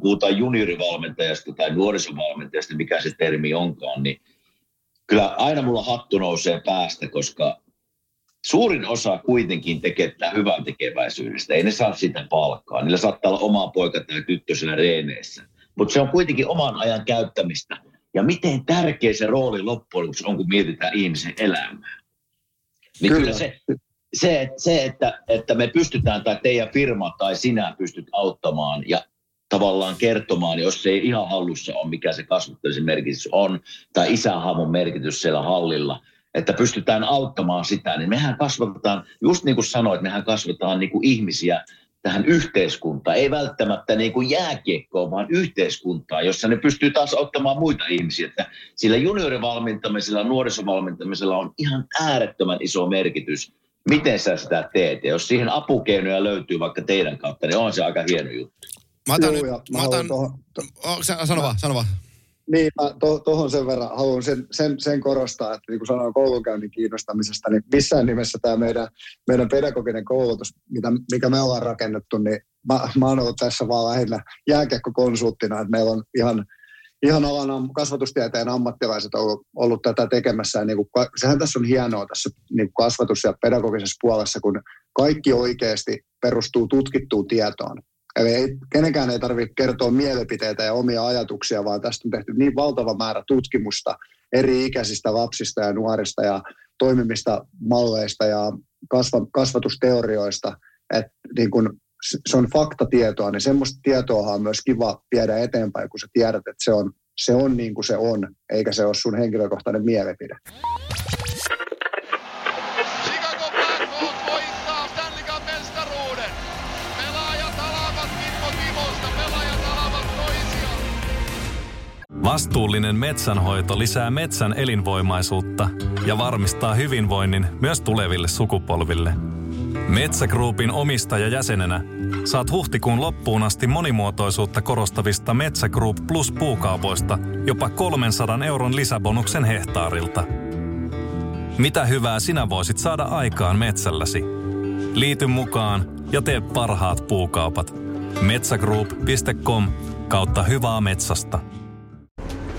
B: puhutaan juniorivalmentajasta tai nuorisovalmentajasta, mikä se termi onkaan, niin kyllä aina mulla hattu nousee päästä, koska suurin osa kuitenkin tekee tätä hyvän tekeväisyydestä. Ei ne saa sitä palkkaa. Niillä saattaa olla oma poika tai tyttö siellä reeneissä. Mutta se on kuitenkin oman ajan käyttämistä. Ja miten tärkeä se rooli loppujen lopuksi on, kun mietitään ihmisen elämää. Niin kyllä, kyllä se, se, se että, että me pystytään, tai teidän firma tai sinä pystyt auttamaan ja tavallaan kertomaan, jos se ei ihan hallussa ole, mikä se kasvattamisen merkitys on, tai isähahmon merkitys siellä hallilla, että pystytään auttamaan sitä, niin mehän kasvatetaan, just niin kuin sanoit, mehän kasvatetaan niin kuin ihmisiä tähän yhteiskuntaan, ei välttämättä niin kuin jääkiekkoon, vaan yhteiskuntaan, jossa ne pystyy taas auttamaan muita ihmisiä. Että sillä juniorivalmentamisella, nuorisovalmentamisella on ihan äärettömän iso merkitys miten sä sitä teet. Ja jos siihen apukeinoja löytyy vaikka teidän kautta, niin on se aika hieno juttu.
A: Mä otan, Joo, nyt, mä otan, tohon, to, oh, sano vaan, sano vaan.
E: Niin, tuohon to, sen verran haluan sen, sen, sen korostaa, että niin kuin sanoin koulunkäynnin kiinnostamisesta, niin missään nimessä tämä meidän, meidän pedagoginen koulutus, mitä, mikä me ollaan rakennettu, niin mä, mä oon ollut tässä vaan lähinnä jääkiekkokonsulttina, että meillä on ihan – ihan alan kasvatustieteen ammattilaiset ollut, ollut tätä tekemässä. Ja niin kuin, sehän tässä on hienoa tässä niin kuin kasvatus- ja pedagogisessa puolessa, kun kaikki oikeasti perustuu tutkittuun tietoon. Eli ei, kenenkään ei tarvitse kertoa mielipiteitä ja omia ajatuksia, vaan tästä on tehty niin valtava määrä tutkimusta eri ikäisistä lapsista ja nuorista ja toimimista malleista ja kasva, kasvatusteorioista, että niin kun se on faktatietoa, niin semmoista tietoa on myös kiva viedä eteenpäin, kun sä tiedät, että se on, se on niin kuin se on, eikä se ole sun henkilökohtainen mielipide.
C: Vastuullinen metsänhoito lisää metsän elinvoimaisuutta ja varmistaa hyvinvoinnin myös tuleville sukupolville. Metsä Groupin omistajajäsenenä saat huhtikuun loppuun asti monimuotoisuutta korostavista Metsä Group Plus puukaupoista jopa 300 euron lisäbonuksen hehtaarilta. Mitä hyvää sinä voisit saada aikaan metsälläsi? Liity mukaan ja tee parhaat puukaupat. Metsägroup.com kautta hyvää metsästä.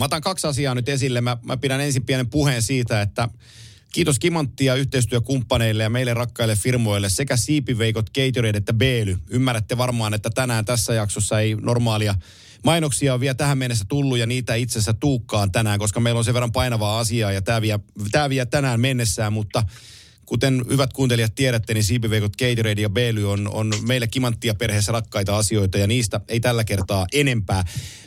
A: Mä otan kaksi asiaa nyt esille. Mä, mä pidän ensin pienen puheen siitä, että kiitos Kimanttia yhteistyökumppaneille ja meille rakkaille firmoille sekä Siipiveikot, Gatorade että Beely. Ymmärrätte varmaan, että tänään tässä jaksossa ei normaalia mainoksia on vielä tähän mennessä tullut ja niitä itse asiassa tuukkaan tänään, koska meillä on sen verran painavaa asiaa ja tämä vie, tämä vie tänään mennessään, mutta kuten hyvät kuuntelijat tiedätte, niin Siipiveikot, Gatorade ja Beely on, on meille Kimanttia perheessä rakkaita asioita ja niistä ei tällä kertaa enempää.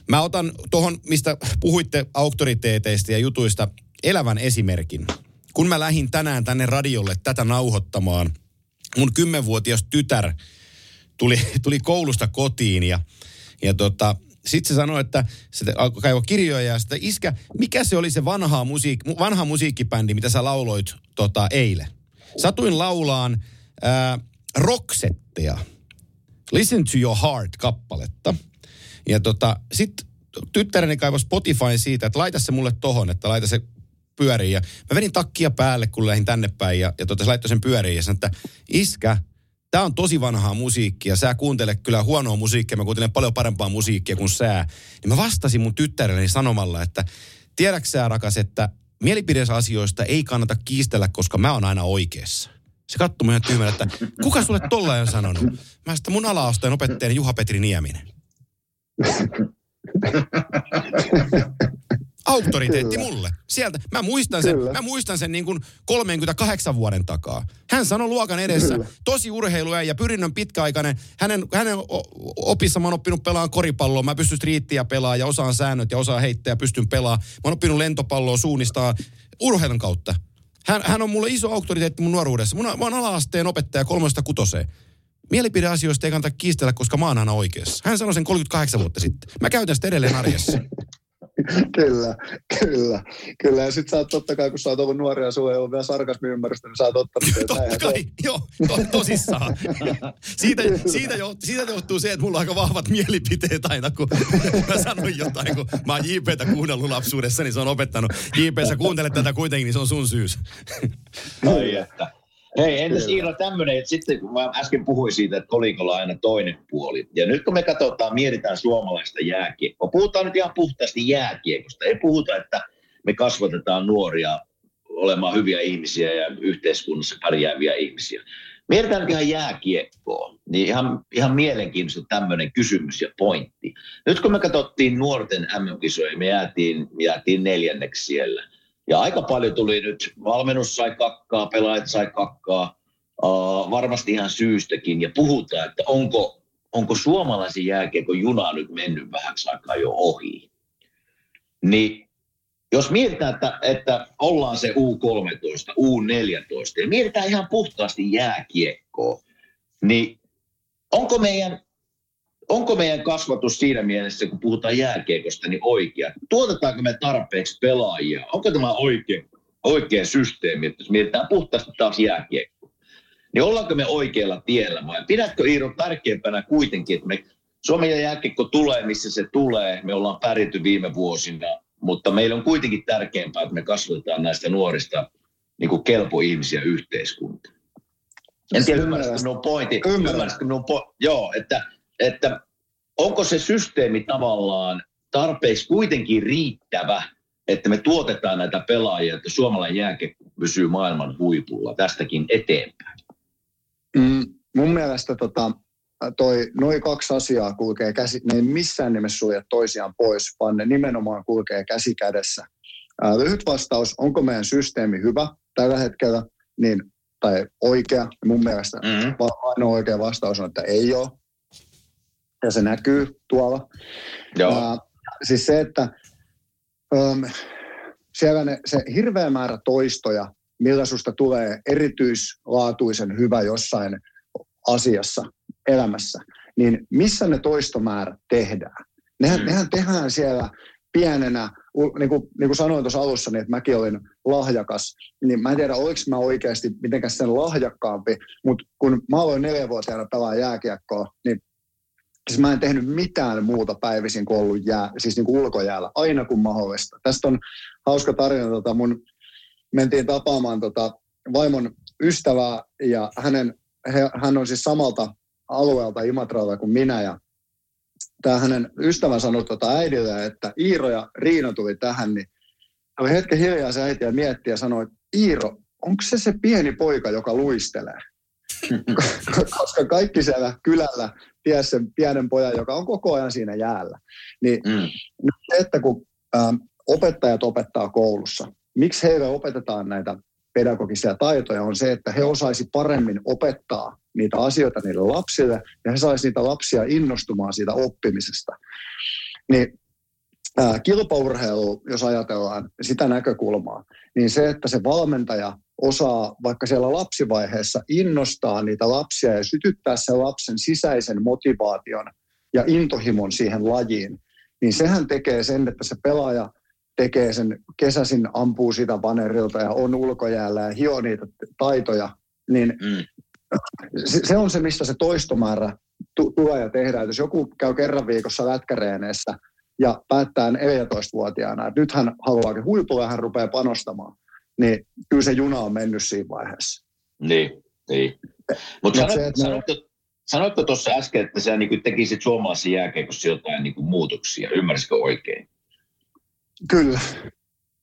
A: Mä otan tuohon, mistä puhuitte auktoriteeteista ja jutuista, elävän esimerkin. Kun mä lähdin tänään tänne radiolle tätä nauhoittamaan, mun kymmenvuotias tytär tuli, tuli koulusta kotiin ja, ja tota, sitten se sanoi, että se alkoi kaivaa kirjoja ja sitten iskä, mikä se oli se vanha, musiik, vanha musiikkibändi, mitä sä lauloit tota, eilen? Satuin laulaan ää, Roxettea. Listen to your heart-kappaletta. Ja tota, sitten tyttäreni kaivoi Spotify siitä, että laita se mulle tohon, että laita se pyöriin. Ja mä vedin takkia päälle, kun lähdin tänne päin ja, ja tota, se laittoi sen pyöriin ja sanoi, että iskä, tämä on tosi vanhaa musiikkia. Sä kuuntelet kyllä huonoa musiikkia, mä kuuntelen paljon parempaa musiikkia kuin sä. Niin mä vastasin mun tyttärelleni sanomalla, että tiedätkö sä rakas, että mielipideasioista ei kannata kiistellä, koska mä oon aina oikeassa. Se katsoi ihan tyhmänä, että kuka sulle tolla on sanonut? Mä sitä mun ala-asteen opettajani Juha-Petri Nieminen. *laughs* Auktoriteetti
E: Kyllä.
A: mulle. Sieltä. Mä muistan sen,
E: Kyllä.
A: mä muistan sen niin kuin 38 vuoden takaa. Hän sanoi luokan edessä,
E: Kyllä.
A: tosi urheiluja pyrinnön pitkäaikainen. Hänen, hänen opissa mä oon oppinut pelaamaan koripalloa. Mä pystyn striittiä pelaamaan ja osaan säännöt ja osaan heittää ja pystyn pelaamaan. Mä oon oppinut lentopalloa suunnistaa urheilun kautta. Hän, hän on mulle iso auktoriteetti mun nuoruudessa. Mun, mä oon ala-asteen opettaja kolmesta kutoseen. Mielipideasioista ei kannata kiistellä, koska mä oon aina oikeassa. Hän sanoi sen 38 vuotta sitten. Mä käytän sitä edelleen arjessa. *laughs*
E: kyllä, kyllä, kyllä. Ja sit sä oot totta kai, kun sä oot ollut nuoria ja sulla ei ole vielä sarkasmi ymmärrystä, niin sä oot ottanut
A: Totta kai, joo, to, tosissaan. siitä, siitä, jo, siitä johtuu se, että mulla on aika vahvat mielipiteet aina, kun mä sanon jotain, kun mä oon JPtä kuunnellut lapsuudessa, niin se on opettanut. JP, sä kuuntelet tätä kuitenkin, niin se on sun syys.
B: Ai että. Hei, entäs Iiro tämmöinen, että sitten kun mä äsken puhuin siitä, että kolikolla aina toinen puoli. Ja nyt kun me katsotaan, mietitään suomalaista jääkiekkoa, puhutaan nyt ihan puhtaasti jääkiekosta. Ei puhuta, että me kasvatetaan nuoria olemaan hyviä ihmisiä ja yhteiskunnassa pärjääviä ihmisiä. Mietitään nyt ihan jääkiekkoa, niin ihan, ihan mielenkiintoista tämmöinen kysymys ja pointti. Nyt kun me katsottiin nuorten MM-kisoja, me jäätiin, jäätiin neljänneksi siellä. Ja aika paljon tuli nyt, valmennus sai kakkaa, pelaajat sai kakkaa, uh, varmasti ihan syystäkin. Ja puhutaan, että onko, onko suomalaisen jääkiekon juna nyt mennyt vähäksi aikaa jo ohi. Niin jos mietitään, että, että ollaan se U13, U14 ja mietitään ihan puhtaasti jääkiekkoa, niin onko meidän, onko meidän kasvatus siinä mielessä, kun puhutaan jääkiekosta, niin oikea? Tuotetaanko me tarpeeksi pelaajia? Onko tämä oikea, oikea systeemi, että jos mietitään puhtaasti taas jääkiekkoa? Niin ollaanko me oikealla tiellä vai pidätkö Iiro tärkeämpänä kuitenkin, että me Suomen jääkiekko tulee, missä se tulee. Me ollaan pärjätty viime vuosina, mutta meillä on kuitenkin tärkeämpää, että me kasvatetaan näistä nuorista niin kuin kelpoihmisiä yhteiskuntaan. En tiedä, ymmärrätkö minun pointti. Ymmärrätkö minun po- Joo, että, että onko se systeemi tavallaan tarpeeksi kuitenkin riittävä, että me tuotetaan näitä pelaajia, että suomalainen jääkiekko pysyy maailman huipulla tästäkin eteenpäin?
E: Mm, mun mielestä tota, toi, noin kaksi asiaa kulkee käsi, ne ei missään nimessä sulje toisiaan pois, vaan ne nimenomaan kulkee käsi kädessä. Ää, lyhyt vastaus, onko meidän systeemi hyvä tällä hetkellä, niin, tai oikea, mun mielestä
B: Mm-hmm.
E: ainoa oikea vastaus on, että ei ole. Ja se näkyy tuolla.
B: Joo.
E: Ää, siis se, että äm, siellä ne, se hirveä määrä toistoja, millä susta tulee erityislaatuisen hyvä jossain asiassa, elämässä, niin missä ne toistomäärät tehdään? Nehän,
B: Mm.
E: nehän tehdään siellä pienenä, niin kuin, niin kuin sanoin tuossa alussa, niin että mäkin olin lahjakas, niin mä en tiedä, oliko mä oikeasti mitenkään sen lahjakkaampi, mutta kun mä aloin neljänvuotiaana pelaa jääkiekkoa, niin siis mä en tehnyt mitään muuta päivisin kuin ollut jää, siis niin kuin ulkojäällä, aina kun mahdollista. Tästä on hauska tarina, tota mun, mentiin tapaamaan tota vaimon ystävää ja hänen, he, hän on siis samalta alueelta Imatralta kuin minä ja tämä hänen ystävän sanoi tota äidille, että Iiro ja Riino tuli tähän, niin oli hetken hiljaa se äiti ja mietti ja sanoi, että Iiro, onko se se pieni poika, joka luistelee? *laughs* Koska kaikki siellä kylällä ties sen pienen pojan, joka on koko ajan siinä jäällä. Niin
B: Mm.
E: se, että kun ähm, opettajat opettaa koulussa, miksi heille opetetaan näitä pedagogisia taitoja, on se, että he osaisi paremmin opettaa niitä asioita niille lapsille ja he saisi niitä lapsia innostumaan siitä oppimisesta. Niin ää, kilpaurheilu, jos ajatellaan sitä näkökulmaa, niin se, että se valmentaja osaa vaikka siellä lapsivaiheessa innostaa niitä lapsia ja sytyttää sen lapsen sisäisen motivaation ja intohimon siihen lajiin, niin sehän tekee sen, että se pelaaja tekee sen kesäsin, ampuu sitä vanerilta ja on ulkojäällä ja hio niitä taitoja, niin
B: Mm.
E: se, on se, mistä se toistomäärä tu- tulee ja tehdään. Jos joku käy kerran viikossa lätkäreeneissä ja päättää 14-vuotiaana, että nyt hän haluaakin huipulla ja hän rupeaa panostamaan, niin kyllä se juna on mennyt siinä vaiheessa.
B: Niin, niin. Mutta
E: Mut se,
B: sanoit,
E: että ne-
B: sanoitko, sanoitko tuossa äsken, että sä niin tekisit suomalaisen jääkiekossa jotain niin muutoksia, ymmärsikö oikein?
E: Kyllä.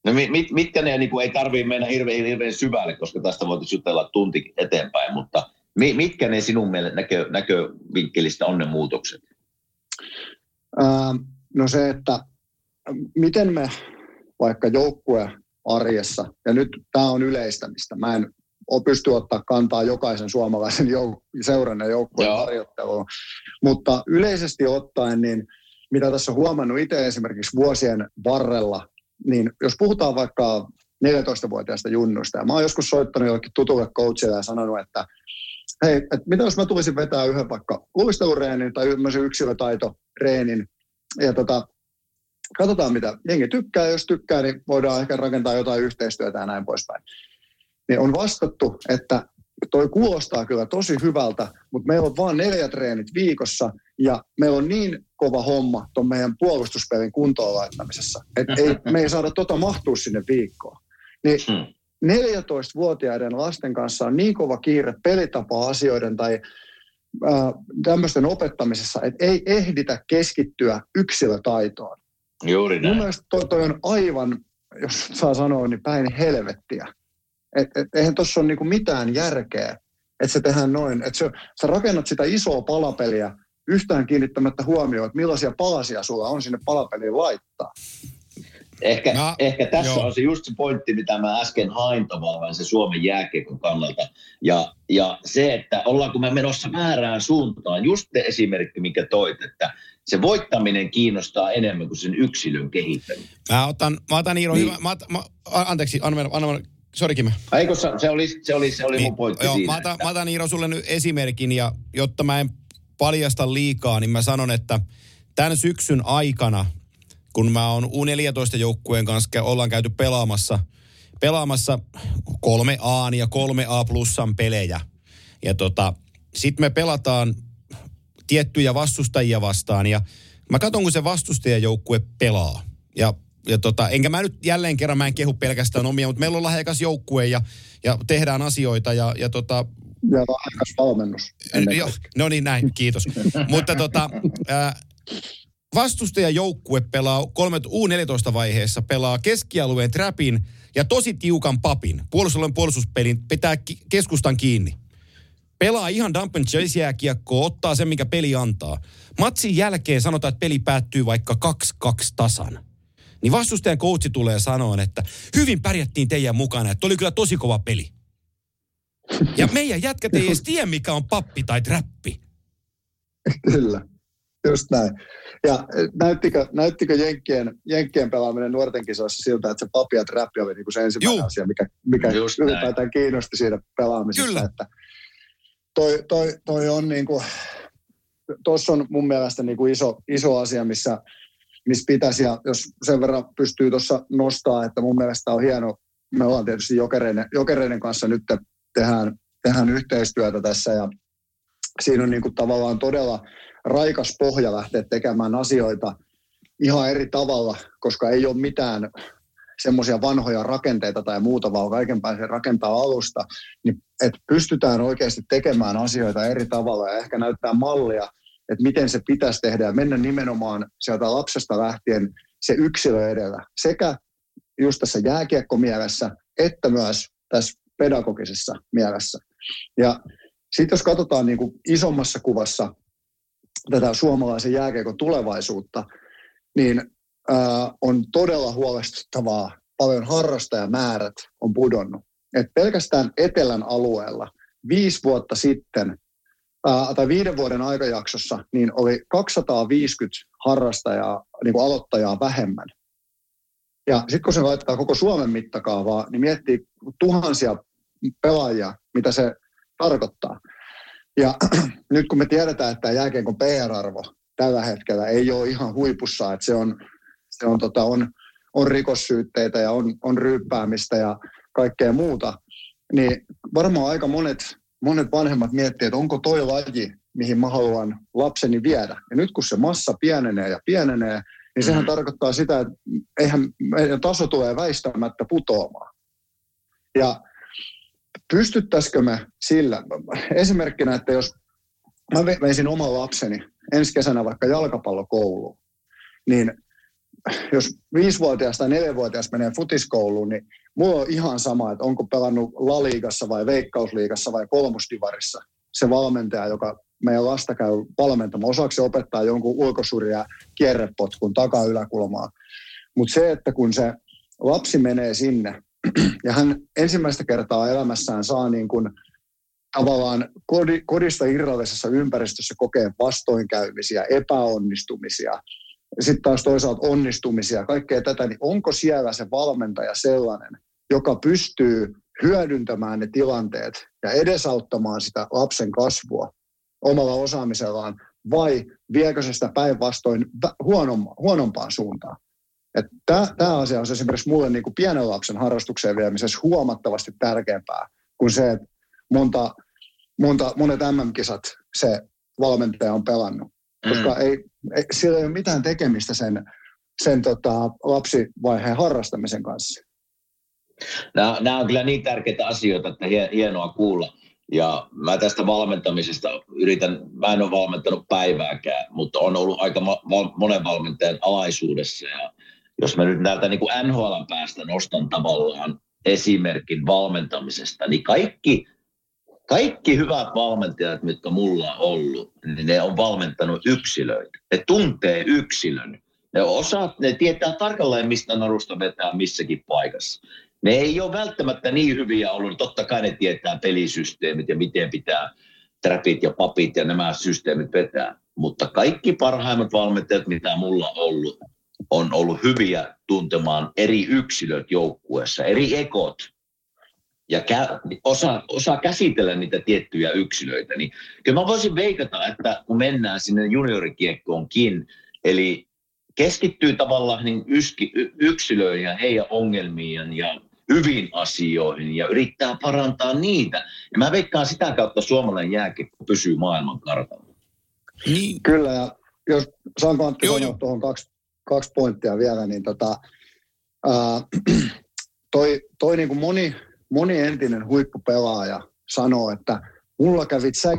B: No mit, mit, mitkä ne, niin kuin, ei tarvitse mennä hirveän, hirveän syvälle, koska tästä voitaisiin jutella tunti eteenpäin, mutta mi, mitkä ne sinun mielestä näkö, näkövinkkelistä on ne muutokset?
E: Ää, no se, että miten me vaikka joukkue arjessa, ja nyt tämä on yleistämistä, mä en pysty ottaa kantaa jokaisen suomalaisen jouk- seuran ja joukkueen harjoitteluun, mutta yleisesti ottaen, niin mitä tässä on huomannut itse esimerkiksi vuosien varrella, niin jos puhutaan vaikka 14-vuotiaista junnuista, ja mä oon joskus soittanut jollekin tutulle coachille ja sanonut, että hei, että mitä jos mä tulisin vetää yhden vaikka luistelureenin tai ymmärsin yksilötaitoreenin, ja tota, katsotaan mitä jengi tykkää, jos tykkää, niin voidaan ehkä rakentaa jotain yhteistyötä ja näin poispäin. Niin on vastattu, että toi kuulostaa kyllä tosi hyvältä, mutta meillä on vain neljä treenit viikossa ja meillä on niin kova homma tuon meidän puolustuspelin kuntoon laittamisessa, että ei, me ei saada tota mahtua sinne viikkoon. Niin
B: Hmm.
E: 14-vuotiaiden lasten kanssa on niin kova kiire pelitapa-asioiden tai ää, tämmöisten opettamisessa, että ei ehditä keskittyä yksilötaitoon.
B: Juuri
E: Mun
B: näin.
E: mielestä toi, toi on aivan, jos saa sanoa, niin päin helvettiä. Et, et, eihän tuossa ole niinku mitään järkeä, että se tehdään noin. Että sä, sä rakennat sitä isoa palapeliä yhtään kiinnittämättä huomioon, että millaisia palasia sulla on sinne palapeliin laittaa.
B: Ehkä,
A: Mä-
B: ehkä tässä
A: joo.
B: on se just se pointti, mitä mä äsken hain tavallaan se Suomen jääkiekon kannalta. Ja, ja se, että ollaanko me menossa väärään suuntaan, just se esimerkki, mikä toit, että se voittaminen kiinnostaa enemmän kuin sen yksilön kehittäminen.
A: Mä otan, mä otan Iiro,
B: Niin.
A: hyvä. Mä, ot- mä, anteeksi, anna, mennä- anna, mennä. Sori Kime.
B: Eikö se, se oli, se oli, se oli mun pointti
A: Niin, joo,
B: siinä.
A: mä, otan,
B: että-
A: mä otan Iiro sulle nyt esimerkin ja jotta mä en paljasta liikaa, niin mä sanon, että tämän syksyn aikana, kun mä oon U14-joukkueen kanssa kä- ollaan käyty pelaamassa, pelaamassa kolme A ja kolme A plussan pelejä. Ja tota, sit me pelataan tiettyjä vastustajia vastaan ja mä katson, kun se vastustajajoukkue pelaa. Ja, ja tota, enkä mä nyt jälleen kerran, mä en kehu pelkästään omia, mutta meillä on lahjakas joukkue ja, ja tehdään asioita ja, ja tota,
E: Ja lahjakas valmennus.
A: Joo, no niin näin, kiitos. *laughs* Mutta tota, ää, vastustajajoukkue pelaa 3 U14-vaiheessa, pelaa keskialueen trapin ja tosi tiukan papin. Puolustusalueen puolustuspelin pitää ki- keskustan kiinni. Pelaa ihan dump and chase jääkiekkoa, ottaa sen, mikä peli antaa. Matsin jälkeen sanotaan, että peli päättyy vaikka 2-2 tasan. Niin vastustajan coachi tulee sanoa, että hyvin pärjättiin teidän mukana, että oli kyllä tosi kova peli. Ja meidän jätkät ei edes tiedä, mikä on pappi tai trappi.
E: Kyllä, just näin. Ja eh, näyttikö, näyttikö Jenkkien, Jenkkien pelaaminen nuorten kisoissa siltä, että se papi ja trappi oli niinku se ensimmäinen
A: Juu.
E: asia, mikä, mikä
B: Just näin.
E: ylipäätään kiinnosti siinä pelaamisessa.
A: Kyllä.
E: Että toi, toi, toi on niinku, tuossa on mun mielestä niinku iso, iso asia, missä, missä pitäisi, ja jos sen verran pystyy tuossa nostaa, että mun mielestä on hieno, me ollaan tietysti jokereiden, jokereiden kanssa nyt tehdään, tehdään yhteistyötä tässä, ja siinä on niinku tavallaan todella raikas pohja lähteä tekemään asioita ihan eri tavalla, koska ei ole mitään semmoisia vanhoja rakenteita tai muuta, vaan kaiken pääsee rakentaa alusta, niin että pystytään oikeasti tekemään asioita eri tavalla ja ehkä näyttää mallia, että miten se pitäisi tehdä ja mennä nimenomaan sieltä lapsesta lähtien se yksilö edellä. Sekä just tässä jääkiekkomielessä, että myös tässä pedagogisessa mielessä. Ja sitten jos katsotaan niin kuin isommassa kuvassa tätä suomalaisen jääkiekon tulevaisuutta, niin ää, on todella huolestuttavaa. Paljon harrastajamäärät on pudonnut. Et pelkästään etelän alueella viisi vuotta sitten, ää, tai viiden vuoden aikajaksossa, niin oli 250 harrastajaa, niin kuin aloittajaa vähemmän. Ja sitten kun se laittaa koko Suomen mittakaavaa, niin miettii tuhansia pelaajia, mitä se tarkoittaa. Ja *clears throat* nyt kun me tiedetään, että jääkiekon PR-arvo tällä hetkellä ei ole ihan huipussa, että se on, se on, tota, on, on rikossyytteitä ja on, on ryyppäämistä ja kaikkea muuta, niin varmaan aika monet, monet vanhemmat miettii, että onko toi laji, mihin mä haluan lapseni viedä. Ja nyt kun se massa pienenee ja pienenee, niin sehän tarkoittaa sitä, että eihän meidän taso tulee väistämättä putoamaan. Ja pystyttäisikö me sillä, esimerkkinä, että jos mä ve- veisin oman lapseni ensi kesänä vaikka jalkapallokouluun, niin jos viisivuotias tai neljävuotias menee futiskouluun, niin mulla on ihan sama, että onko pelannut Laliigassa vai Veikkausliigassa vai kolmostivarissa se valmentaja, joka meidän lasta käy valmentamaan. Osaako se opettaa jonkun ulkosurja kierrepotkun takaa yläkulmaa. Mutta se, että kun se lapsi menee sinne *clears throat* ja hän ensimmäistä kertaa elämässään saa niin kuin tavallaan kodi, kodista irrallisessa ympäristössä kokee vastoinkäymisiä, epäonnistumisia, sitten taas toisaalta onnistumisia, kaikkea tätä, niin onko siellä se valmentaja sellainen, joka pystyy hyödyntämään ne tilanteet ja edesauttamaan sitä lapsen kasvua omalla osaamisellaan, vai viekö se sitä päinvastoin huonompaan suuntaan? Tämä asia on esimerkiksi mulle niin kuin pienen lapsen harrastukseen viemisessä huomattavasti tärkeämpää kuin se, että monta, monta, monet MM-kisat se valmentaja on pelannut. Koska ei, ei, sillä ei ole mitään tekemistä sen, sen tota, lapsivaiheen harrastamisen kanssa.
B: Nämä, nämä on kyllä niin tärkeitä asioita, että hie- hienoa kuulla. Ja mä tästä valmentamisesta yritän, mä en ole valmentanut päivääkään, mutta on ollut aika monen valmentajan alaisuudessa. Ja jos mä nyt näiltä niin kuin NHL päästä nostan tavallaan esimerkin valmentamisesta, niin kaikki, kaikki hyvät valmentajat, mitkä mulla on ollut, niin ne on valmentanut yksilöitä. Ne tuntee yksilön. Ne, osaat, ne tietää tarkalleen, mistä narusta vetää missäkin paikassa. Ne ei ole välttämättä niin hyviä ollut. Totta kai ne tietää pelisysteemit ja miten pitää trapit ja papit ja nämä systeemit vetää. Mutta kaikki parhaimmat valmentajat, mitä mulla on ollut, on ollut hyviä tuntemaan eri yksilöt joukkueessa, eri ekot. Ja kä- osaa, osaa käsitellä niitä tiettyjä yksilöitä. Niin kyllä mä voisin veikata, että kun mennään sinne juniorikiekkoonkin, eli keskittyy tavallaan niin yski, y- yksilöihin ja heidän ongelmiin ja hyvin asioihin ja yrittää parantaa niitä. Ja mä veikkaan sitä kautta suomalainen jääkiekko pysyy maailman kartalla.
A: Niin.
E: Kyllä, ja jos saanko Antti sanoa tuohon kaksi, kaksi pointtia vielä, niin tota, ää, *clears throat* toi, toi niin kuin moni, moni entinen huippupelaaja sanoo, että mulla kävit sä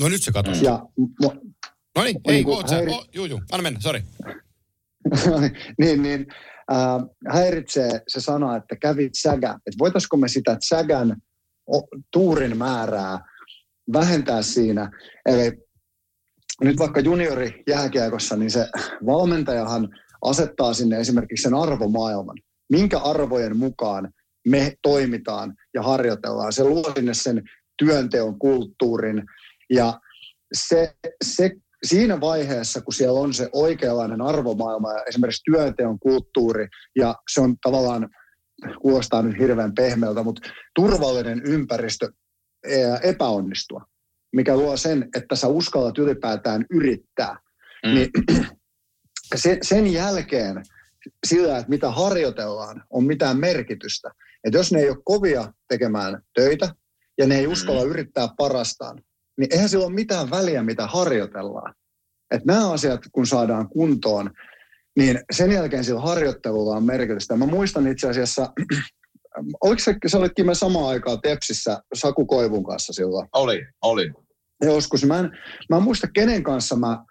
A: No nyt se katosi.
E: ja mo,
A: No niin, ei, oot sä?
E: häiri-
A: Oh, juu, juu, anna mennä, sori. *laughs*
E: niin, niin ää, häiritsee se sana, että kävit sägä. Että voitaisiko me sitä sägän tuurin määrää vähentää siinä. Eli nyt vaikka juniori jääkiekossa, niin se valmentajahan asettaa sinne esimerkiksi sen arvomaailman. Minkä arvojen mukaan me toimitaan ja harjoitellaan. Se luo sinne sen työnteon kulttuurin ja se, se siinä vaiheessa, kun siellä on se oikeanlainen arvomaailma ja esimerkiksi työnteon kulttuuri, ja se on tavallaan, kuulostaa nyt hirveän pehmeältä, mutta turvallinen ympäristö epäonnistua, mikä luo sen, että sä uskallat ylipäätään yrittää.
B: Mm.
E: Niin *clears throat* se, sen jälkeen sillä, että mitä harjoitellaan, on mitään merkitystä. Että jos ne ei ole kovia tekemään töitä ja ne ei uskalla yrittää parastaan, niin eihän sillä ole mitään väliä, mitä harjoitellaan. Että nämä asiat, kun saadaan kuntoon, niin sen jälkeen sillä harjoittelulla on merkitystä. Mä muistan itse asiassa, *clears throat* oliko se, sä olit Kime samaan aikaan Tepsissä Saku Koivun kanssa silloin?
B: Oli, oli.
E: joskus. Mä en, mä en muista, kenen kanssa mä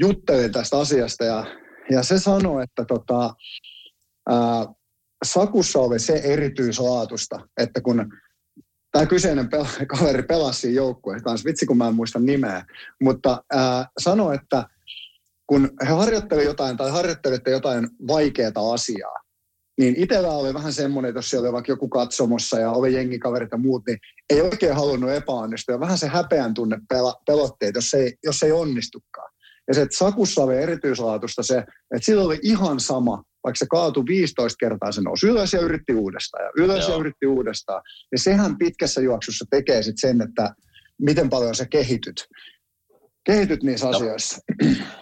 E: juttelin tästä asiasta ja, ja se sanoi, että tota, ää, Sakussa oli se erityislaatusta, että kun tämä kyseinen pel- kaveri pelasi siinä joukkueen kanssa, vitsi kun mä en muista nimeä, mutta ää, sanoi, että kun he harjoittelivat jotain tai harjoittelitte jotain vaikeaa asiaa, niin itsellä oli vähän semmoinen, että jos siellä oli vaikka joku katsomossa ja oli jengikaverit ja muut, niin ei oikein halunnut epäonnistua. Ja vähän se häpeän tunne pelotteet, jos ei, jos ei onnistukaan. Ja se, että Sakussa oli erityislaatusta se, että sillä oli ihan sama, vaikka se kaatui 15 kertaa, se nousi ylös ja yritti uudestaan ja ylös
B: Joo.
E: ja yritti uudestaan. Ja sehän pitkässä juoksussa tekee sitten sen, että miten paljon sä kehityt. Kehityt niissä asioissa.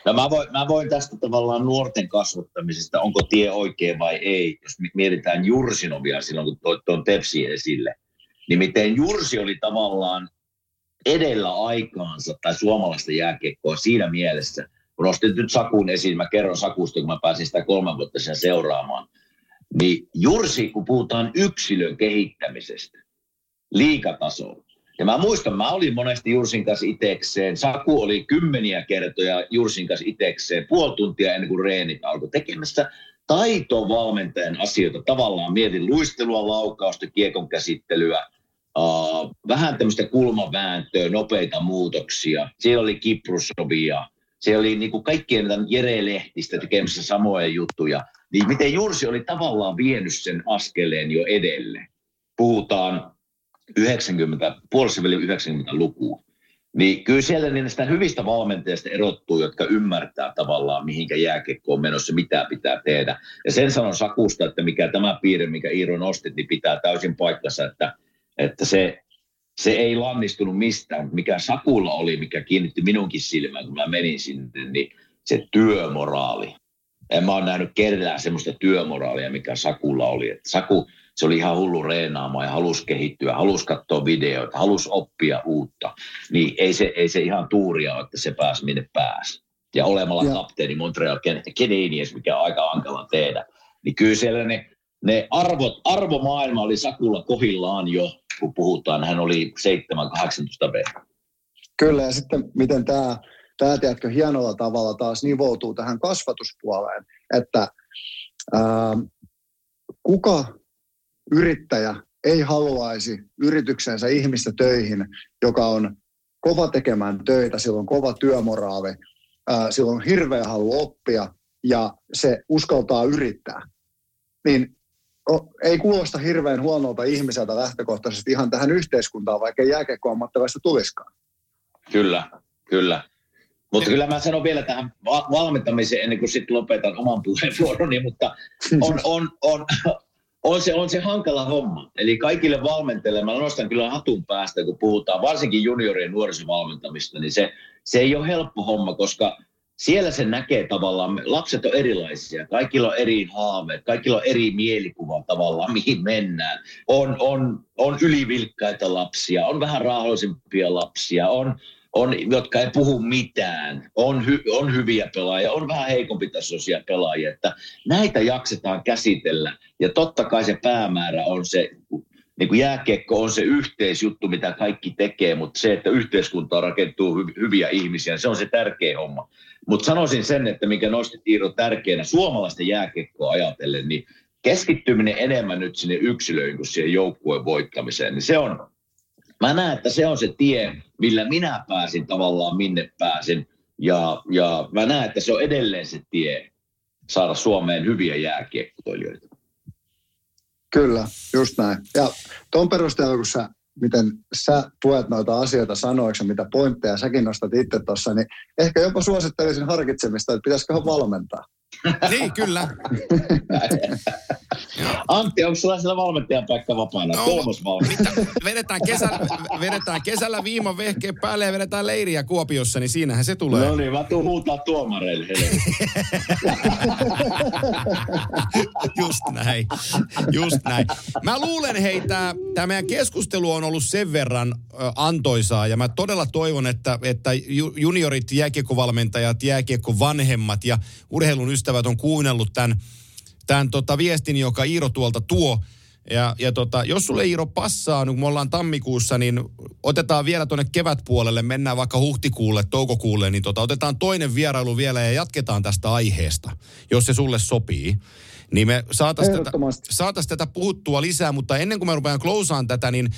B: No mä voin, mä voin tästä tavallaan nuorten kasvattamisesta, onko tie oikein vai ei, jos mi- mietitään Jursinovia silloin, kun toi tuon Tepsi esille. Niin miten Jursi oli tavallaan edellä aikaansa tai suomalaista jääkiekkoa siinä mielessä, kun nostin nyt Sakun esiin, mä kerron Sakusta, kun mä pääsin sitä kolme vuotta sen seuraamaan, niin Jursi, kun puhutaan yksilön kehittämisestä liikatasolla, ja mä muistan, mä olin monesti Jursin kanssa itekseen. Saku oli kymmeniä kertoja Jursin kanssa itekseen, puoli tuntia ennen kuin reenit alkoi tekemässä taitovalmentajan asioita. Tavallaan mietin luistelua, laukausta, kiekon käsittelyä, uh, vähän tämmöistä kulmavääntöä, nopeita muutoksia. Siellä oli Kiprusovia, siellä oli niin kuin kaikkien näitä Jere Lehtistä tekemässä samoja juttuja. Niin miten Jursi oli tavallaan vienyt sen askeleen jo edelle. Puhutaan 90, puolessa väliin 90-lukua. Niin kyllä siellä niistä hyvistä valmentajista erottuu, jotka ymmärtää tavallaan, mihinkä jääkiekko on menossa, mitä pitää tehdä. Ja sen sanon Sakusta, että mikä tämä piirre, mikä Iiro nostit, niin pitää täysin paikkansa, että, että se, se ei lannistunut mistään. Mikä Sakulla oli, mikä kiinnitti minunkin silmään, kun mä menin sinne, niin se työmoraali. En mä ole nähnyt kellään semmoista työmoraalia, mikä Sakulla oli. Että Saku, se oli ihan hullu reenaamaan ja halusi kehittyä, halusi katsoa videoita, halusi oppia uutta. Niin ei se, ei se ihan tuuria ole, että se pääsi minne pääsi. Ja olemalla
E: Ja-
B: kapteeni Montreal Can- Canadiens, mikä on aika hankala tehdä. Niin kyllä siellä ne, ne arvot, arvomaailma oli Sakulla kohillaan jo, kun puhutaan. Hän oli 7-18 V.
E: Kyllä, ja sitten miten tämä, tämä tiedätkö, hienolla tavalla taas nivoutuu tähän kasvatuspuoleen, että ää, kuka yrittäjä ei haluaisi yrityksensä ihmistä töihin, joka on kova tekemään töitä, sillä on kova työmoraali, sillä on hirveä halu oppia ja se uskaltaa yrittää. Niin ei kuulosta hirveän huonolta ihmiseltä lähtökohtaisesti ihan tähän yhteiskuntaan, vaikka ei jääkiekkoammattilaista tulisikaan.
B: Kyllä, kyllä. Mutta kyllä mä sanon vielä tähän va- valmentamiseen ennen kuin sitten lopetan oman puheenvuoroni, mutta *laughs* on, on, on, on, se, on se hankala homma. Eli kaikille valmentajille, mä nostan kyllä hatun päästä, kun puhutaan varsinkin juniorien nuorisovalmentamista, niin se, se ei ole helppo homma, koska siellä se näkee tavallaan, lapset on erilaisia, kaikilla on eri haaveet, kaikilla on eri mielikuva tavallaan, mihin mennään. On, on, on ylivilkkaita lapsia, on vähän raahoisimpia lapsia, on, on, jotka ei puhu mitään, on, hy, on hyviä pelaajia, on vähän heikompitasoisia pelaajia, että näitä jaksetaan käsitellä. Ja totta kai se päämäärä on se, niin kuin jääkiekko on se yhteisjuttu, mitä kaikki tekee, mutta se, että yhteiskuntaan rakentuu hy, hyviä ihmisiä, se on se tärkeä homma. Mutta sanoisin sen, että mikä nosti Iiro tärkeänä suomalaisten jääkiekkoa ajatellen, niin keskittyminen enemmän nyt sinne yksilöihin kuin siihen joukkueen voittamiseen, niin se on, mä näen, että se on se tie, millä minä pääsin tavallaan minne pääsin. Ja, ja mä näen, että se on edelleen se tie saada Suomeen hyviä jääkiekkoilijoita.
E: Kyllä, just näin. Ja tuon perusteella, kun sä, miten sä tuet noita asioita sanoiksi mitä pointteja säkin nostat itse tuossa, niin ehkä jopa suosittelisin harkitsemista, että pitäisikö valmentaa.
A: Niin, kyllä. *laughs*
B: Antti, onko sulla siellä valmentajan paikka vapaana? No, Kolmosvalmentaja.
A: Vedetään kesällä, vedetään kesällä viiman vehkeen päälle ja vedetään leiriä Kuopiossa, niin siinähän se tulee.
B: No niin, mä tuun huutaa tuomareille. *laughs*
A: Just näin. Just näin. Mä luulen, hei, tämä meidän keskustelu on ollut sen verran ö, antoisaa ja mä todella toivon, että, että juniorit, jääkiekkovalmentajat, jääkiekko vanhemmat ja urheilun ystävät on kuunnellut tämän tämän tota viestin, joka Iiro tuolta tuo. Ja, ja tota, jos sulle Iiro passaa, niin kun me ollaan tammikuussa, niin otetaan vielä tuonne kevätpuolelle, mennään vaikka huhtikuulle, toukokuulle, niin tota, otetaan toinen vierailu vielä ja jatketaan tästä aiheesta, jos se sulle sopii. Niin me saataisiin tätä, saatais tätä puhuttua lisää, mutta ennen kuin me rupean klousaan tätä, niin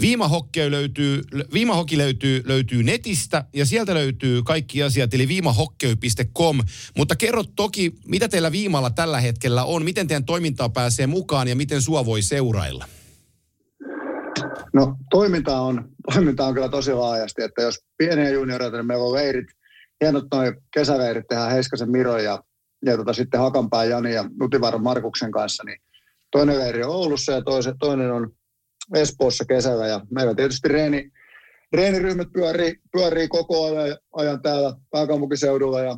A: Viimahokki löytyy, Viimahokki löytyy, löytyy netistä ja sieltä löytyy kaikki asiat, eli viimahokkey.com. Mutta kerro toki, mitä teillä Viimalla tällä hetkellä on, miten teidän toimintaa pääsee mukaan ja miten sua voi seurailla?
E: No toiminta on, toiminta on kyllä tosi laajasti, että jos pieniä junioreita, niin meillä on leirit, hienot noin kesäleirit tehdään Heiskasen Miro ja, ja tota, sitten Hakanpää Jani ja Nutivaaran Markuksen kanssa, niin toinen leiri on Oulussa ja toise, toinen on Espoossa kesällä ja meillä tietysti reeni, reeniryhmät pyörii, pyörii koko ajan, ajan täällä pääkaupunkiseudulla ja,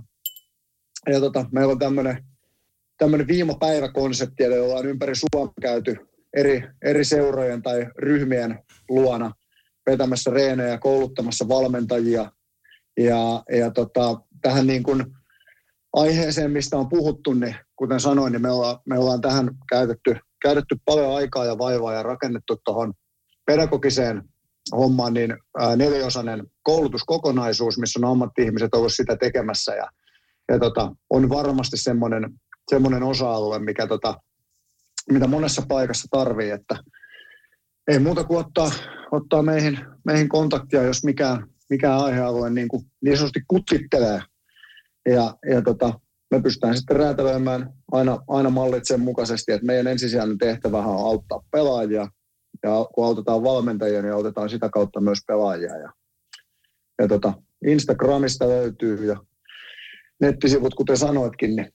E: ja tota, meillä on tämmöinen tämmöinen viimapäiväkonsepti, jolla on ympäri Suomea käyty eri, eri seurojen tai ryhmien luona vetämässä reenejä, kouluttamassa valmentajia. Ja, ja tota, tähän niin kuin aiheeseen, mistä on puhuttu, niin kuten sanoin, niin me ollaan, me ollaan tähän käytetty käytetty paljon aikaa ja vaivaa ja rakennettu tuohon pedagogiseen hommaan niin neliosainen koulutuskokonaisuus, missä on ammatti-ihmiset ollut sitä tekemässä ja, ja tota, on varmasti semmoinen, semmoinen osa-alue, mikä tota, mitä monessa paikassa tarvii, että ei muuta kuin ottaa, ottaa meihin, meihin kontaktia, jos mikään, mikään aihealue niin, kuin niin sanotusti kutsittelee. Ja, ja tota, me pystytään sitten räätälöimään aina, aina mallit sen mukaisesti, että meidän ensisijainen tehtävä on auttaa pelaajia. Ja kun autetaan valmentajia, niin autetaan sitä kautta myös pelaajia. Ja, ja tota, Instagramista löytyy ja nettisivut, kuten sanoitkin, niin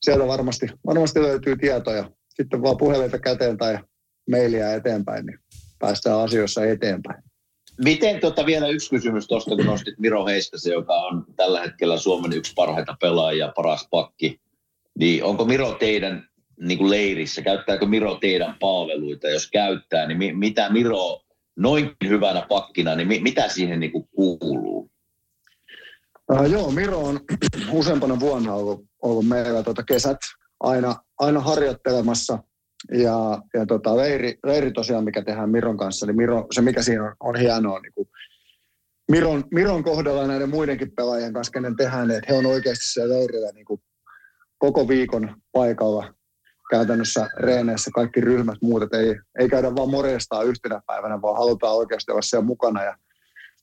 E: sieltä varmasti, varmasti löytyy tietoja. Sitten vaan puhelinta käteen tai mailia eteenpäin, niin päästään asioissa eteenpäin.
B: Miten tota, vielä yksi kysymys tuosta, kun nostit Miro Heiskasen, joka on tällä hetkellä Suomen yksi parhaita pelaajia, paras pakki. Niin onko Miro teidän niin kuin leirissä, käyttääkö Miro teidän palveluita? Jos käyttää, niin mi- mitä Miro noinkin hyvänä pakkina, niin mi- mitä siihen niin kuin kuuluu?
E: Uh, joo, Miro on *clears throat* useampana vuonna ollut, ollut meillä tota kesät aina, aina harjoittelemassa ja, ja tota, leiri, leiri tosiaan, mikä tehdään Miron kanssa, niin Miro, se mikä siinä on, on hienoa niin kuin Miron, Miron kohdalla näiden muidenkin pelaajien kanssa, kenen tehdään, että he on oikeasti siellä leirillä niin kuin koko viikon paikalla käytännössä reeneissä kaikki ryhmät muut, että ei, ei käydä vaan morjestaa yhtenä päivänä, vaan halutaan oikeasti olla siellä mukana. Ja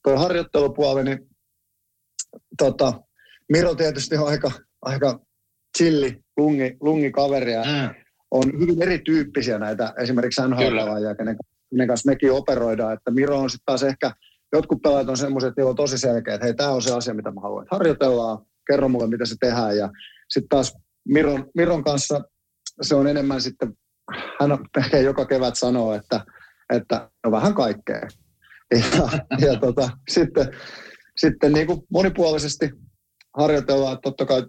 E: tuo harjoittelupuoli, niin tota, Miro tietysti on aika, aika chilli, lungi, lungi kaveri ja mm on hyvin erityyppisiä näitä esimerkiksi NHL-pelaajia, kenen, kenen kanssa mekin operoidaan. Että Miro on sitten taas ehkä, jotkut pelaajat on semmoiset, että on tosi selkeä, että hei, tämä on se asia, mitä mä haluan. Harjoitellaan, kerro mulle, mitä se tehdään. Ja sitten taas Miron, Miron kanssa se on enemmän sitten, hän on, ehkä joka kevät sanoo, että, että no vähän kaikkea. Ja, ja tota, sitten, sitten niin kuin monipuolisesti harjoitellaan, totta kai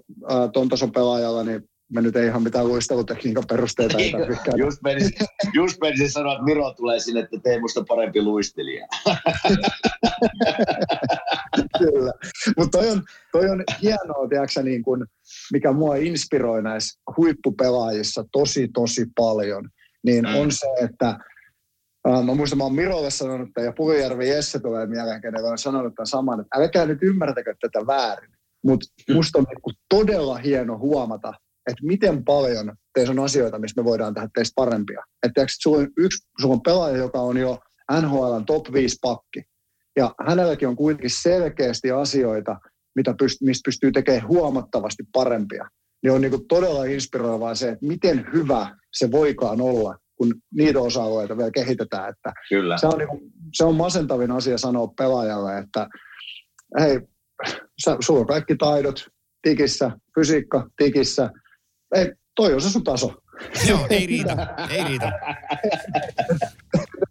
E: ton tason pelaajalla, niin me nyt ei ihan mitään luistelutekniikan perusteita ei tarvitse
B: just, menisin, just menisin sanoa, että Miro tulee sinne, että tee musta parempi luistelija. *laughs*
E: Kyllä. Mutta toi on, toi on hienoa, tiedätkö, niin kun, mikä mua inspiroi näissä huippupelaajissa tosi, tosi paljon, niin mm. on se, että Uh, mä muistan, mä oon Mirolle sanonut, ja Purijärvi Jesse tulee mieleen, kenelle on sanonut tämän saman, että älkää nyt ymmärtäkö tätä väärin. Mutta mm. musta on niinku todella hieno huomata, että miten paljon teissä on asioita, missä me voidaan tehdä teistä parempia. Että sulla on yksi, sulla on pelaaja, joka on jo NHLn top 5 pakki. Ja hänelläkin on kuitenkin selkeästi asioita, mitä pyst- mistä pystyy tekemään huomattavasti parempia. Niin on niin todella inspiroivaa se, että miten hyvä se voikaan olla, kun niitä osa-alueita vielä kehitetään. Että
B: Kyllä.
E: Se, on niin kuin, se on masentavin asia sanoa pelaajalle, että hei, sä, sulla on kaikki taidot tikissä, fysiikka tikissä, ei, toi on se sun taso. *laughs*
A: Joo, ei riitä, ei riitä.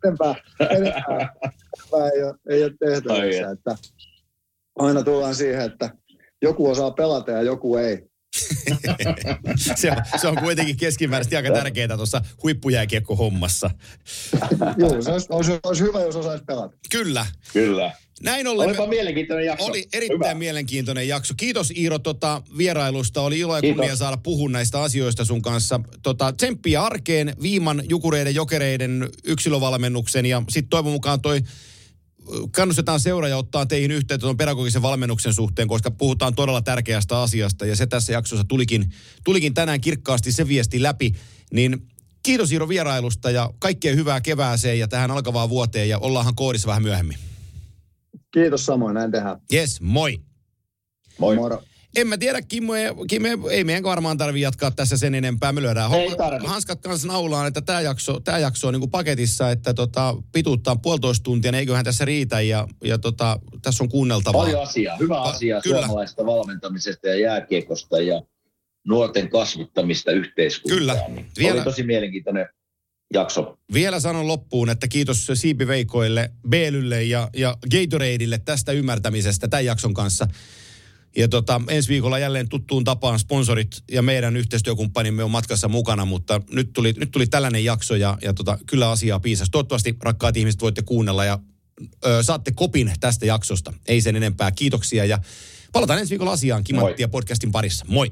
E: enempää, enempää, enempää ei, ole, ei ole tehtävissä. Että aina tullaan siihen, että joku osaa pelata ja joku ei. *laughs*
A: se, on, se on kuitenkin keskimääräisesti aika tärkeää tuossa huippujääkiekko-hommassa.
E: Joo, se olisi, olisi, olisi hyvä, jos osaisi pelata.
A: Kyllä.
B: Kyllä.
A: Näin ollen.
B: Olipa mielenkiintoinen jakso.
A: Oli erittäin Hyvä. mielenkiintoinen jakso. Kiitos Iiro tota, vierailusta. Oli ilo ja
B: Kiitos.
A: kunnia saada puhua näistä asioista sun kanssa. Tota, tsemppiä arkeen, viiman jukureiden, jokereiden yksilövalmennuksen ja sitten toivon mukaan toi kannustetaan seuraaja ottaa teihin yhteyttä tuon pedagogisen valmennuksen suhteen, koska puhutaan todella tärkeästä asiasta ja se tässä jaksossa tulikin, tulikin tänään kirkkaasti se viesti läpi. Niin kiitos Iiro vierailusta ja kaikkea hyvää kevääseen ja tähän alkavaan vuoteen ja ollaanhan koodissa vähän myöhemmin.
E: Kiitos samoin, näin tehdään.
A: Yes, moi.
B: Moi.
E: Moro.
A: En mä tiedä, Kimmo, Kimmo ei meidän varmaan tarvi jatkaa tässä sen enempää. Me lyödään
B: Ei
A: homma- hanskat kanssa naulaan, että tämä jakso, tää jakso on niinku paketissa, että tota, pituuttaa puolitoista tuntia, niin eiköhän tässä riitä ja, ja tota, tässä on kuunneltavaa.
B: Paljon asiaa, hyvä asia
A: kyllä.
B: suomalaista valmentamisesta ja jääkiekosta ja nuorten kasvittamista yhteiskuntaan.
A: Kyllä.
B: Niin
A: Vielä-
B: Oli tosi mielenkiintoinen jakso.
A: Vielä sanon loppuun, että kiitos Siipiveikoille, Beelylle ja, ja Gatoradeille tästä ymmärtämisestä tämän jakson kanssa. Ja tota, ensi viikolla jälleen tuttuun tapaan sponsorit ja meidän yhteistyökumppanimme on matkassa mukana, mutta nyt tuli, nyt tuli tällainen jakso ja, ja tota, kyllä asiaa piisasi. Toivottavasti rakkaat ihmiset voitte kuunnella ja ö, saatte kopin tästä jaksosta. Ei sen enempää. Kiitoksia ja palataan ensi viikolla asiaan Kimanttia podcastin parissa. Moi!